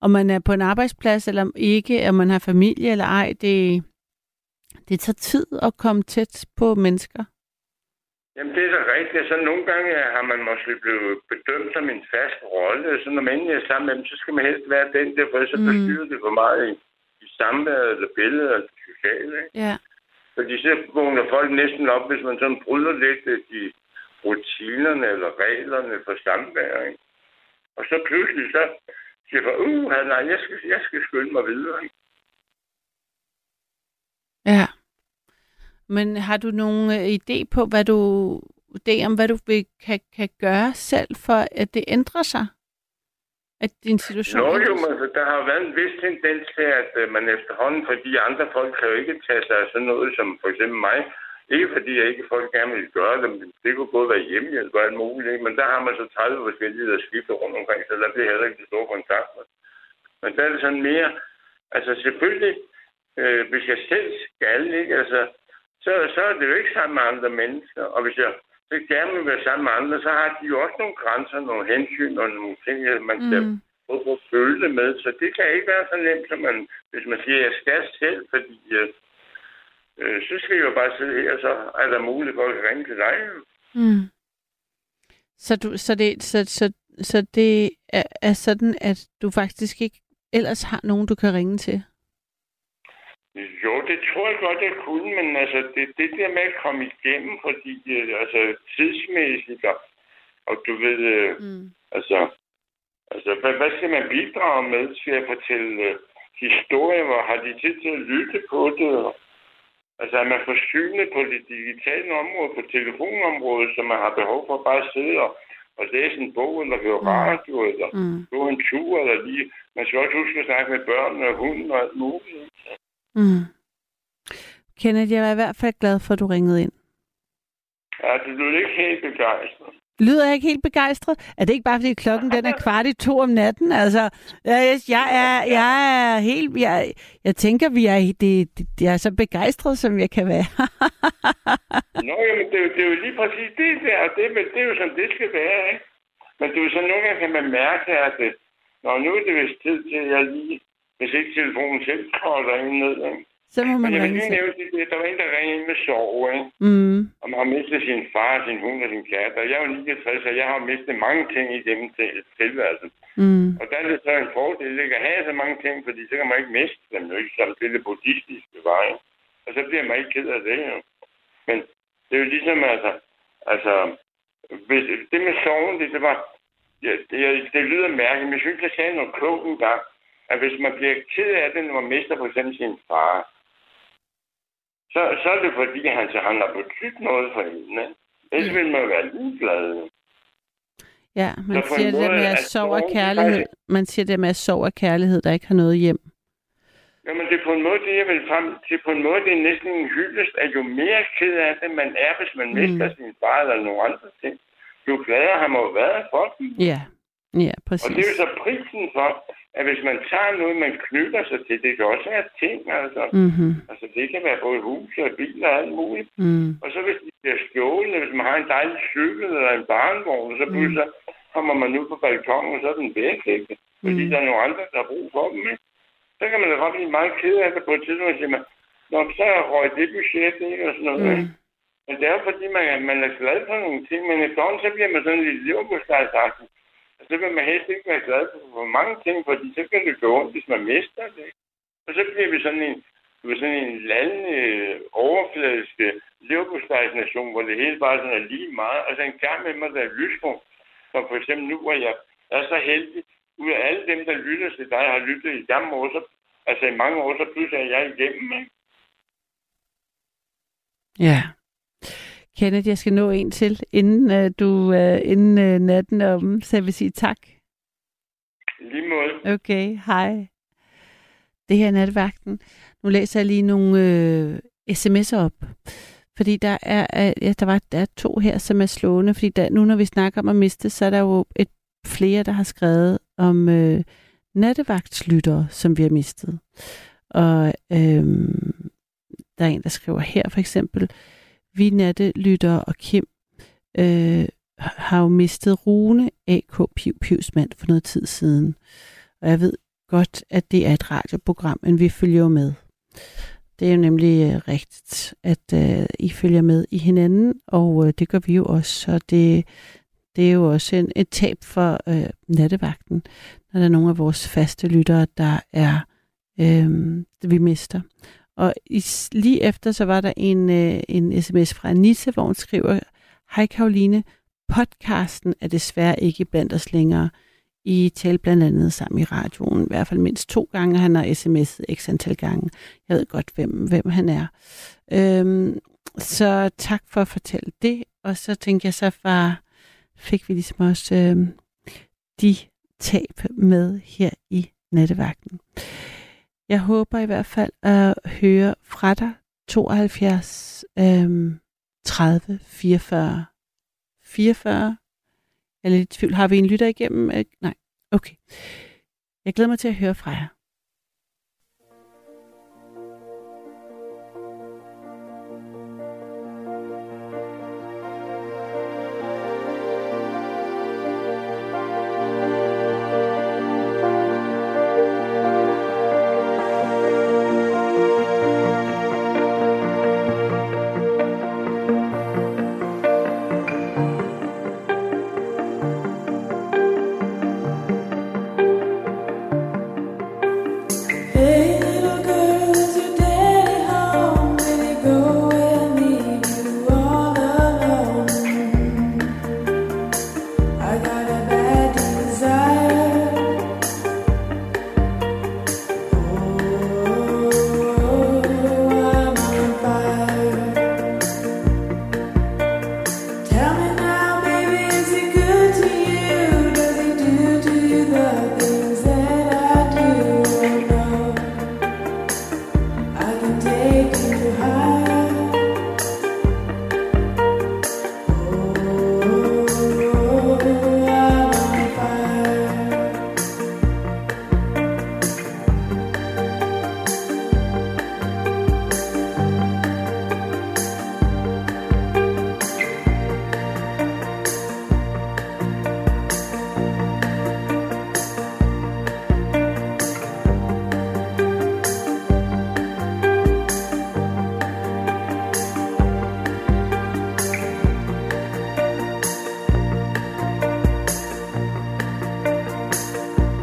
om man er på en arbejdsplads eller ikke, om man har familie eller ej, det, det tager tid at komme tæt på mennesker. Jamen, det er da rigtigt. Så nogle gange har man måske blevet bedømt som en fast rolle. Så når man er sammen med dem, så skal man helst være den der, for så Mm. forstyrrer det for meget i, i samværet eller billedet eller det sociale. Ikke? Ja. Fordi så vågner folk næsten op, hvis man sådan bryder lidt øh, de rutinerne eller reglerne for samvær. Ikke? Og så pludselig så siger folk, uh, nej, jeg skal, jeg skal skynde mig videre. Ikke? Ja. Men har du nogen øh, idé på, hvad du idé om, hvad du vil, kan, kan gøre selv, for at det ændrer sig? At din situation Nå jo, men altså, der har været en vis tendens til, at øh, man efterhånden, fordi andre folk kan jo ikke tage sig af sådan noget som for eksempel mig, ikke fordi jeg ikke folk gerne vil gøre det, men det kunne både være hjemmehjælp og alt muligt, ikke? men der har man så 30 forskellige, der skifter rundt omkring, så der bliver heller ikke de store kontakter. Men der er det sådan mere, altså selvfølgelig, øh, hvis jeg selv skal, ikke, altså, så, så er det jo ikke sammen med andre mennesker, og hvis jeg så gerne vil være sammen med andre, så har de jo også nogle grænser, nogle hensyn og nogle ting, at man skal Mm. prøve at føle det med. Så det kan ikke være så nemt, som man, hvis man siger, at jeg skal selv, fordi øh, øh, så skal jeg jo bare sidde her, så er der mulighed for at ringe til dig. Mm. Så, du, så, det, så, så, så det er, er sådan, at du faktisk ikke ellers har nogen, du kan ringe til? Jo, det tror jeg godt, jeg kunne, men altså, det, det der med at komme igennem, fordi øh, altså, tidsmæssigt, og, og du ved, øh, Mm. altså, altså hvad, hvad skal man bidrage med til at fortælle øh, historier, hvor har de tid til at lytte på det? Og, altså, er man forsynet på det digitale område, på telefonområdet, så man har behov for bare at sidde og, og læse en bog, eller høre Mm. radio, eller Mm. gå en tur, eller lige... Man skal også huske at snakke med børn og hunden og alt muligt. Mm. Kenneth, jeg var i hvert fald glad for, at du ringede ind. Ja, det lyder ikke helt begejstret. Lyder jeg ikke helt begejstret? Er det ikke bare, fordi klokken den er kvart i to om natten? Altså, jeg, er, jeg er helt... Jeg, jeg tænker, vi er, det, det, jeg er så begejstret, som jeg kan være. [laughs] Nå, jamen, det, er jo- det er jo lige præcis det der, det, er vel- det er jo som det skal være, ikke? Men det er jo sådan, nogle gange kan man mærke, at det, når nu er det vist tid til, at jeg lige, hvis ikke telefonen selv trådter ind ned, ikke? Så må man Men jeg vil lige nævne det, der- var en, der ringede ind med sorg, ikke? Mm. Og man har mistet sin far, sin hund og sin kat. Og jeg er jo 69, og jeg har mistet mange ting igennem til tilværelsen. Mm. Og der er det så en fordel ikke at have så mange ting, fordi så kan man ikke miste dem jo ikke, som det det buddhistiske. Ikke? Og så bliver man ikke ked af det jo. Men det er jo ligesom, altså, altså hvis, det med sorgen, det, det var, ja, det, det lyder mærkeligt, men jeg synes, jeg sagde noget klogt en gang, at hvis man bliver ked af det, når man mister for eksempel sin far, så, så er det fordi, han, så han har betydet noget for hende. Ikke? Ellers ville man være ligeglad. Ja, man Så en siger det med at sove af kærlighed. Man siger det med at sove af kærlighed, der ikke har noget hjem. Jamen, det er på en måde, det jeg vil frem til, på en måde, det er næsten en hyldest, at jo mere ked af det, man er, hvis man Mm. mister sin far eller nogle andre ting, jo gladere har man jo været for dem. Ja, ja, Og det er præcis. jo så prisen for, at hvis man tager noget, man knytter sig til, det kan også være ting, altså. Mhm. Altså, det kan være både hus og biler og alt muligt. Mm. Og så hvis de bliver stjålet, hvis man har en dejlig cykel eller en barnvogn, så pludselig så kommer man ud på balkongen, og så er den væk, ikke? Fordi Mm. der er nogle andre, der har brug for dem, ikke? Så kan man da godt blive meget ked af det på et tidspunkt, og sige, man, Nå, så røg det budget, ikke? Og sådan noget, Mm. ikke? Men det er jo fordi, man, man er glad for nogle ting, men efterhånden, så bliver man sådan lidt leverpostejsagtig. Og så vil man helst ikke være glad for, for mange ting, fordi så kan det gå ondt, hvis man mister det. ikke? Og så bliver vi sådan en, vi sådan en lallende, øh, overfladisk leverpostejsnation, hvor det hele bare sådan er lige meget. Altså en gang med mig, der er lyspunkt. Som for eksempel nu, hvor jeg er så heldig, ud af alle dem, der lytter til dig, har lyttet i gamle år, så, altså i mange år, så pludselig er jeg igennem, ikke? Ja. Kenneth, jeg skal nå en til, inden, uh, du, uh, inden uh, natten er om, så jeg vil sige tak. Lige måde. Okay, hej. Det her er nattevagten. Nu læser jeg lige nogle øh, sms'er op. Fordi der er, ja, der, var, der er to her, som er slående. Fordi der, nu når vi snakker om at miste, så er der jo et flere, der har skrevet om øh, nattevagtslyttere, som vi har mistet. Og øhm, der er en, der skriver her for eksempel, vi nattelyttere og Kim øh, har jo mistet Rune A.K. Piv Pivs mand for noget tid siden. Og jeg ved godt, at det er et radioprogram, men vi følger jo med. Det er jo nemlig øh, rigtigt, at øh, I følger med i hinanden, og øh, det gør vi jo også. Så det, det er jo også en, et tab for øh, nattevagten, når der er nogle af vores faste lyttere, der er, øh, vi mister. Og i, lige efter, så var der en, øh, en sms fra Anissa, hvor hun skriver, Hej Karoline, podcasten er desværre ikke blandt os længere. I talte blandt andet sammen i radioen, i hvert fald mindst to gange. Han har sms'et x antal gange. Jeg ved godt, hvem, hvem han er. Øhm, så tak for at fortælle det. Og så tænker jeg, så var, fik vi ligesom også øhm, de tab med her i nattevagten. Jeg håber i hvert fald at høre fra dig 72 øhm, 30 44 44 jeg er lidt i tvivl. Har vi en lytter igennem? Øh, nej. Okay. Jeg glæder mig til at høre fra jer.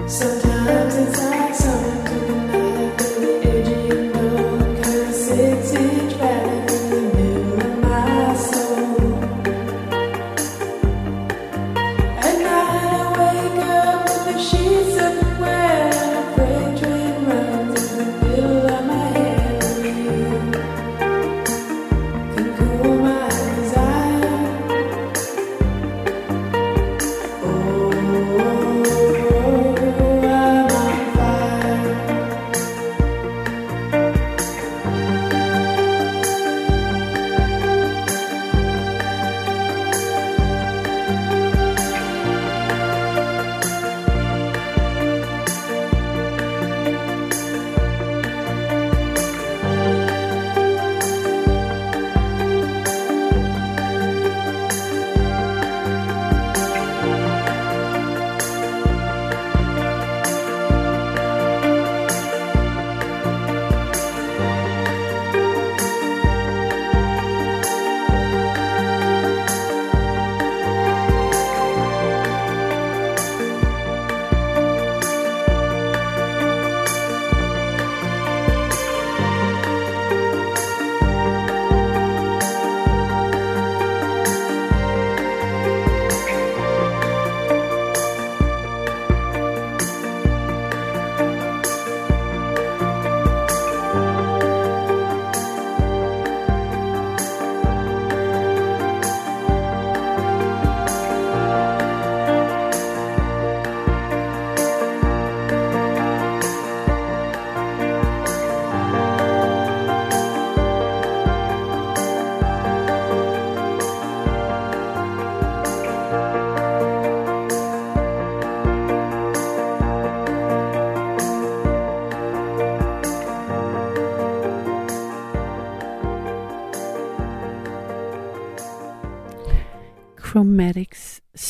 So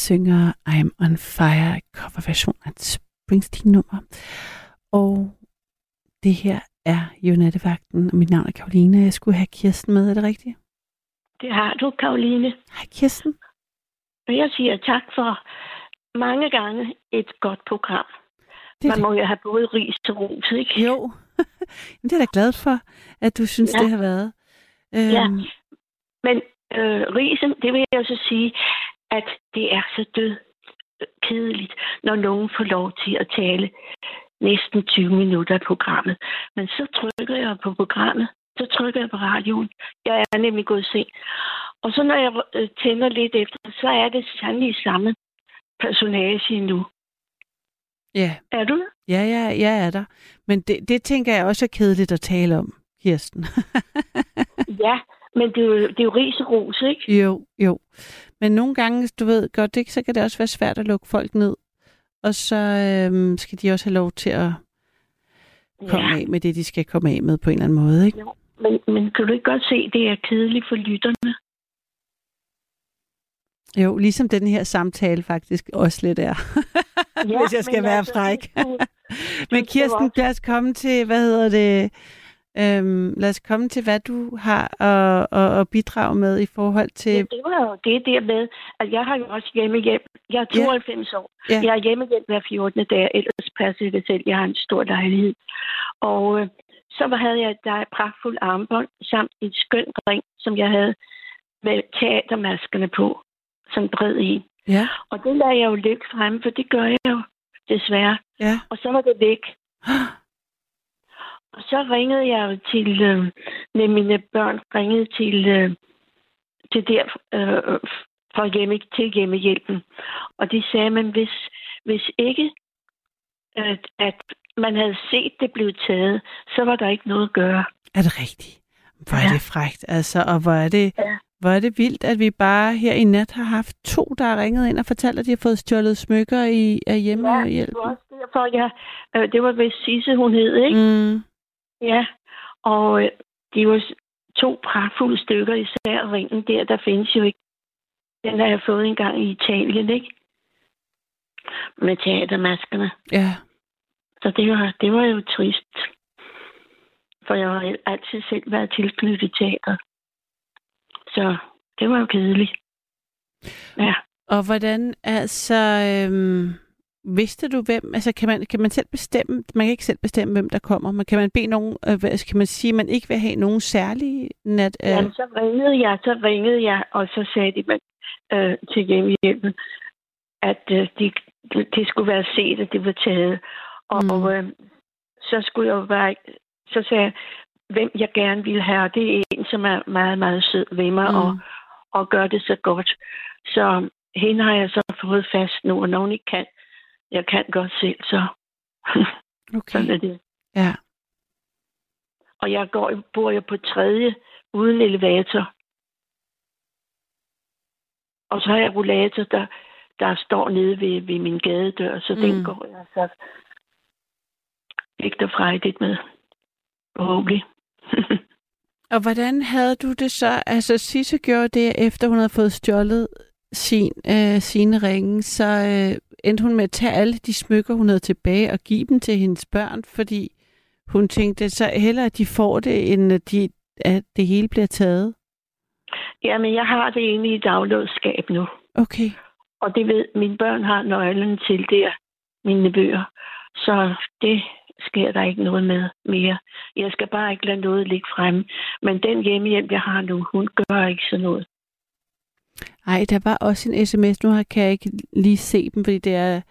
synger I'm on Fire, coverversion af et Springsteen-nummer. Og det her er jo nattevagten, og mit navn er Karoline, og jeg skulle have Kirsten med, er det rigtigt? Det har du, Karoline. Hej Kirsten. Og jeg siger tak for mange gange et godt program. Det Man det. må jo have både ris til ros, ikke? Jo, [laughs] det er jeg da glad for, at du synes, Ja. det har været. Øhm, Ja. Men øh, risen, det vil jeg så sige, at det er så død kedeligt, når nogen får lov til at tale næsten 20 minutter af programmet. Men så trykker jeg på programmet, så trykker jeg på radioen. Jeg er nemlig gået sent. Og så når jeg øh, tænder lidt efter, så er det sandelig samme personage endnu. Ja, Er du? ja, ja, jeg er der. Men det, det tænker jeg også er kedeligt at tale om, Kirsten. [laughs] Ja, men det er jo, det er jo ris og ros, ikke? jo, jo. Men nogle gange, du ved godt, det, så kan det også være svært at lukke folk ned. Og så øhm, skal de også have lov til at komme Ja. af med det, de skal komme af med på en eller anden måde, ikke? Jo, men, men kan du ikke godt se, det er kedeligt for lytterne? Jo, ligesom den her samtale faktisk også lidt er. Ja, [laughs] Hvis jeg skal men være altså, fræk. [laughs] Men Kirsten, lad os komme til, hvad hedder det, øhm, lad os komme til, hvad du har at, at, at bidrage med i forhold til... Ja, det var jo det der med, at jeg har jo også hjemmehjælp. Jeg er 92 år. Ja. Jeg er hjemmehjælp hver 14. dag, ellers passer jeg det selv. Jeg har en stor lejlighed. Og øh, så var- havde jeg et dej- pragtfuldt armbånd, samt et skønt ring, som jeg havde med teatermaskerne på. Sådan bred i. Ja, Og det lader jeg jo ligge fremme, for det gør jeg jo desværre. ja. Og så var det væk. [gasps] Så ringede jeg jo til, øh, med mine børn, ringede til, øh, til der øh, for hjemme, til hjemmehjælpen. Og de sagde, men hvis, hvis ikke, at, at man havde set det blive taget, så var der ikke noget at gøre. Er det rigtigt? Hvor er Ja. det frægt, altså, og hvor er det, Ja. hvor er det vildt, at vi bare her i nat har haft to, der har ringet ind og fortalt, at de har fået stjålet smykker i, af hjemmehjælp. det var også derfor, jeg, øh, det var ved Sisse, hun hed, ikke? Mm, Ja, og øh, det var to pragtfulde stykker, især ringen der, der findes jo ikke. Den har jeg fået en gang i Italien, ikke? Med teatermaskerne. ja, Så det var, det var jo trist. For jeg har altid selv været tilknyttet teater. Så det var jo kedeligt. Ja. og hvordan, altså, øhm, vidste du hvem, altså kan man, kan man selv bestemme, man kan ikke selv bestemme, hvem der kommer, men kan man bede nogen, øh, hvad- kan man sige, at man ikke vil have nogen særlige nat? Øh, Jamen, så ringede jeg, så ringede jeg, og så sagde de man, øh, til hjemmehjælpen, at øh, de, det skulle være set, at det var taget. Og, Mm. øh, så skulle jeg bare, så sagde jeg, hvem jeg gerne ville have, det er en, som er meget, meget sød ved mig, mm. og, og gør det så godt. Så hende har jeg så fået fast nu, og når hun ikke kan, jeg kan godt selv, så [laughs] okay, sådan er det. ja. Og jeg går, bor jo på tredje uden elevator. Og så har jeg rollator, der, der står nede ved, ved min gadedør, så mm. Den går jeg så ikke frejdigt med. Forhåbentlig. [laughs] Og hvordan havde du det så? Altså, Sisse gjorde det, efter hun havde fået stjålet sin, øh, sine ringe, så øh, endte hun med at tage alle de smykker, hun havde tilbage, og give dem til hendes børn, fordi hun tænkte, så hellere, at de får det, end at, de, at det hele bliver taget. Jamen, jeg har det inde i daglådsskab nu. Okay. Og det ved, mine børn har nøglen til der, mine bøger. Så det sker der ikke noget med mere. Jeg skal bare ikke lade noget ligge fremme. Men den hjemmehjælp, jeg har nu, hun gør ikke sådan noget. Ej, der var også en sms, nu har- kan jeg ikke lige se dem, fordi det er,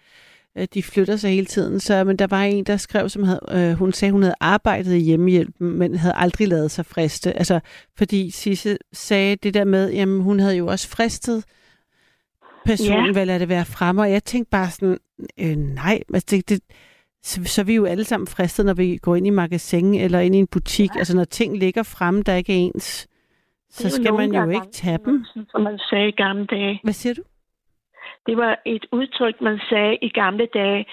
de flytter sig hele tiden. Så, men der var en, der skrev, som havde, øh, hun sagde, hun havde arbejdet i hjemmehjælpen, men havde aldrig lavet sig friste. Altså, fordi Sisse sagde det der med, jamen hun havde jo også fristet personen, ja. hvad lader det være fremme, og jeg tænkte bare sådan, øh, nej, altså det, det, så, så er vi jo alle sammen fristet, når vi går ind i magasin eller ind i en butik. Ja. Altså når ting ligger fremme, der ikke er ens, så Det skal man jo ikke tage dem. Som man sagde i gamle dage. Hvad siger du? Det var et udtryk, man sagde i gamle dage,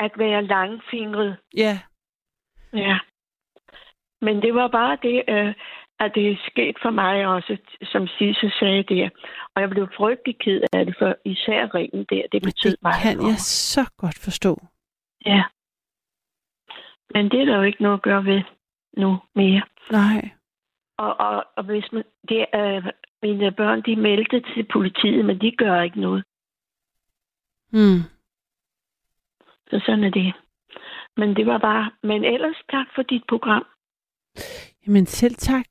at være langfingret. Ja, Ja. Men det var bare det, øh, at det er sket for mig også, som Sisse sagde der. Og jeg blev frygtelig ked af det, for især ringen der, det betød Det meget kan for jeg så godt forstå. Ja. Men det er der jo ikke noget at gøre ved nu mere. Nej. Og, og, og hvis man, det er, mine børn, de meldte til politiet, men de gør ikke noget. Hmm. Så sådan er det. Men det var bare... Men ellers tak for dit program. Jamen selv tak.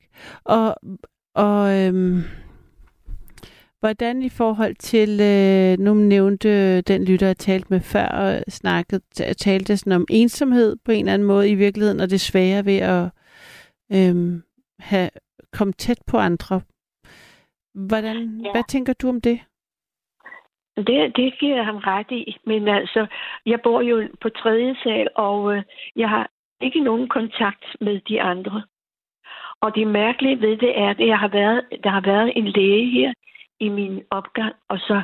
Og, og øhm, hvordan i forhold til, øh, nu nævnte den lytter, jeg talte med før, og snakket, talte sådan om ensomhed på en eller anden måde i virkeligheden, og det svære ved at øhm, have, komme tæt på andre. Hvordan, ja. Hvad tænker du om det? Det, det giver jeg ham ret i. Men altså, jeg bor jo på tredje sal, og øh, jeg har ikke nogen kontakt med de andre. Og det mærkelige ved det er, at jeg har været, der har været en læge her i min opgang, og så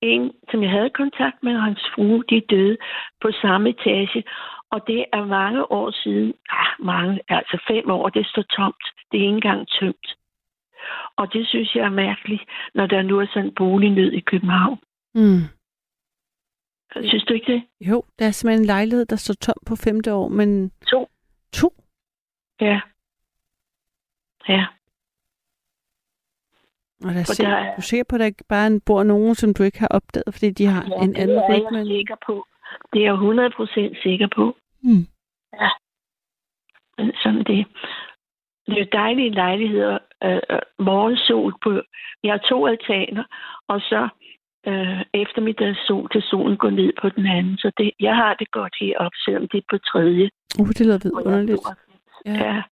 en, som jeg havde kontakt med, og hans frue, de døde på samme etage. Og det er mange år siden, ah, mange, altså fem år, det står tomt. Det er ikke engang tømt. Og det synes jeg er mærkeligt, når der nu er sådan en bolignød i København. Mm. Synes du ikke det? Jo, der er simpelthen en lejlighed, der står tom på femte år, men... To. To? Ja. Ja. Og der er, sikker, der er... du er sikker på, at der ikke bare bor nogen, som du ikke har opdaget, fordi de har ja en anden det er rytme? jeg sikker på. Det er jeg 100% sikker på. Mm. Ja. Sådan det. Det er jo dejlige lejligheder. Øh, øh, morgensol på... Jeg har to altaner, og så øh, eftermiddagssol til solen går ned på den anden. Så det, jeg har det godt heroppe, selvom det er på tredje. Uh, det lyder vidunderligt. Ja. Ja.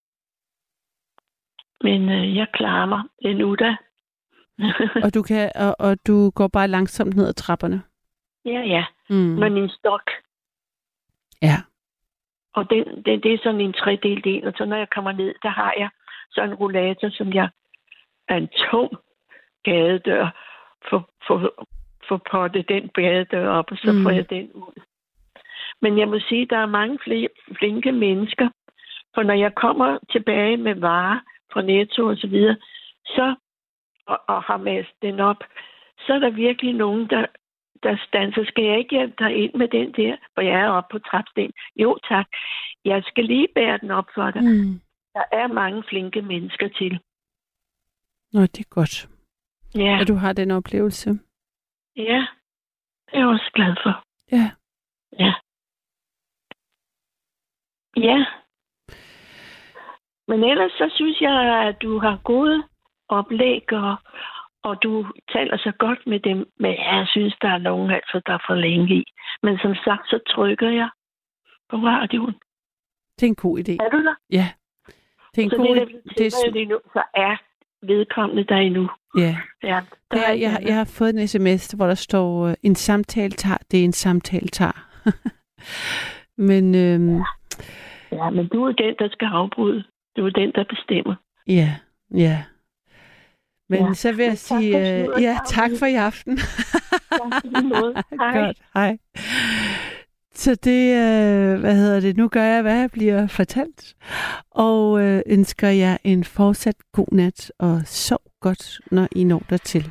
Men øh, jeg klarer mig endnu da. [laughs] og, du kan, og, og du går bare langsomt ned ad trapperne. ja, ja. Mm. Med min stok. Ja. Og den, det, det er sådan en tredel del, og så når jeg kommer ned, der har jeg sådan en rollator, som jeg er en tung gadedør for, for, for pottet den gadedør op, og så Mm. får jeg den ud. Men jeg må sige, der er mange flere flinke mennesker, for når jeg kommer tilbage med varer fra Netto og så videre, så, og, og har masset den op, så er der virkelig nogen, der, der standser. Skal jeg ikke hjælpe dig ind med den der, for jeg er oppe på trapsten? Jo tak. Jeg skal lige bære den op for dig. Mm. Der er mange flinke mennesker til. Nå, det er godt, Ja, at du har den oplevelse. ja. Det er jeg også glad for. Ja. Ja. Ja. Men ellers så synes jeg, at du har gode oplæg, og, og du taler så godt med dem. Men jeg synes, der er nogen, altså, der er for længe i. Men som sagt, så trykker jeg på radioen. Det er en god idé. Er du der? Ja. Det er en så god det, idé. det, er, det nu, så er vedkommende der endnu. Ja. Ja, der Det er, jeg, jeg har fået en sms, hvor der står, øh, en samtale tager, det er en samtale tager. [laughs] Men øhm, Ja, men du er den, der skal afbryde. Du er den, der bestemmer. ja, ja. Men Ja. så vil jeg tak sige, øh, sludret, ja, tak for i aften. Tak. [laughs] Hej. Godt, hej. Så det, øh, hvad hedder det, nu gør jeg, hvad jeg bliver fortalt, og øh, ønsker jer en fortsat god nat, og sov godt, når I når dertil.